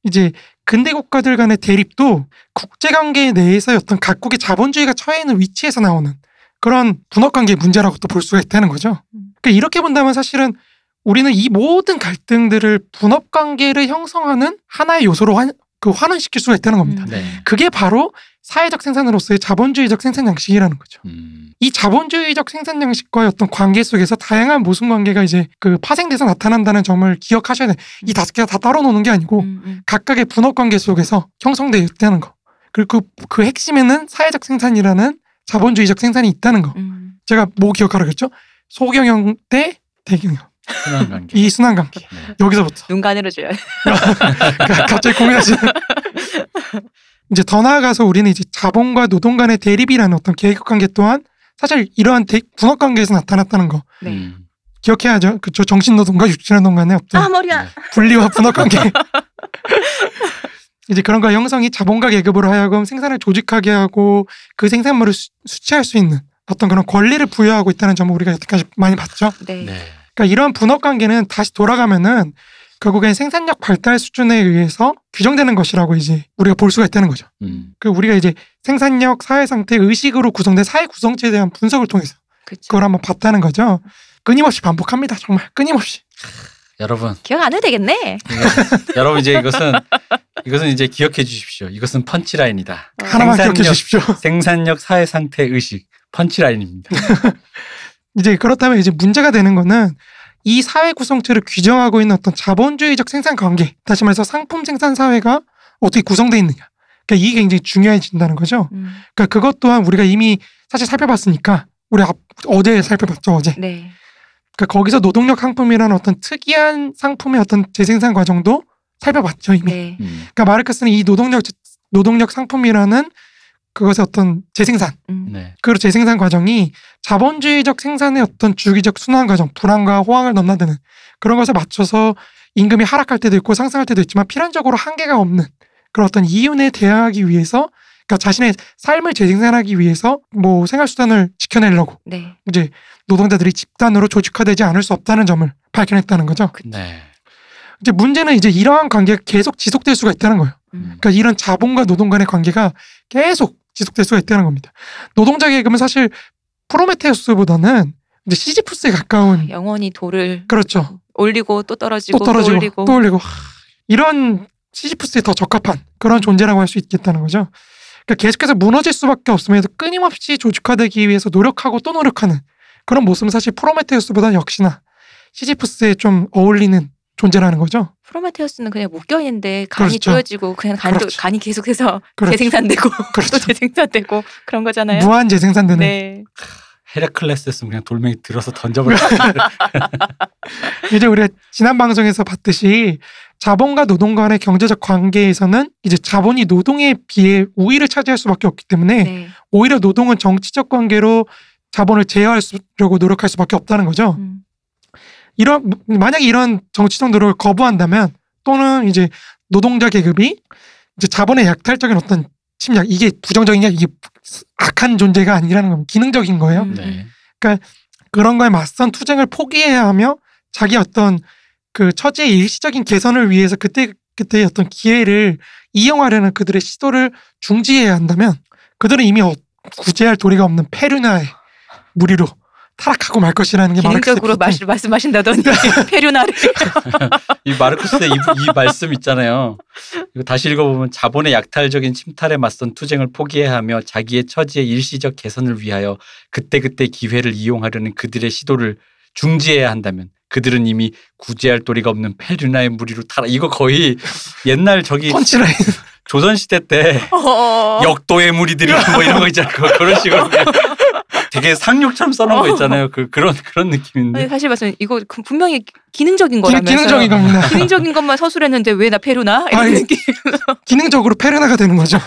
이제 근대 국가들 간의 대립도 국제관계 내에서의 어떤 각국의 자본주의가 처해 있는 위치에서 나오는 그런 분업관계의 문제라고 또 볼 수가 있다는 거죠. 음. 그러니까 이렇게 본다면 사실은 우리는 이 모든 갈등들을 분업 관계를 형성하는 하나의 요소로 환, 그 환원시킬 수가 있다는 겁니다. 음. 네. 그게 바로 사회적 생산으로서의 자본주의적 생산 양식이라는 거죠. 음. 이 자본주의적 생산 양식과의 어떤 관계 속에서 다양한 모순 관계가 이제 그 파생돼서 나타난다는 점을 기억하셔야 돼. 이 다섯 개가 다 따로 노는 게 아니고 음, 음. 각각의 분업 관계 속에서 형성되어 있다는 거. 그리고 그, 그 핵심에는 사회적 생산이라는 자본주의적 생산이 있다는 거. 음. 제가 뭐 기억하라 그랬죠? 소경영 대 대경영. 순환 관계. 이 순환 관계. 네. 여기서부터. 눈 가늘어줘요. <laughs> 갑자기 고민하시는. 이제 더 나아가서 우리는 이제 자본과 노동 간의 대립이라는 어떤 계급 관계 또한 사실 이러한 대, 분업 관계에서 나타났다는 거 네. 음. 기억해야죠. 그저 정신노동과 육신노동 간의 어떤 아 머리야. 네. 분리와 분업 관계. 이제 그런 거 형성이 자본가 계급으로 하여금 생산을 조직하게 하고 그 생산물을 수, 수치할 수 있는 어떤 그런 권리를 부여하고 있다는 점을 우리가 여태까지 많이 봤죠. 네. 네. 그러니까 이런 분업 관계는 다시 돌아가면은 결국엔 생산력 발달 수준에 의해서 규정되는 것이라고 이제 우리가 볼 수가 있다는 거죠. 음. 그 우리가 이제 생산력, 사회 상태, 의식으로 구성된 사회 구성체에 대한 분석을 통해서 그쵸. 그걸 한번 봤다는 거죠. 끊임없이 반복합니다. 정말 끊임없이. 여러분, 기억 안 해도 되겠네. 여러분 이제 이것은 이것은 이제 기억해 주십시오. 이것은 펀치라인이다. 하나만 생산력. 기억해 주십시오. 생산력, 사회 상태, 의식 펀치라인입니다. <laughs> 이제 그렇다면 이제 문제가 되는 거는 이 사회 구성체를 규정하고 있는 어떤 자본주의적 생산 관계, 다시 말해서 상품 생산 사회가 어떻게 구성되어 있느냐. 그러니까 이게 굉장히 중요해진다는 거죠. 음. 그러니까 그것 또한 우리가 이미 사실 살펴봤으니까 우리 앞, 어제 살펴봤죠 어제. 네. 그러니까 거기서 노동력 상품이라는 어떤 특이한 상품의 어떤 재생산 과정도 살펴봤죠 이미. 네. 음. 그러니까 마르크스는 이 노동력 노동력 상품이라는 그것의 어떤 재생산, 음. 네. 그 재생산 과정이 자본주의적 생산의 어떤 주기적 순환 과정, 불안과 호황을 넘나드는 그런 것에 맞춰서 임금이 하락할 때도 있고 상승할 때도 있지만 필연적으로 한계가 없는 그런 어떤 이윤에 대항하기 위해서 그러니까 자신의 삶을 재생산하기 위해서 뭐 생활 수단을 지켜내려고 네. 이제 노동자들이 집단으로 조직화되지 않을 수 없다는 점을 발견했다는 거죠. 네. 이제 문제는 이제 이러한 관계가 계속 지속될 수가 있다는 거예요. 음. 그러니까 이런 자본과 노동 간의 관계가 계속 지속될 수가 있다는 겁니다. 노동자 계급은 사실 프로메테우스보다는 이제 시지푸스에 가까운 영원히 돌을 그렇죠. 올리고 또 떨어지고 또 떨어지고 또 올리고. 또 올리고 하, 이런 시지푸스에 더 적합한 그런 존재라고 할 수 있겠다는 거죠. 그러니까 계속해서 무너질 수밖에 없음에도 끊임없이 조직화되기 위해서 노력하고 또 노력하는 그런 모습은 사실 프로메테우스보다 역시나 시지푸스에 좀 어울리는 존재라는 거죠. 프로메테우스는 그냥 묶여 있는데 간이 그렇죠. 조여지고 그냥 간도, 그렇죠. 간이 계속해서 <laughs> 그렇죠. 재생산되고 <laughs> 그렇죠. 또 재생산되고 그런 거잖아요. 무한 재생산되는 네. 헤라클레스였으면 그냥 돌멩이 들어서 던져버려. <laughs> 이제 우리가 지난 방송에서 봤듯이 자본과 노동 간의 경제적 관계에서는 이제 자본이 노동에 비해 우위를 차지할 수밖에 없기 때문에 네. 오히려 노동은 정치적 관계로 자본을 제어하려고 노력할 수밖에 없다는 거죠. 음. 이런 만약에 이런 정치적 노력을 거부한다면 또는 이제 노동자 계급이 이제 자본의 약탈적인 어떤 침략 이게 부정적인 게 이게 악한 존재가 아니라는 겁니다. 기능적인 거예요. 음. 네. 그런 거에 맞선 투쟁을 포기해야 하며 자기 어떤 그 처지의 일시적인 개선을 위해서 그때 그때의 어떤 기회를 이용하려는 그들의 시도를 중지해야 한다면 그들은 이미 어- 구제할 도리가 없는 페르나의 무리로 타락하고 말 것이라는 게 기능적으로 마르크스의 말, 말씀하신다더니 <laughs> 페류나를 <laughs> 이 마르크스의 이, 이 말씀 있잖아요. 이거 다시 읽어보면 자본의 약탈적인 침탈에 맞선 투쟁을 포기해야 하며 자기의 처지의 일시적 개선을 위하여 그때그때 기회를 이용하려는 그들의 시도를 중지해야 한다면 그들은 이미 구제할 도리가 없는 페르나의 무리로 타락. 이거 거의 옛날 저기 펀치라인 조선시대 때 어. 역도의 무리들이 뭐 이런 거 있잖아요. 그런 식으로 <laughs> 되게 상륙처럼 써놓은 거 있잖아요. 그 그런 그런 느낌인데. 아니, 사실 말씀 이거 그 분명히 기능적인 기, 거라면서 기능적인 겁니다. 기능적인 것만 서술했는데 왜 나 페루나 이런 아니, 느낌. 기능적으로 페르나가 되는 거죠.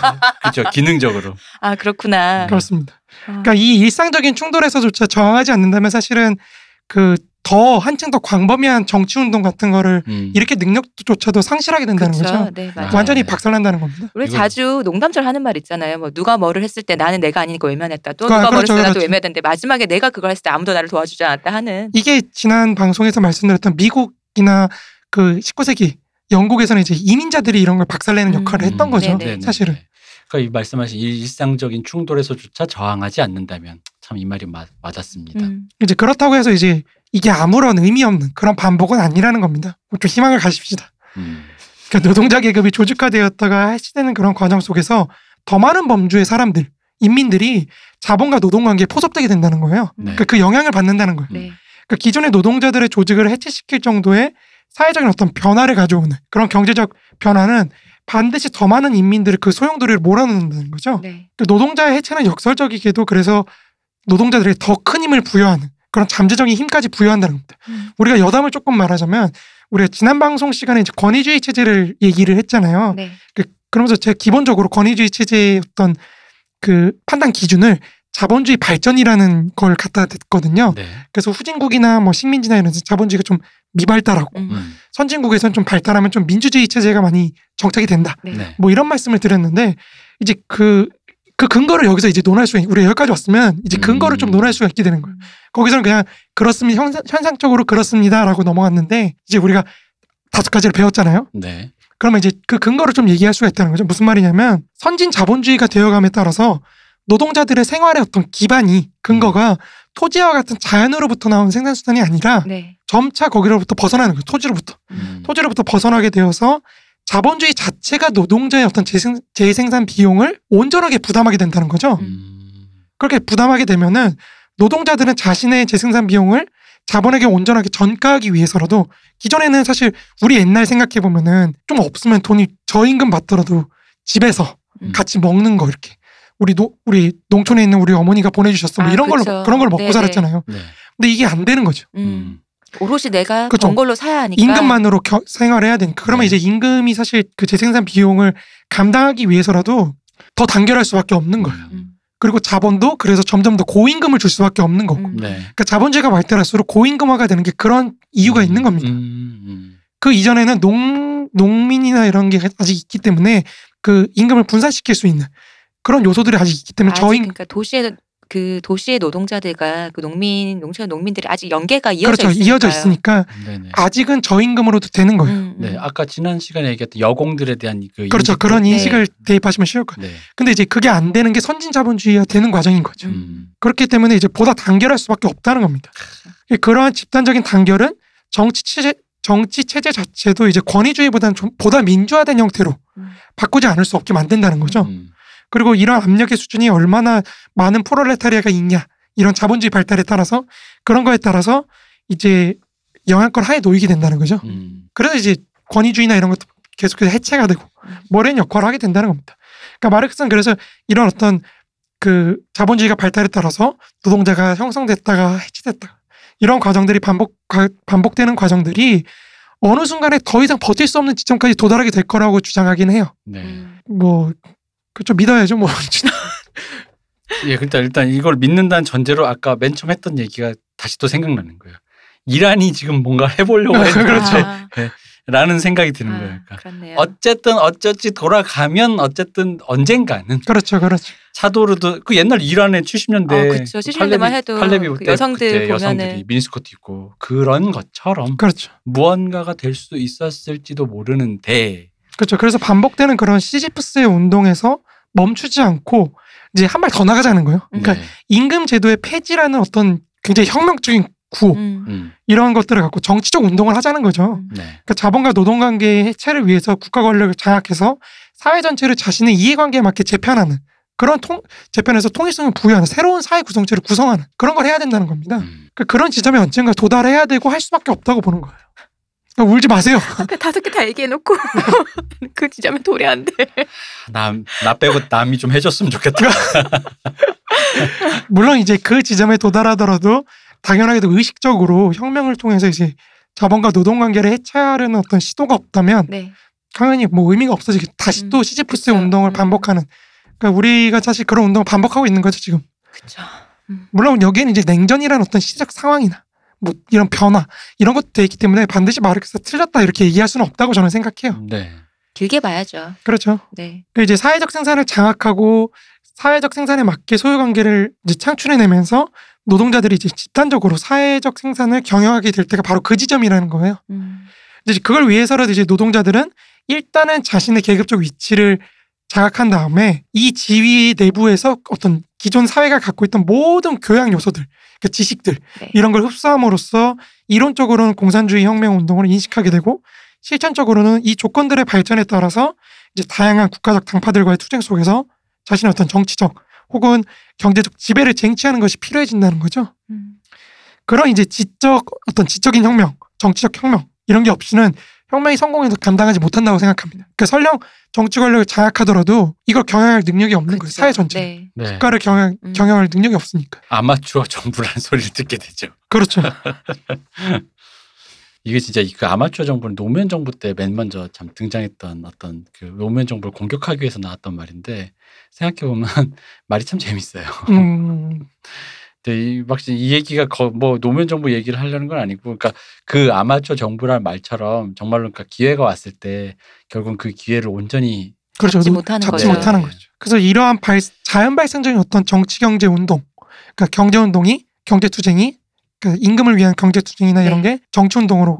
그렇죠. 기능적으로. 아 그렇구나. 그렇습니다. 아. 그러니까 이 일상적인 충돌에서조차 저항하지 않는다면 사실은 그 더 한층 더 광범위한 정치 운동 같은 거를 음. 이렇게 능력조차도 상실하게 된다는 그렇죠. 거죠. 네, 맞아요. 아, 완전히 네. 박살난다는 겁니다. 우리 자주 농담처럼 하는 말 있잖아요. 뭐 누가 뭐를 했을 때 나는 내가 아니니까 외면했다. 또 아, 누가 뭐를 그렇죠, 했을 때 나도 그렇죠. 외면했는데 마지막에 내가 그걸 했을 때 아무도 나를 도와주지 않았다 하는. 이게 지난 방송에서 말씀드렸던 미국이나 그 19세기 영국에서는 이제 이민자들이 이런 걸 박살내는 음. 역할을 했던 음, 거죠. 네네. 네네. 사실은. 그러니까 이 말씀하신 이 일상적인 충돌에서조차 저항하지 않는다면 참 이 말이 맞, 맞았습니다. 음. 이제 그렇다고 해서 이제 이게 아무런 의미 없는 그런 반복은 아니라는 겁니다. 좀 희망을 가십시다. 음. 그러니까 노동자 계급이 조직화되었다가 해치되는 그런 과정 속에서 더 많은 범주의 사람들, 인민들이 자본과 노동 관계에 포섭되게 된다는 거예요. 네. 그러니까 그 영향을 받는다는 거예요. 네. 그러니까 기존의 노동자들의 조직을 해체시킬 정도의 사회적인 어떤 변화를 가져오는 그런 경제적 변화는 반드시 더 많은 인민들을 그 소용돌이를 몰아넣는다는 거죠. 네. 그 노동자의 해체는 역설적이게도 그래서 노동자들에게 더 큰 힘을 부여하는 그런 잠재적인 힘까지 부여한다는 겁니다. 음. 우리가 여담을 조금 말하자면 우리가 지난 방송 시간에 이제 권위주의 체제를 얘기를 했잖아요. 네. 그러면서 제가 기본적으로 권위주의 체제의 어떤 그 판단 기준을 자본주의 발전이라는 걸 갖다 댔거든요. 네. 그래서 후진국이나 뭐 식민지나 이런 데서 자본주의가 좀 미발달하고 음. 음. 선진국에서는 좀 발달하면 좀 민주주의 체제가 많이 정착이 된다. 네. 네. 뭐 이런 말씀을 드렸는데 이제 그, 그 근거를 여기서 이제 논할 수, 우리 여기까지 왔으면 이제 근거를 좀 음. 논할 수가 있게 되는 거예요. 음. 거기서는 그냥 그렇습니다. 현상, 현상적으로 그렇습니다라고 넘어갔는데 이제 우리가 다섯 가지를 배웠잖아요. 네. 그러면 이제 그 근거를 좀 얘기할 수가 있다는 거죠. 무슨 말이냐면 선진 자본주의가 되어감에 따라서 노동자들의 생활의 어떤 기반이 근거가 토지와 같은 자연으로부터 나온 생산수단이 아니라 네. 점차 거기로부터 벗어나는 거예요. 토지로부터. 음. 토지로부터 벗어나게 되어서 자본주의 자체가 노동자의 어떤 재생, 재생산 비용을 온전하게 부담하게 된다는 거죠. 음. 그렇게 부담하게 되면은 노동자들은 자신의 재생산 비용을 자본에게 온전하게 전가하기 위해서라도 기존에는 사실 우리 옛날 생각해 보면은 좀 없으면 돈이 저임금 받더라도 집에서 음. 같이 먹는 거 이렇게 우리 노 우리 농촌에 있는 우리 어머니가 보내주셨어 뭐 아, 이런 걸로 그쵸. 그런 걸 먹고 네네. 살았잖아요. 네. 근데 이게 안 되는 거죠. 음. 음. 오롯이 내가 그쵸. 번 걸로 사야 하니까. 임금만으로 겨- 생활해야 되니까 그러면 네. 이제 임금이 사실 그 재생산 비용을 감당하기 위해서라도 더 단결할 수밖에 없는 거예요. 음. 그리고 자본도 그래서 점점 더 고임금을 줄 수밖에 없는 거고. 음. 네. 그러니까 자본주의가 발달할수록 고임금화가 되는 게 그런 이유가 있는 겁니다. 음. 음. 그 이전에는 농 농민이나 이런 게 아직 있기 때문에 그 임금을 분산시킬 수 있는 그런 요소들이 아직 있기 때문에 아직 저임 그러니까 도시의 그 도시의 노동자들과 그 농민 농촌 농민들이 아직 연계가 이어져 그렇죠 있으니까요. 이어져 있으니까 네네. 아직은 저임금으로도 되는 거예요. 음, 음. 네. 아까 지난 시간에 얘기했던 여공들에 대한 그 그렇죠 인식도- 그런 네. 인식을 대입하시면 쉬울 거예요. 네. 근데 이제 그게 안 되는 게 선진 자본주의가 되는 과정인 거죠. 음. 그렇기 때문에 이제 보다 단결할 수밖에 없다는 겁니다. 그러한 집단적인 단결은 정치 체제 정치 체제 자체도 이제 권위주의보다는 좀 보다 민주화된 형태로 음. 바꾸지 않을 수 없게 만든다는 거죠. 음. 그리고 이런 압력의 수준이 얼마나 많은 프롤레타리아가 있냐 이런 자본주의 발달에 따라서 그런 거에 따라서 이제 영향권 하에 놓이게 된다는 거죠. 음. 그래서 이제 권위주의나 이런 것도 계속해서 해체가 되고 음. 모래는 역할을 하게 된다는 겁니다. 그러니까 마르크스는 그래서 이런 어떤 그 자본주의가 발달에 따라서 노동자가 형성됐다가 해체됐다가 이런 과정들이 반복 가- 반복되는 과정들이 어느 순간에 더 이상 버틸 수 없는 지점까지 도달하게 될 거라고 주장하긴 해요. 네. 음. 뭐 그좀 믿어야죠. 뭐 <laughs> 예, 일단 일단 이걸 믿는다는 전제로 아까 맨 처음 했던 얘기가 다시 또 생각나는 거예요. 이란이 지금 뭔가 해보려고 그렇죠. <laughs> 했라는 생각이 드는 아, 거예요. 그러니까 그렇네요. 어쨌든 어쩌지 돌아가면 어쨌든 언젠가는 그렇죠, 그렇죠. 차도르도 그 옛날 이란의 70년대 어, 그쵸. 70년대만 해도 팔레비 그때 여성들 보면은- 여성들이 미니스커트 입고 그런 것처럼 그렇죠. 무언가가 될 수도 있었을지도 모르는데 그렇죠. 그래서 반복되는 그런 시지프스의 운동에서 멈추지 않고 이제 한 발 더 나가자는 거예요. 그러니까 네. 임금 제도의 폐지라는 어떤 굉장히 혁명적인 구호 음. 음, 이런 것들을 갖고 정치적 운동을 하자는 거죠. 음. 네. 그러니까 자본과 노동 관계의 해체를 위해서 국가 권력을 장악해서 사회 전체를 자신의 이해관계에 맞게 재편하는 그런 통 재편에서 통일성을 부여하는 새로운 사회 구성체를 구성하는 그런 걸 해야 된다는 겁니다. 음. 그러니까 그런 지점에 언젠가 도달해야 되고 할 수밖에 없다고 보는 거예요. 그러니까 울지 마세요. 앞에 다섯 개 다 얘기해놓고 <laughs> 그 지점에 도래한대. 남, 나 빼고 남이 좀 해줬으면 좋겠다. <laughs> 물론 이제 그 지점에 도달하더라도 당연하게도 의식적으로 혁명을 통해서 이제 자본과 노동 관계를 해체하려는 어떤 시도가 없다면 네. 당연히 뭐 의미가 없어지게 다시 음, 또 시지프스 그쵸. 운동을 음. 반복하는 그러니까 우리가 사실 그런 운동을 반복하고 있는 거죠 지금 그쵸. 물론 여기에는 이제 냉전이라는 어떤 시적 상황이나 뭐 이런 변화 이런 것도 돼 있기 때문에 반드시 마르크스가 틀렸다 이렇게 얘기할 수는 없다고 저는 생각해요 네. 길게 봐야죠. 그렇죠 네. 그 이제 사회적 생산을 장악하고 사회적 생산에 맞게 소유 관계를 이제 창출해내면서 노동자들이 이제 집단적으로 사회적 생산을 경영하게 될 때가 바로 그 지점이라는 거예요. 음. 이제 그걸 위해서라도 이제 노동자들은 일단은 자신의 계급적 위치를 장악한 다음에 이 지위 내부에서 어떤 기존 사회가 갖고 있던 모든 교양 요소들, 그러니까 지식들 네. 이런 걸 흡수함으로써 이론적으로는 공산주의 혁명 운동을 인식하게 되고 실천적으로는 이 조건들의 발전에 따라서 이제 다양한 국가적 당파들과의 투쟁 속에서 자신의 어떤 정치적 혹은 경제적 지배를 쟁취하는 것이 필요해진다는 거죠. 음. 그런 이제 지적 어떤 지적인 혁명, 정치적 혁명 이런 게 없이는 혁명이 성공해도 감당하지 못한다고 생각합니다. 그러니까 설령 정치 권력을 장악하더라도 이걸 경영할 능력이 없는 거예요. 그쵸. 사회 전체. 네. 네. 국가를 경영, 음. 경영할 능력이 없으니까. 아마추어 정부라는 소리를 듣게 되죠. 그렇죠. <laughs> 이게 진짜 그 아마추어 정부는 노무현 정부 때 맨 먼저 참 등장했던 어떤 그 노무현 정부를 공격하기 위해서 나왔던 말인데 생각해 보면 <laughs> 말이 참 재밌어요. 음, 근데 이 막상 이 얘기가 거, 뭐 노무현 정부 얘기를 하려는 건 아니고, 그러니까 그 아마추어 정부란 말처럼 정말로 그러니까 기회가 왔을 때 결국 그 기회를 온전히 그렇죠. 잡지 노- 못하는 잡지 거죠. 못하는 네. 거죠. 그래서 이러한 발, 자연 발생적인 어떤 정치 경제 운동, 그러니까 경제 운동이 경제 투쟁이 그 임금을 위한 경제 투쟁이나 이런 네. 게 정치 운동으로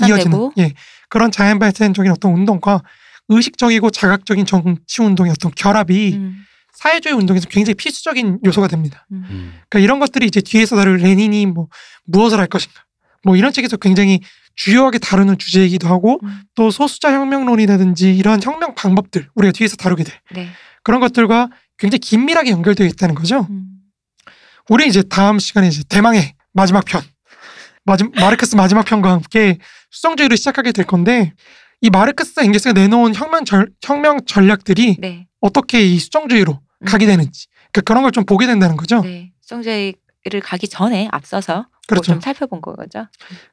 이어지는 확산되고 예 그런 자연 발생적인 어떤 운동과 의식적이고 자각적인 정치 운동의 어떤 결합이 음. 사회주의 운동에서 굉장히 필수적인 요소가 됩니다. 음. 음. 그러니까 이런 것들이 이제 뒤에서 다룰 레닌이 뭐 무엇을 할 것인가 뭐 이런 책에서 굉장히 주요하게 다루는 주제이기도 하고 음. 또 소수자 혁명론이라든지 이런 혁명 방법들 우리가 뒤에서 다루게 될 네. 그런 것들과 굉장히 긴밀하게 연결되어 있다는 거죠. 음. 우리 이제 다음 시간에 이제 대망의 마지막 편 마지, 마르크스 마지막 편과 함께 수성주의를 시작하게 될 건데 이 마르크스 앵겔스가 내놓은 혁명 절, 혁명 전략들이 네. 어떻게 이 수정주의로 음. 가게 되는지 그러니까 그런 걸 좀 보게 된다는 거죠. 네. 수정제를 가기 전에 앞서서 뭐 그렇죠. 좀 살펴본 거죠.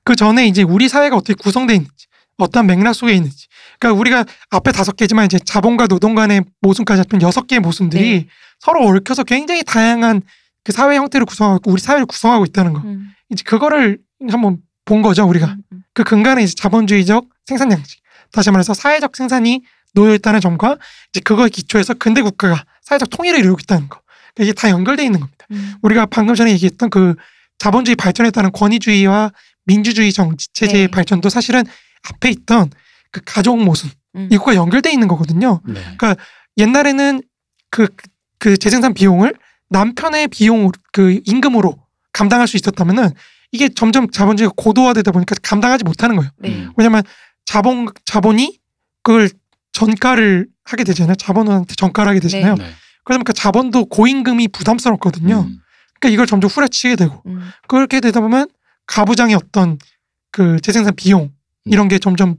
그 전에 이제 우리 사회가 어떻게 구성되어 있는지 어떤 맥락 속에 있는지 그러니까 우리가 앞에 다섯 개지만 이제 자본과 노동 간의 모순까지 합친 여섯 개의 모순들이 네. 서로 얽혀서 굉장히 다양한 그 사회 형태를 구성하고 우리 사회를 구성하고 있다는 거 음. 이제 그거를 한번 본 거죠 우리가 음, 음. 그 근간에 이제 자본주의적 생산 양식 다시 말해서 사회적 생산이 놓여 있다는 점과 이제 그거에 기초해서 근대 국가가 사회적 통일을 이루고 있다는 거 그러니까 이게 다 연결돼 있는 겁니다. 음. 우리가 방금 전에 얘기했던 그 자본주의 발전에 따른 권위주의와 민주주의 정치 체제의 네. 발전도 사실은 앞에 있던 그 가족 모순 음. 이거가 연결돼 있는 거거든요. 네. 옛날에는 그, 그 재생산 비용을 남편의 비용 그 임금으로 감당할 수 있었다면은 이게 점점 자본주의가 고도화되다 보니까 감당하지 못하는 거예요. 네. 음. 왜냐면 자본 자본이 그걸 전가를 하게 되잖아요. 자본한테 전가를 하게 되잖아요. 네. 그러니까 자본도 고임금이 부담스럽거든요. 음. 그러니까 이걸 점점 후려치게 되고 음. 그렇게 되다 보면 가부장의 어떤 그 재생산 비용 이런 게 점점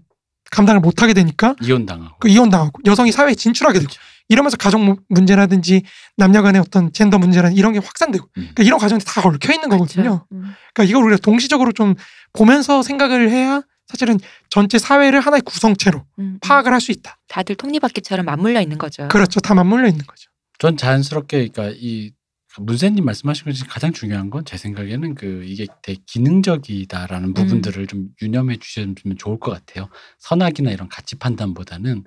감당을 못 하게 되니까 이혼 당하고. 그 이혼 당하고 여성이 사회에 진출하게 되고 그렇죠. 이러면서 가정 무- 문제라든지 남녀 간의 어떤 젠더 문제라든지 이런 게 확산되고 음. 그러니까 이런 과정이 다 얽혀 있는 거거든요. 그렇죠. 음. 그러니까 이걸 우리가 동시적으로 좀 보면서 생각을 해야 사실은 전체 사회를 하나의 구성체로 음. 파악을 할 수 있다. 다들 톱니바퀴처럼 맞물려 있는 거죠. 그렇죠. 다 맞물려 있는 거죠. 전 자연스럽게 그러니까 이 문세님 말씀하신 것 중에 가장 중요한 건 제 생각에는 그 이게 되게 기능적이다라는 음. 부분들을 좀 유념해 주시면 좋을 것 같아요. 선악이나 이런 가치 판단보다는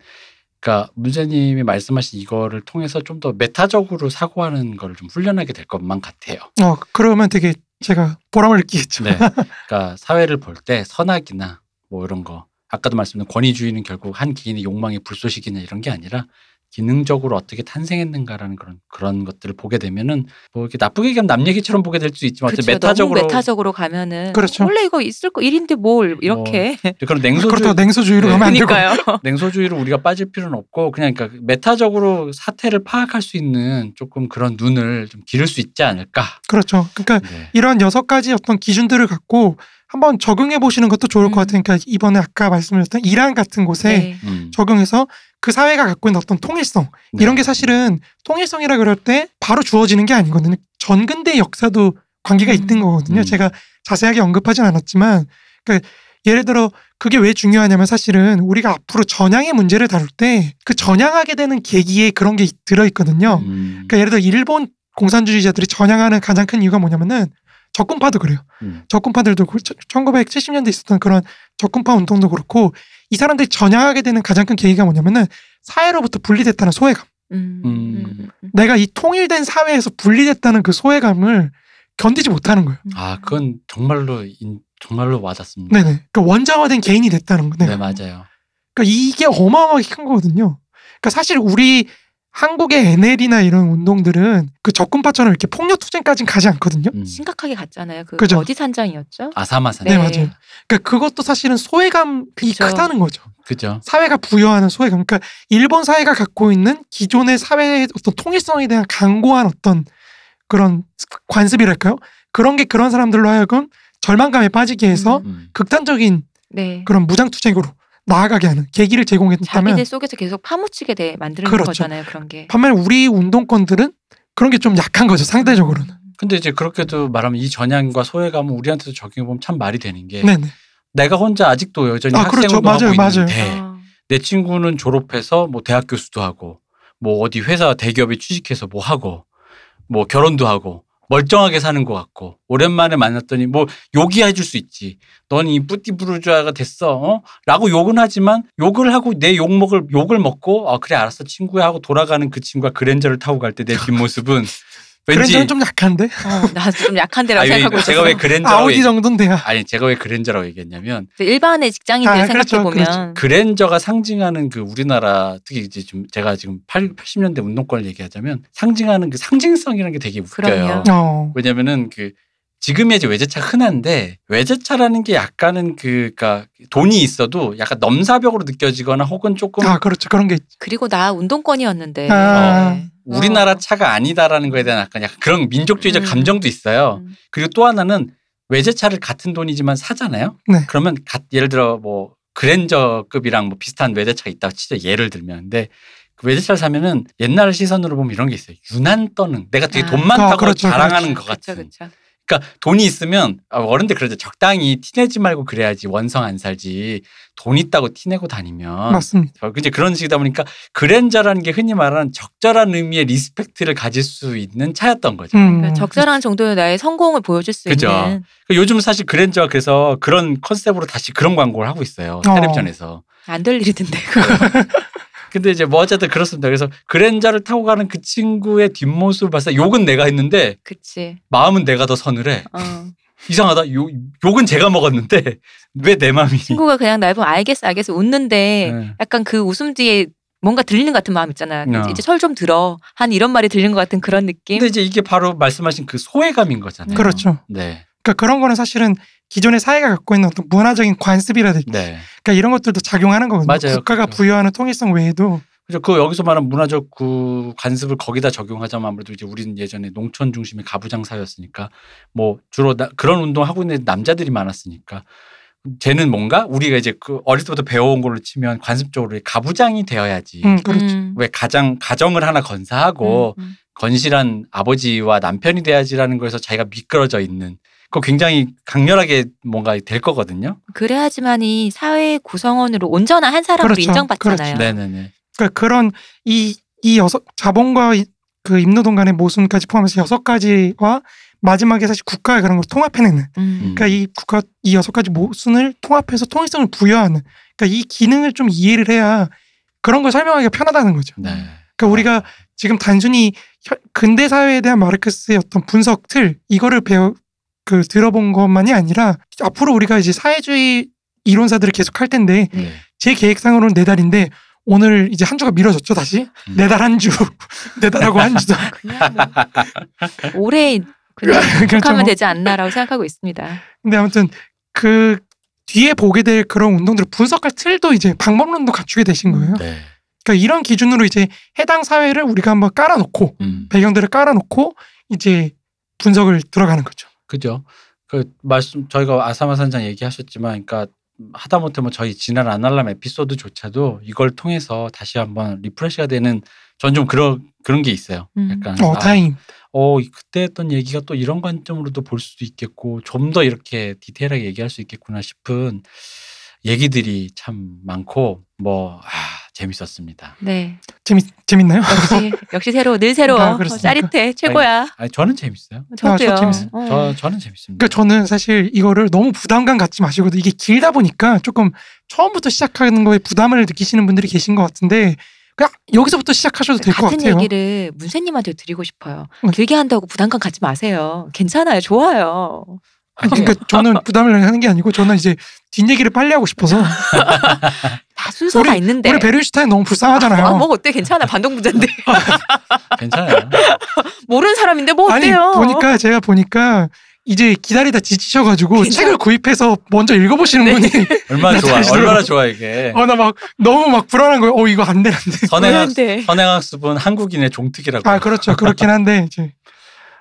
그러니까 문세님이 말씀하신 이거를 통해서 좀 더 메타적으로 사고하는 거를 좀 훈련하게 될 것만 같아요. 어 그러면 되게 제가 보람을 느끼겠죠. 네. 그러니까 사회를 볼 때 선악이나 뭐 이런 거 아까도 말씀드린 권위주의는 결국 한 개인의 욕망의 불쏘시기나 이런 게 아니라 기능적으로 어떻게 탄생했는가라는 그런 그런 것들을 보게 되면은 뭐 이렇게 나쁘게 얘기하면 남 얘기처럼 보게 될 수 있지만 어쨌든 그렇죠. 메타적으로 너무 메타적으로 가면은 그렇죠. 원래 이거 있을 거 일인데 뭘 이렇게 그런 그렇다고 냉소주의 냉소주의로 네. 가면 안 되고. <laughs> 냉소주의로 우리가 빠질 필요는 없고 그냥 그러니까 메타적으로 사태를 파악할 수 있는 조금 그런 눈을 좀 기를 수 있지 않을까. 그렇죠. 그러니까 네. 이런 여섯 가지 어떤 기준들을 갖고 한번 적용해 보시는 것도 좋을 것 음. 같으니까 이번에 아까 말씀드렸던 이란 같은 곳에 네. 음. 적용해서 그 사회가 갖고 있는 어떤 통일성 네. 이런 게 사실은 통일성이라 그럴 때 바로 주어지는 게 아니거든요. 전근대 역사도 관계가 음. 있는 거거든요. 음. 제가 자세하게 언급하진 않았지만 그러니까 예를 들어 그게 왜 중요하냐면 사실은 우리가 앞으로 전향의 문제를 다룰 때 그 전향하게 되는 계기에 그런 게 들어 있거든요. 음. 그러니까 예를 들어 일본 공산주의자들이 전향하는 가장 큰 이유가 뭐냐면은 적군파도 그래요. 음. 적군파들도 그 1970년대 있었던 그런 적군파 운동도 그렇고 이 사람들이 전향하게 되는 가장 큰 계기가 뭐냐면은 사회로부터 분리됐다는 소외감. 음. 음. 음. 음. 내가 이 통일된 사회에서 분리됐다는 그 소외감을 견디지 못하는 거예요. 아 그건 정말로 인, 정말로 와닿습니다. 네네. 그러니까 원자화된 개인이 됐다는 거. 네, 네. 맞아요. 그러니까 이게 어마어마하게 큰 거거든요. 그러니까 사실 우리 한국의 NL이나 이런 운동들은 그 적군파처럼 이렇게 폭력 투쟁까지는 가지 않거든요. 음. 심각하게 갔잖아요. 그 그죠. 어디 산장이었죠? 아사마산. 네, 네. 맞아요. 그러니까 그것도 사실은 소외감이 그쵸. 크다는 거죠. 그죠. 사회가 부여하는 소외감. 그러니까 일본 사회가 갖고 있는 기존의 사회의 어떤 통일성에 대한 강고한 어떤 그런 관습이랄까요? 그런 게 그런 사람들로 하여금 절망감에 빠지게 해서 음. 음. 극단적인 네. 그런 무장 투쟁으로 나아가게 하는 계기를 제공했다면 자기들 속에서 계속 파묻히게 돼 만드는 그렇죠. 거잖아요. 그런 게. 반면에 우리 운동권들은 그런 게 좀 약한 거죠 상대적으로는. 근데 이제 그렇게도 말하면 이 전향과 소외감은 우리한테도 적용해 보면 참 말이 되는 게 네네. 내가 혼자 아직도 여전히 아, 학생 그렇죠. 운동하고 맞아요. 있는데 어. 내 친구는 졸업해서 뭐 대학 교수도 하고 뭐 어디 회사 대기업에 취직해서 뭐 하고 뭐 결혼도 하고 멀쩡하게 사는 것 같고 오랜만에 만났더니 뭐 욕이 해줄 수 있지. 넌 이 뿌띠부르주아가 됐어. 어? 라고 욕은 하지만 욕을 하고 내 욕먹을 욕을 먹고 아 그래 알았어 친구야 하고 돌아가는 그 친구가 그랜저를 타고 갈 때 내 뒷모습은 <laughs> 그랜저는 좀 약한데 어, 나좀 약한데라고 아니, 생각하고 있어서 제가 왜 그랜저라고 아우디 정도는 돼야. 아니 제가 왜 그랜저라고 얘기했냐면 일반의 직장인들 아, 생각해 그렇죠, 보면 그랜저가 상징하는 그 우리나라 특히 이제 좀 제가 지금 8, 80년대 운동권을 얘기하자면 상징하는 그 상징성이라는 게 되게 웃겨요. 어. 왜냐면은 그 지금의 이제 외제차가 흔한데 외제차라는 게 약간은 그 그니까 돈이 있어도 약간 넘사벽으로 느껴지거나 혹은 조금 아 그렇죠 그런 게 있죠. 그리고 나 운동권이었는데 아. 네. 우리나라 어. 차가 아니다라는 거에 대한 약간 약간 그런 민족주의적 음. 감정도 있어요. 음. 그리고 또 하나는 외제차를 같은 돈이지만 사잖아요. 네. 그러면 가- 예를 들어 뭐 그랜저급이랑 뭐 비슷한 외제차가 있다고 치자 예를 들면 근데 그 외제차를 사면은 옛날 시선으로 보면 이런 게 있어요. 유난 떠는 내가 되게 아. 돈 많다고 아, 그렇죠, 자랑하는 그렇죠. 것 같은. 그쵸. 그러니까 돈이 있으면 아, 어른들 그러죠. 적당히 티내지 말고 그래야지 원성 안 살지. 돈 있다고 티내고 다니면 맞습니다. 어, 이제 그런 식이다 보니까 그랜저라는 게 흔히 말하는 적절한 의미의 respect를 가질 수 있는 차였던 거죠. 음. 그러니까 적절한 정도의 나의 성공을 보여줄 수 그죠. 있는 그 요즘 사실 그랜저가 그래서 그런 컨셉으로 다시 그런 광고를 하고 있어요. 어. 텔레비전에서. 안 될 일이던데 그거. <laughs> 근데 이제 뭐 어쨌든 그렇습니다. 그래서 그랜저를 타고 가는 그 친구의 뒷모습을 봤을 때 욕은 내가 했는데 그치. 마음은 내가 더 서늘해. 어. 이상하다. 욕, 욕은 제가 먹었는데 왜 내 마음이. 친구가 그냥 날 보면 알겠어 알겠어 웃는데 네. 약간 그 웃음 뒤에 뭔가 들리는 것 같은 마음 있잖아. 어. 이제 철 좀 들어. 한 이런 말이 들리는 것 같은 그런 느낌. 근데 이제 이게 바로 말씀하신 그 소외감인 거잖아요. 그렇죠. 네. 그러니까 그런 거는 사실은 기존의 사회가 갖고 있는 어떤 문화적인 관습이라든지 네. 그러니까 이런 것들도 작용하는 거거든요. 맞아요. 국가가 그렇죠. 부여하는 통일성 외에도 그래서 그 여기서 말하는 문화적 그 관습을 거기다 적용하자면 아무래도 이제 우리는 예전에 농촌 중심의 가부장 사회였으니까 뭐 주로 나, 그런 운동 하고 있는 남자들이 많았으니까 쟤는 뭔가 우리가 이제 그 어릴 때부터 배워온 걸로 치면 관습적으로 가부장이 되어야지 음, 그렇죠. 음. 왜 가장 가정을 하나 건사하고 음, 음. 건실한 아버지와 남편이 돼야지라는 거에서 자기가 미끄러져 있는 그거 굉장히 강렬하게 뭔가 될 거거든요. 그래야지만 이 사회 구성원으로 온전한 한 사람으로 그렇죠. 인정받잖아요. 네네네. 그러니까 그런 이, 이 여섯 자본과 이- 그 임노동 간의 모순까지 포함해서 여섯 가지와 마지막에 사실 국가가 그런 걸 통합해내는 음. 그러니까 이 국가 이 여섯 가지 모순을 통합해서 통일성을 부여하는 그러니까 이 기능을 좀 이해를 해야 그런 걸 설명하기가 편하다는 거죠. 네. 그러니까 우리가 지금 단순히 현- 근대 사회에 대한 마르크스의 어떤 분석 틀 이거를 배워 그 들어본 것만이 아니라 앞으로 우리가 이제 사회주의 이론사들을 계속 할 텐데 네. 제 계획상으로는 네 달인데 오늘 이제 한 주가 미뤄졌죠 다시 음. 네달 한 주 <laughs> 네 달하고 한 주도 <laughs> 그냥 뭐 올해 그냥 <laughs> 그렇죠. 하면 되지 않나라고 생각하고 있습니다. 근데 아무튼 그 뒤에 보게 될 그런 운동들을 분석할 틀도 이제 방법론도 갖추게 되신 거예요. 네. 그러니까 이런 기준으로 이제 해당 사회를 우리가 한번 깔아놓고 음. 배경들을 깔아놓고 이제 분석을 들어가는 거죠. 그죠. 그 말씀 저희가 아사마 산장 얘기하셨지만, 그러니까 하다못해 뭐 저희 지난 아날람 에피소드조차도 이걸 통해서 다시 한번 refresh가 되는 전 좀 그런 그런 게 있어요. 음. 약간 어 아, 다행. 어 그때 했던 얘기가 또 이런 관점으로도 볼 수도 있겠고 좀 더 이렇게 디테일하게 얘기할 수 있겠구나 싶은 얘기들이 참 많고 뭐 아, 재밌었습니다. 네. 재밌 재밌나요? 역시 역시 새로워 늘 새로워 아? 짜릿해 최고야. 아니 저는 재밌어요. 저도요. 저 재밌어요. 어. 저 저는 재밌습니다. 그러니까 저는 사실 이거를 너무 부담감 갖지 마시거든. 이게 길다 보니까 조금 처음부터 시작하는 거에 부담을 느끼시는 분들이 계신 것 같은데 그냥 여기서부터 시작하셔도 될 것 같은 같아요. 얘기를 문세님한테 드리고 싶어요. 응. 길게 한다고 부담감 갖지 마세요. 괜찮아요. 좋아요. 아니, 그러니까 저는 부담을 하는 게 아니고 저는 이제 뒷얘기를 빨리 하고 싶어서 <laughs> 다 순서가 우리- 있는데. 우리 베르슈타인 너무 불쌍하잖아요. 아, 뭐 어때 괜찮아 반동부자인데 <laughs> 괜찮아요. <laughs> 모르는 사람인데 뭐 아니 어때요? 보니까 제가 보니까 이제 기다리다 지치셔가지고 괜찮아. 책을 구입해서 먼저 읽어보시는 네. 분이 얼마나 좋아, 얼마나. 좋아 이게. 어나 막 너무 막 불안한 거예요. 어 이거 안 되는데. 선행학 왜 선행학습은 한국인의 종특이라고. 아 그렇죠 그렇긴 한데 이제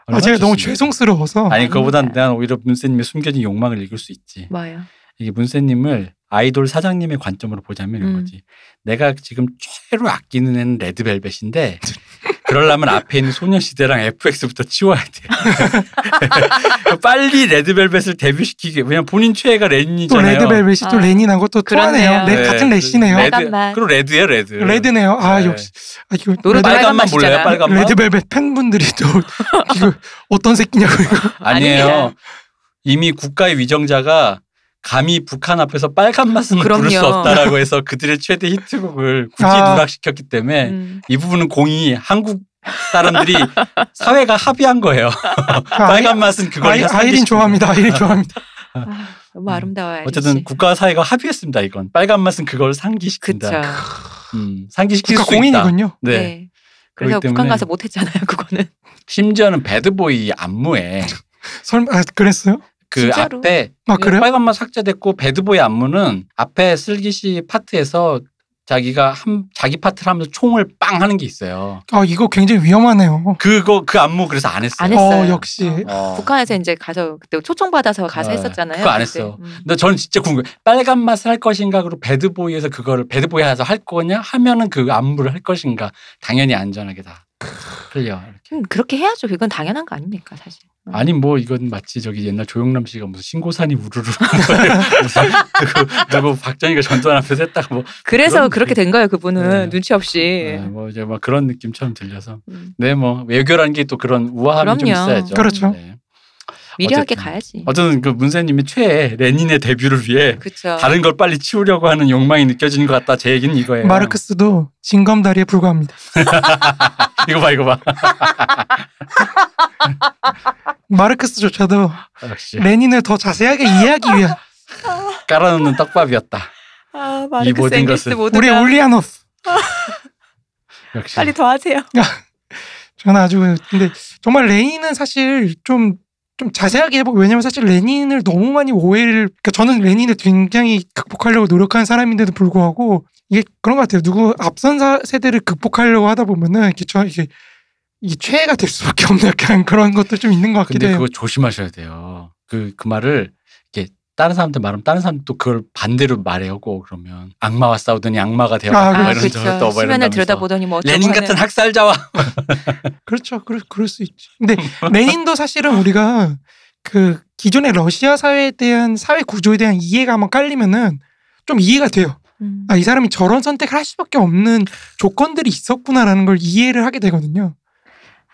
아, 제가 너무? 죄송스러워서 아니 그거보단. 난 오히려 문세님의 숨겨진 욕망을 읽을 수 있지. 뭐요? 이게 문세님을 아이돌 사장님의 관점으로 보자면 이런 음. 거지. 내가 지금 최고로 아끼는 애는 레드벨벳인데 <laughs> 그러려면 앞에 있는 소녀시대랑 FX부터 치워야 돼. <laughs> 빨리 레드벨벳을 데뷔시키게. 왜냐면 본인 최애가 또 레닌이잖아요. 레드벨벳이 또 아, 레닌하고 또 그렇네요. 통하네요. 레, 네. 같은 레씨네요. 레드, 빨간맛. 그리고 레드예요 레드. 레드네요. 아 네. 역시 아, 이거 노래 레드- 빨간맛 몰라요. 빨간맛? 레드벨벳 팬분들이 또 <laughs> 이거 어떤 새끼냐고 이거. 아니에요. 이미 국가의 위정자가 감히 북한 앞에서 빨간 맛은 부를 수 그럼요. 없다라고 해서 그들의 최대 히트곡을 굳이 아. 누락시켰기 때문에 음. 이 부분은 공이 한국 사람들이 <laughs> 사회가 합의한 거예요. 아, <laughs> 빨간 맛은 그걸 아이, 아이린 좋아합니다. 아이린 좋아합니다. <laughs> 아, 너무 아름다워요. 어쨌든 국가 사회가 합의했습니다. 이건 빨간 맛은 그걸 상기시킨다. 음, 상기시킬 국가 수 있다. 공인이군요. 네. 네. 그래서 북한 가서 못했잖아요. 그거는. 심지어는 배드보이 안무에 설마 아, 그랬어요? 그 진짜로? 앞에 아 그래요? 빨간 맛 삭제됐고 배드보이 안무는 앞에 슬기시 파트에서 자기가 한 자기 파트를 하면서 총을 빵 하는 게 있어요. 아 이거 굉장히 위험하네요. 그거 그 안무 그래서 안 했어요. 안 했어요. 어 역시 어. 어. 북한에서 이제 가서 그때 초청 받아서 가서 네. 했었잖아요. 그거 안 그때. 했어. 음. 근데 저는 진짜 궁금해. 빨간 맛을 할 것인가 그리고 배드보이에서 그거를 배드보이에서 할 거냐 하면은 그 안무를 할 것인가 당연히 안전하게 다 흘려. 음, 그렇게 해야죠. 이건 당연한 거 아닙니까, 사실. 음. 아니 뭐 이건 마치 저기 옛날 조영남 씨가 무슨 신고산이 우르르 <laughs> 무슨 누구 박정희가 전두환 앞에서 했다고 뭐 그래서 그렇게 된 거예요. 그분은 네. 눈치 없이. 네, 뭐 이제 막 그런 느낌처럼 들려서 음. 네뭐 외교라는 게 또 그런 우아함이 좀 그럼요. 있어야죠. 그렇죠. 네. 미려하게. 가야지. 어쨌든 그 문세님이 최애 레닌의 데뷔를 위해 그렇죠. 다른 걸 빨리 치우려고 하는 욕망이 느껴지는 것 같다. 제 얘기는 이거예요. 마르크스도 징검다리에 불과합니다. <laughs> 이거 봐 이거 봐. <laughs> 마르크스조차도 역시 레닌을 더 자세하게 이해하기 위한 <laughs> 깔아놓는 떡밥이었다. 아, 이 마르크스 모든 것은 모두가 우리 울리아노프. 역시 빨리 더 하세요. 저는 아주 근데 정말 레닌은 사실 좀 좀 자세하게 해보고 왜냐면 사실 레닌을 너무 많이 오해를 그러니까 저는 레닌을 굉장히 극복하려고 노력한 사람인데도 불구하고 이게 그런 것 같아요. 누구 앞선 사- 세대를 극복하려고 하다 보면은 이게 저 이게 이 최애가 될 수밖에 없는 약간 그런 것도 좀 있는 것 같기도 근데 해요. 그거 조심하셔야 돼요. 그, 그 말을 다른 사람한테 말하면 다른 사람도 또 그걸 반대로 말해오고 그러면 악마와 싸우더니 악마가 되어 아, 이런 그렇죠. 저- 또뭐 수면을 이런다면서. 들여다보더니 뭐 레닌. 같은 학살자와 <laughs> 그렇죠. 그럴, 그럴 수 있지. 근데 레닌도 사실은 우리가 그 기존의 러시아 사회에 대한 사회 구조에 대한 이해가 한번 깔리면은 좀 이해가 돼요. 음. 아, 이 사람이 저런 선택을 할 수밖에 없는 조건들이 있었구나라는 걸 이해를 하게 되거든요.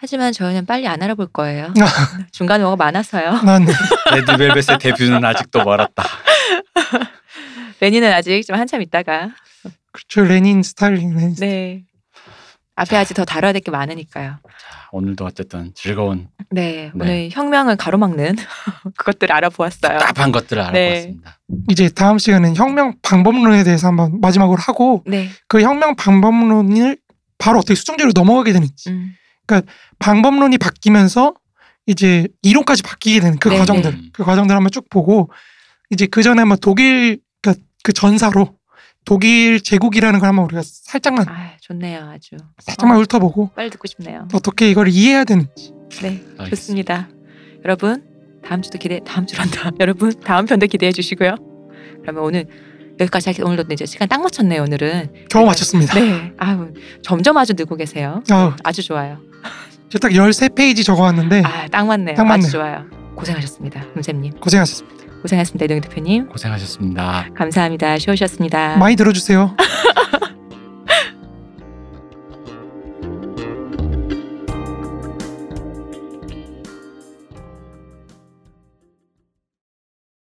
하지만 저희는 빨리 안 알아볼 거예요. 아. <laughs> 중간에 뭐가 많아서요. 난 레드벨벳의 데뷔는 아직도 멀었다. <laughs> 레닌은 아직 좀 한참 있다가. 그렇죠. 레닌 스타일링 레닌. 스타일링. 네. 앞에 아직 더 다뤄야 될 게 많으니까요. 오늘도 어쨌든 즐거운 네, 네. 오늘 혁명을 가로막는 <laughs> 그것들 알아보았어요. 답답한 것들을 네. 알아보았습니다. 이제 다음 시간은 혁명 방법론에 대해서 한번 마지막으로 하고 네, 그 혁명 방법론을 바로 어떻게 수정제로 넘어가게 되는지 음, 방법론이 바뀌면서 이제 이론까지 바뀌게 되는 그 네, 과정들 네. 그 과정들 한번 쭉 보고 이제 그 전에 한번 독일 그러니까 그 전사로 독일 제국이라는 걸 한번 우리가 살짝만 아 좋네요, 아주. 살짝만 어, 훑어보고 빨리 듣고 싶네요. 어떻게 이걸 이해해야 되는지 네, 알겠습니다. 좋습니다. 여러분 다음 주도 기대, 다음 주란다. <laughs> 여러분 다음 편도 기대해 주시고요. 그러면 오늘 여기까지 할게 오늘도 이제 시간 딱 맞췄네요. 오늘은. 겨우 마쳤습니다. 네, 아우 점점 아주 늘고 계세요. 아우, 아주 좋아요. 제가 딱 13페이지 적어왔는데 아, 딱 맞네요. 딱 맞네요. 아주 좋아요. 고생하셨습니다, 문쌤님. 고생하셨습니다. 고생하셨습니다, 이동희 대표님. 고생하셨습니다. 감사합니다. 쉬우셨습니다. 많이 들어주세요. <laughs>